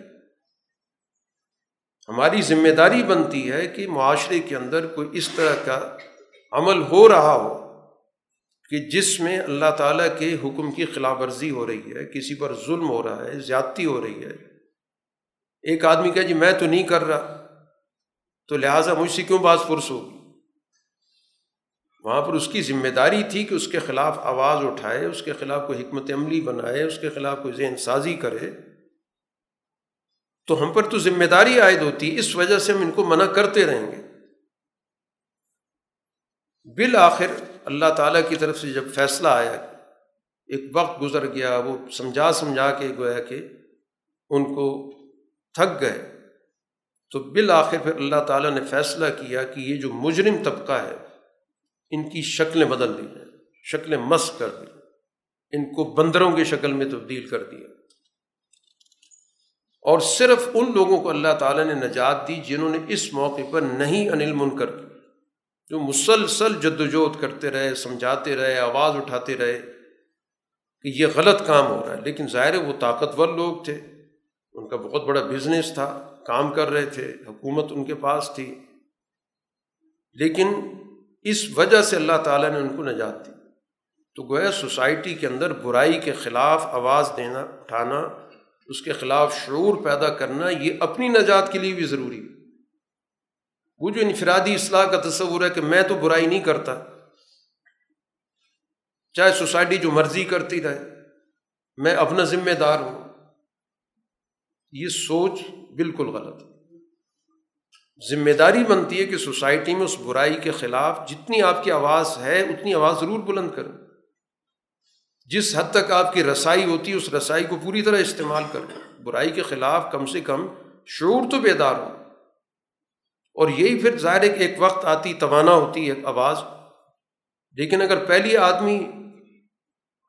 ہماری ذمہ داری بنتی ہے کہ معاشرے کے اندر کوئی اس طرح کا عمل ہو رہا ہو کہ جس میں اللہ تعالیٰ کے حکم کی خلاف ورزی ہو رہی ہے، کسی پر ظلم ہو رہا ہے، زیادتی ہو رہی ہے۔ ایک آدمی کہ جی میں تو نہیں کر رہا، تو لہٰذا مجھ سے کیوں باز پرس ہوگی؟ وہاں پر اس کی ذمہ داری تھی کہ اس کے خلاف آواز اٹھائے، اس کے خلاف کوئی حکمت عملی بنائے، اس کے خلاف کوئی ذہن سازی کرے۔ تو ہم پر تو ذمہ داری عائد ہوتی، اس وجہ سے ہم ان کو منع کرتے رہیں گے۔ بالآخر اللہ تعالیٰ کی طرف سے جب فیصلہ آیا، ایک وقت گزر گیا، وہ سمجھا سمجھا کے گویا کہ ان کو تھک گئے۔ تو بالآخر پھر اللہ تعالیٰ نے فیصلہ کیا کہ یہ جو مجرم طبقہ ہے ان کی شکلیں بدل دی جائیں شکلیں مس کر دی ان کو بندروں کی شکل میں تبدیل کر دیا اور صرف ان لوگوں کو اللہ تعالیٰ نے نجات دی جنہوں نے اس موقع پر نہیں انل منکر کی، جو مسلسل جد وجہد کرتے رہے، سمجھاتے رہے، آواز اٹھاتے رہے کہ یہ غلط کام ہو رہا ہے۔ لیکن ظاہر وہ طاقتور لوگ تھے۔ ان کا بہت بڑا بزنس تھا، کام کر رہے تھے، حکومت ان کے پاس تھی۔ لیکن اس وجہ سے اللہ تعالیٰ نے ان کو نجات دی۔ تو گویا سوسائٹی کے اندر برائی کے خلاف آواز دینا، اٹھانا، اس کے خلاف شعور پیدا کرنا، یہ اپنی نجات کے لیے بھی ضروری ہے۔ وہ جو انفرادی اصلاح کا تصور ہے کہ میں تو برائی نہیں کرتا، چاہے سوسائٹی جو مرضی کرتی رہے، میں اپنا ذمہ دار ہوں، یہ سوچ بالکل غلط ہے۔ ذمہ داری بنتی ہے کہ سوسائٹی میں اس برائی کے خلاف جتنی آپ کی آواز ہے، اتنی آواز ضرور بلند کریں۔ جس حد تک آپ کی رسائی ہوتی ہے، اس رسائی کو پوری طرح استعمال کریں برائی کے خلاف کم سے کم شعور تو بیدار ہو۔ اور یہی پھر ظاہر کہ ایک وقت آتی، توانا ہوتی ہے آواز۔ لیکن اگر پہلی آدمی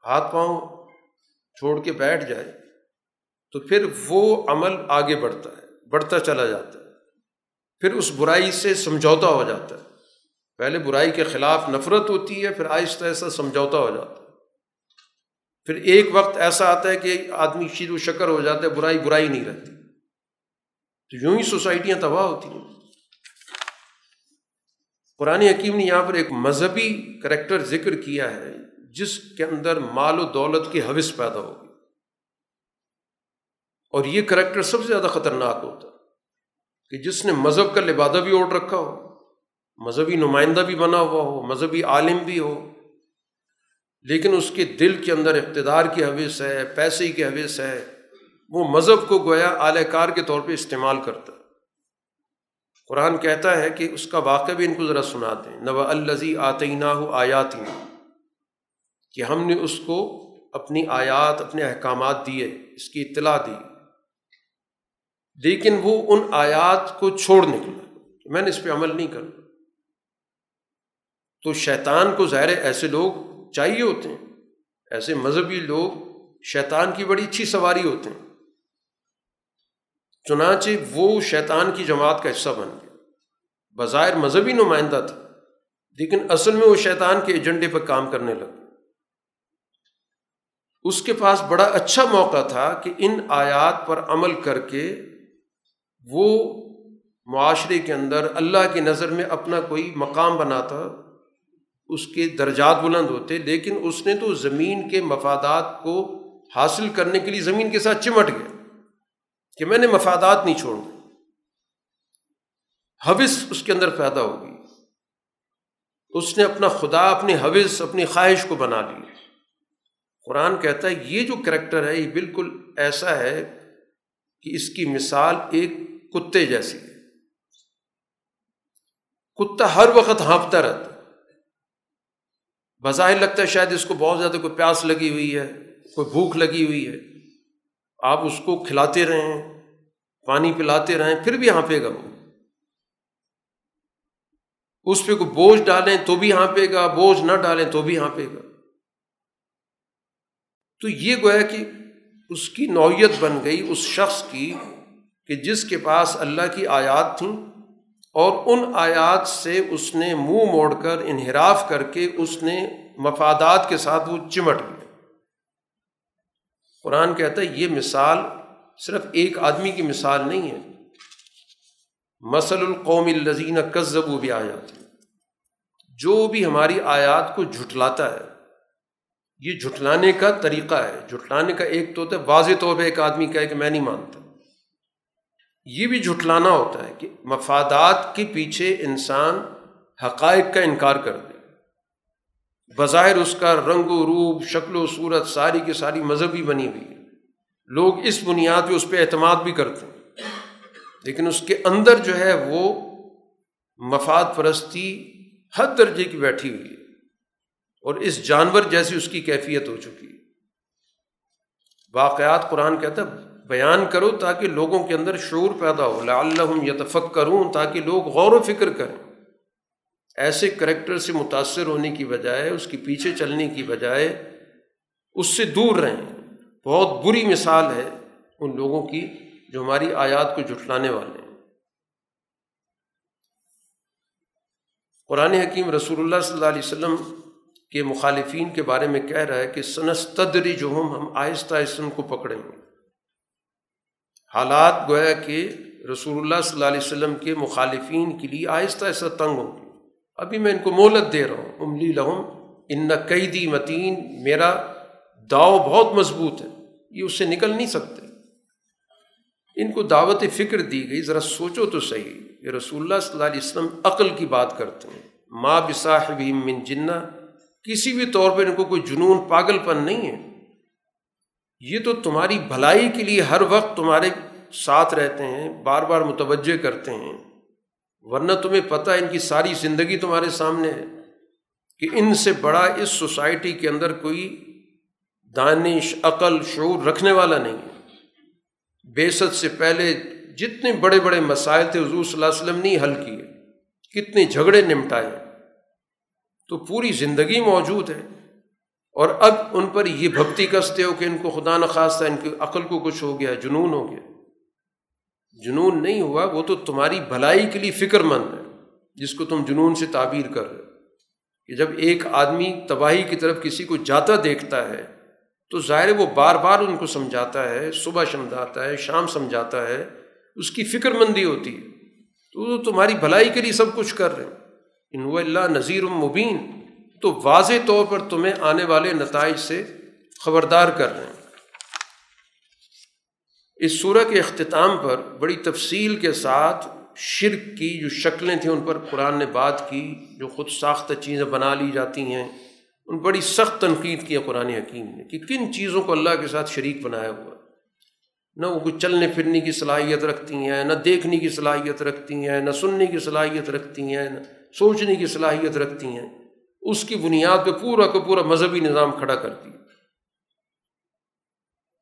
ہاتھ پاؤں چھوڑ کے بیٹھ جائے، تو پھر وہ عمل آگے بڑھتا ہے، بڑھتا چلا جاتا ہے۔ پھر اس برائی سے سمجھوتا ہو جاتا ہے۔ پہلے برائی کے خلاف نفرت ہوتی ہے، پھر آہستہ آہستہ سمجھوتا ہو جاتا ہے۔ پھر ایک وقت ایسا آتا ہے کہ آدمی شیر و شکر ہو جاتا ہے، برائی برائی نہیں رہتی۔ تو یوں ہی سوسائٹیاں تباہ ہوتی ہیں۔ قرآن حکیم نے یہاں پر ایک مذہبی کریکٹر ذکر کیا ہے، جس کے اندر مال و دولت کی حوث پیدا ہوگی۔ اور یہ کریکٹر سب سے زیادہ خطرناک ہوتا ہے۔ کہ جس نے مذہب کا لبادہ بھی اوڑھ رکھا ہو، مذہبی نمائندہ بھی بنا ہوا ہو، مذہبی عالم بھی ہو، لیکن اس کے دل کے اندر اقتدار کی حوث ہے، پیسے کی حوث ہے، وہ مذہب کو گویا اعلی کار کے طور پہ استعمال کرتا ہے۔ قرآن کہتا ہے کہ اس کا واقعہ بھی ان کو ذرا سنا دیں۔ نو الزی آتینہ ہو آیاتی کہ ہم نے اس کو اپنی آیات، اپنے احکامات دیے، اس کی اطلاع دی۔ لیکن وہ ان آیات کو چھوڑ نکلا میں نے اس پہ عمل نہیں کرنا۔ تو شیطان کو ظاہر ایسے لوگ چاہیے ہوتے ہیں۔ ایسے مذہبی لوگ شیطان کی بڑی اچھی سواری ہوتے ہیں۔ چنانچہ وہ شیطان کی جماعت کا حصہ بن گیا۔ بظاہر مذہبی نمائندہ تھا، لیکن اصل میں وہ شیطان کے ایجنڈے پہ کام کرنے لگا۔ اس کے پاس بڑا اچھا موقع تھا کہ ان آیات پر عمل کر کے وہ معاشرے کے اندر اللہ کی نظر میں اپنا کوئی مقام بناتا، اس کے درجات بلند ہوتے، لیکن اس نے تو زمین کے مفادات کو حاصل کرنے کے لیے زمین کے ساتھ چمٹ گیا کہ میں نے مفادات نہیں چھوڑ حوث اس کے اندر پیدا ہوگی اس نے اپنا خدا، اپنی حوث، اپنی خواہش کو بنا لی۔ قرآن کہتا ہے، یہ جو کریکٹر ہے، یہ بالکل ایسا ہے کہ اس کی مثال ایک کتے جیسی۔ ہے کتا ہر وقت ہانپتا رہتا۔ بظاہر لگتا ہے شاید اس کو بہت زیادہ کوئی پیاس لگی ہوئی ہے، کوئی بھوک لگی ہوئی ہے۔ آپ اس کو کھلاتے رہیں، پانی پلاتے رہیں، پھر بھی ہانپے گا وہ۔ اس پہ کوئی بوجھ ڈالیں تو بھی ہانپے گا، بوجھ نہ ڈالیں تو بھی ہانپے گا۔ تو یہ گویا کہ اس کی نوعیت بن گئی، اس شخص کی کہ جس کے پاس اللہ کی آیات تھیں اور ان آیات سے اس نے منہ موڑ کر انحراف کر کے اس نے مفادات کے ساتھ وہ چمٹ گیا قرآن کہتا ہے یہ مثال صرف ایک آدمی کی مثال نہیں ہے۔ مسل القوم الزین کزب و بھی آیات جو بھی ہماری آیات کو جھٹلاتا ہے، یہ جھٹلانے کا طریقہ ہے۔ جھٹلانے کا ایک تو ہوتا ہے واضح طور پہ ایک آدمی کہے کہ میں نہیں مانتا۔ یہ بھی جھٹلانا ہوتا ہے کہ مفادات کے پیچھے انسان حقائق کا انکار کر دے۔ بظاہر اس کا رنگ و روپ، شکل و صورت، ساری کی ساری مذہبی بنی ہوئی ہے۔ لوگ اس بنیاد پہ اس پہ اعتماد بھی کرتے ہیں۔ لیکن اس کے اندر جو ہے وہ مفاد پرستی حد درجے کی بیٹھی ہوئی ہے۔ اور اس جانور جیسی اس کی کیفیت ہو چکی ہے۔ واقعات قرآن کہتا ہے بیان کرو تاکہ لوگوں کے اندر شعور پیدا ہو اللہ یتفق کروں تاکہ لوگ غور و فکر کریں۔ ایسے کریکٹر سے متاثر ہونے کی بجائے، اس کے پیچھے چلنے کی بجائے اس سے دور رہیں۔ بہت بری مثال ہے ان لوگوں کی جو ہماری آیات کو جٹلانے والے ہیں۔ قرآن حکیم رسول اللہ صلی اللہ علیہ وسلم کے مخالفین کے بارے میں کہہ رہا ہے کہ سنستدری جو ہم ہم آہستہ آہستہ ان کو پکڑیں گے۔ حالات گویا کہ رسول اللہ صلی اللہ علیہ وسلم کے مخالفین کے لیے آہستہ آہستہ تنگ ہوں گے۔ ابھی میں ان کو مولت دے رہا ہوں۔ املی لہم ان قیدی متین، میرا داؤ بہت مضبوط ہے۔ یہ اس سے نکل نہیں سکتے۔ ان کو دعوت فکر دی گئی۔ ذرا سوچو تو صحیح یہ رسول اللہ صلی اللہ علیہ وسلم عقل کی بات کرتے ہیں۔ ماں بصاحب من جنا کسی بھی طور پر ان کو کوئی جنون پاگل پن نہیں ہے۔ یہ تو تمہاری بھلائی کے لیے ہر وقت تمہارے ساتھ رہتے ہیں، بار بار متوجہ کرتے ہیں۔ ورنہ تمہیں پتہ ان کی ساری زندگی تمہارے سامنے ہے کہ ان سے بڑا اس سوسائٹی کے اندر کوئی دانش، عقل، شعور رکھنے والا نہیں ہے۔ بیست سے پہلے جتنے بڑے بڑے مسائل تھے، حضور صلی اللہ علیہ وسلم نہیں حل کیے۔ کتنے جھگڑے نمٹائے۔ تو پوری زندگی موجود ہے۔ اور اب ان پر یہ بھکتی کستے ہو کہ ان کو خدا نخواستہ ان کی عقل کو کچھ ہو گیا، جنون ہو گیا۔ جنون نہیں ہوا، وہ تو تمہاری بھلائی کے لیے فکر مند ہے، جس کو تم جنون سے تعبیر کر رہے کہ جب ایک آدمی تباہی کی طرف کسی کو جاتا دیکھتا ہے، تو ظاہر وہ بار بار ان کو سمجھاتا ہے، صبح سمجھاتا ہے، شام سمجھاتا ہے، اس کی فکر مندی ہوتی ہے۔ تو وہ تمہاری بھلائی کے لیے سب کچھ کر رہے ان اللہ نذیر المبین تو واضح طور پر تمہیں آنے والے نتائج سے خبردار کر رہے ہیں۔ اس صورت کے اختتام پر بڑی تفصیل کے ساتھ شرک کی جو شکلیں تھیں ان پر قرآن نے بات کی، جو خود ساختہ چیزیں بنا لی جاتی ہیں، ان بڑی سخت تنقید کی ہے قرآن حکیم نے کہ کن چیزوں کو اللہ کے ساتھ شریک بنایا ہوا نہ وہ کوئی چلنے پھرنے کی صلاحیت رکھتی ہیں، نہ دیکھنے کی صلاحیت رکھتی ہیں، نہ سننے کی صلاحیت رکھتی ہیں، نہ سوچنے کی صلاحیت رکھتی ہیں۔ اس کی بنیاد پہ پورا کا پورا مذہبی نظام کھڑا کرتی ہے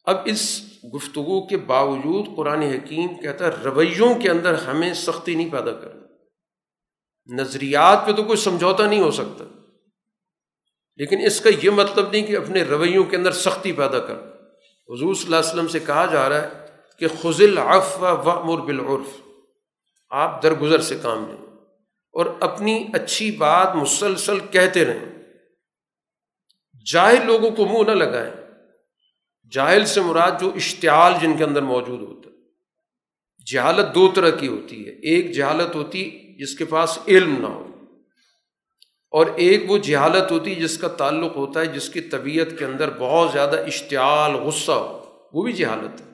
اب اس گفتگو کے باوجود قرآن حکیم کہتا ہے، رویوں کے اندر ہمیں سختی نہیں پیدا کرنا نظریات پہ تو کوئی سمجھوتا نہیں ہو سکتا۔ لیکن اس کا یہ مطلب نہیں کہ اپنے رویوں کے اندر سختی پیدا کر۔ حضور صلی اللہ علیہ وسلم سے کہا جا رہا ہے کہ خزل عف و مر بالعرف۔ آپ درگزر سے کام لیں۔ اور اپنی اچھی بات مسلسل کہتے رہیں۔ جائے لوگوں کو منہ نہ لگائیں۔ جاہل سے مراد جو اشتعال جن کے اندر موجود ہوتا ہے۔ جہالت دو طرح کی ہوتی ہے۔ ایک جہالت ہوتی جس کے پاس علم نہ ہو، اور ایک وہ جہالت ہوتی جس کا تعلق ہوتا ہے، جس کی طبیعت کے اندر بہت زیادہ اشتعال، غصہ ہو۔ وہ بھی جہالت ہے۔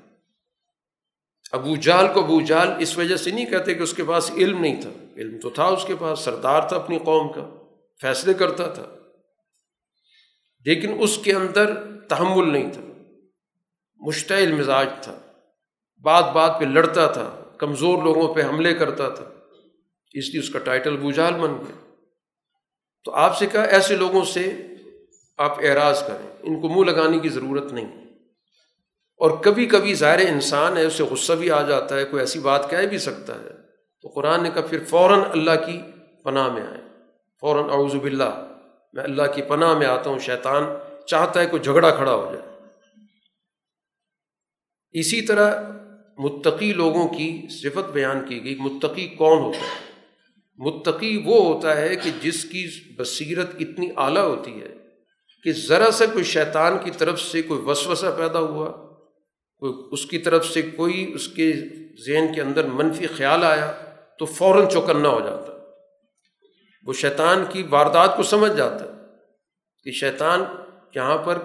ابو جال کو ابو جال اس وجہ سے نہیں کہتے کہ اس کے پاس علم نہیں تھا۔ علم تو تھا اس کے پاس، سردار تھا اپنی قوم کا، فیصلے کرتا تھا۔ لیکن اس کے اندر تحمل نہیں تھا۔ مشتعل مزاج تھا۔ بات بات پہ لڑتا تھا، کمزور لوگوں پہ حملے کرتا تھا۔ اس لیے اس کا ٹائٹل بوجھال بن گیا۔ تو آپ سے کہا، ایسے لوگوں سے آپ اعراض کریں۔ ان کو منہ لگانے کی ضرورت نہیں۔ اور کبھی کبھی ظاہر انسان ہے، اسے غصہ بھی آ جاتا ہے، کوئی ایسی بات کہہ بھی سکتا ہے۔ تو قرآن نے کہا پھر فوراً اللہ کی پناہ میں آئے۔ فوراً اعوذ باللہ، میں اللہ کی پناہ میں آتا ہوں، شیطان چاہتا ہے کوئی جھگڑا کھڑا ہو جائے۔ اسی طرح متقی لوگوں کی صفت بیان کی گئی، متقی کون ہوتا ہے؟ متقی وہ ہوتا ہے کہ جس کی بصیرت اتنی اعلیٰ ہوتی ہے کہ ذرا سا کوئی شیطان کی طرف سے کوئی وسوسہ پیدا ہوا، کوئی اس کی طرف سے کوئی اس کے ذہن کے اندر منفی خیال آیا تو فوراً چوکنا ہو جاتا وہ شیطان کی واردات کو سمجھ جاتا کہ شیطان یہاں پر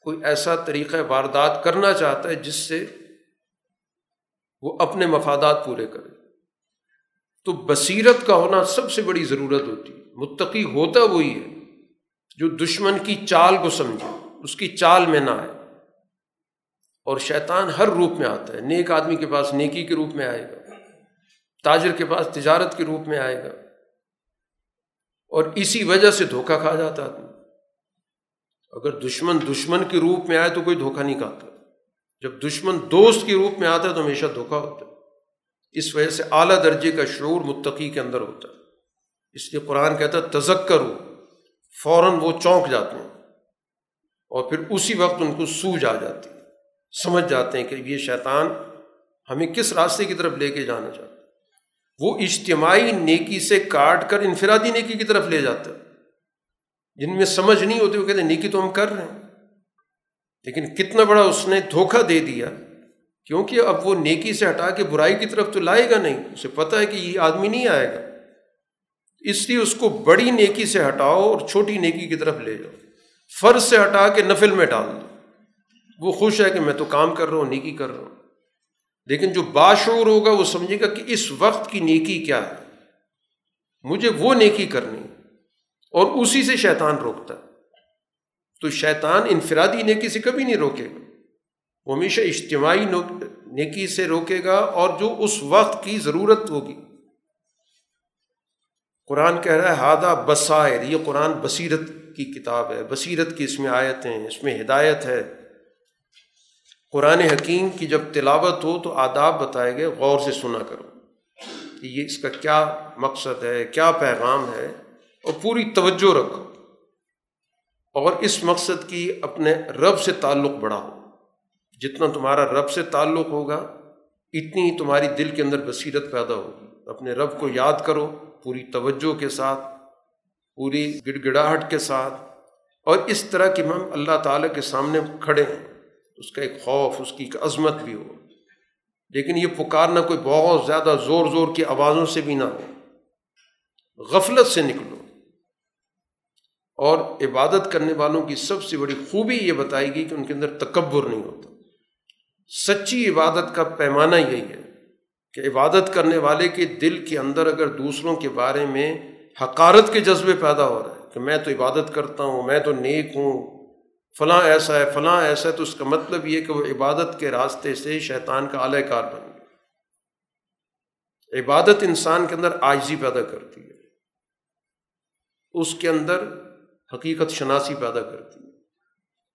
کوئی ایسا طریقہ واردات کرنا چاہتا ہے جس سے وہ اپنے مفادات پورے کرے۔ تو بصیرت کا ہونا سب سے بڑی ضرورت ہوتی ہے۔ متقی ہوتا وہی ہے جو دشمن کی چال کو سمجھے، اس کی چال میں نہ آئے۔ اور شیطان ہر روپ میں آتا ہے۔ نیک آدمی کے پاس نیکی کے روپ میں آئے گا۔ تاجر کے پاس تجارت کے روپ میں آئے گا۔ اور اسی وجہ سے دھوکہ کھا جاتا آدمی اگر دشمن دشمن کے روپ میں آئے تو کوئی دھوکہ نہیں کھاتا۔ جب دشمن دوست کے روپ میں آتا ہے تو ہمیشہ دھوکہ ہوتا ہے۔ اس وجہ سے اعلیٰ درجے کا شعور متقی کے اندر ہوتا ہے۔ اس لیے قرآن کہتا ہے تزک کرو فوراً وہ چونک جاتے ہیں۔ اور پھر اسی وقت ان کو سوج آ جاتی ہے۔ سمجھ جاتے ہیں کہ یہ شیطان ہمیں کس راستے کی طرف لے کے جانا چاہتا وہ اجتماعی نیکی سے کاٹ کر انفرادی نیکی کی طرف لے جاتا ہے۔ جن میں سمجھ نہیں ہوتی، وہ کہتے نیکی تو ہم کر رہے ہیں۔ لیکن کتنا بڑا اس نے دھوکہ دے دیا، کیونکہ اب وہ نیکی سے ہٹا کے برائی کی طرف تو لائے گا نہیں۔ اسے پتہ ہے کہ یہ آدمی نہیں آئے گا۔ اس لیے اس کو بڑی نیکی سے ہٹاؤ اور چھوٹی نیکی کی طرف لے جاؤ۔ فرض سے ہٹا کے نفل میں ڈال دو۔ وہ خوش ہے کہ میں تو کام کر رہا ہوں، نیکی کر رہا ہوں۔ لیکن جو باشعور ہوگا وہ سمجھے گا کہ اس وقت کی نیکی کیا ہے۔ مجھے وہ نیکی کرنی اور اسی سے شیطان روکتا ہے۔ تو شیطان انفرادی نیکی سے کبھی نہیں روکے گا۔ وہ ہمیشہ اجتماعی نیکی سے روکے گا اور جو اس وقت کی ضرورت ہوگی۔ قرآن کہہ رہا ہے، ہادہ بصائر یہ قرآن بصیرت کی کتاب ہے۔ بصیرت کی اس میں آیتیں اس میں ہدایت ہے۔ قرآن حکیم کی جب تلاوت ہو تو آداب بتائے گئے، غور سے سنا کرو۔ کہ یہ اس کا کیا مقصد ہے، کیا پیغام ہے؟ اور پوری توجہ رکھو۔ اور اس مقصد کی اپنے رب سے تعلق بڑھاؤ۔ جتنا تمہارا رب سے تعلق ہوگا، اتنی ہی تمہاری دل کے اندر بصیرت پیدا ہوگی۔ اپنے رب کو یاد کرو پوری توجہ کے ساتھ، پوری گڑ گڑاہٹ کے ساتھ۔ اور اس طرح کہ ہم اللہ تعالیٰ کے سامنے کھڑے ہیں۔ اس کا ایک خوف، اس کی ایک عظمت بھی ہو۔ لیکن یہ پکارنا کوئی بہت زیادہ زور زور کی آوازوں سے بھی نہ ہو۔ غفلت سے نکلو۔ اور عبادت کرنے والوں کی سب سے بڑی خوبی یہ بتائی گئی کہ ان کے اندر تکبر نہیں ہوتا۔ سچی عبادت کا پیمانہ یہی ہے کہ عبادت کرنے والے کے دل کے اندر اگر دوسروں کے بارے میں حقارت کے جذبے پیدا ہو رہا ہے کہ میں تو عبادت کرتا ہوں، میں تو نیک ہوں۔ فلاں ایسا ہے، فلاں ایسا ہے، تو اس کا مطلب یہ کہ وہ عبادت کے راستے سے شیطان کا اعلی کار بن گیا۔ عبادت انسان کے اندر آجزی پیدا کرتی ہے۔ اس کے اندر حقیقت شناسی پیدا کرتی ہے۔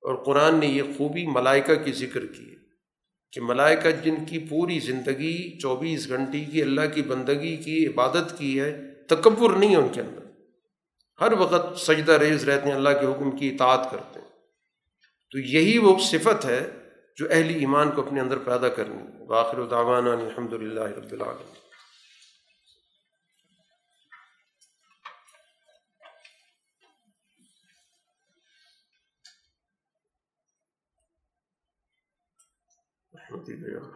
اور قرآن نے یہ خوبی ملائکہ کی ذکر کی ہے کہ ملائکہ جن کی پوری زندگی، چوبیس گھنٹے کی اللہ کی بندگی کی عبادت کی ہے، تکبر نہیں ہے ان کے اندر۔ ہر وقت سجدہ ریز رہتے ہیں، اللہ کے حکم کی اطاعت کرتے ہیں۔ تو یہی وہ صفت ہے جو اہل ایمان کو اپنے اندر پیدا کرنی باخر الدعوان الحمد للہ رب العالمین۔ نتیجہ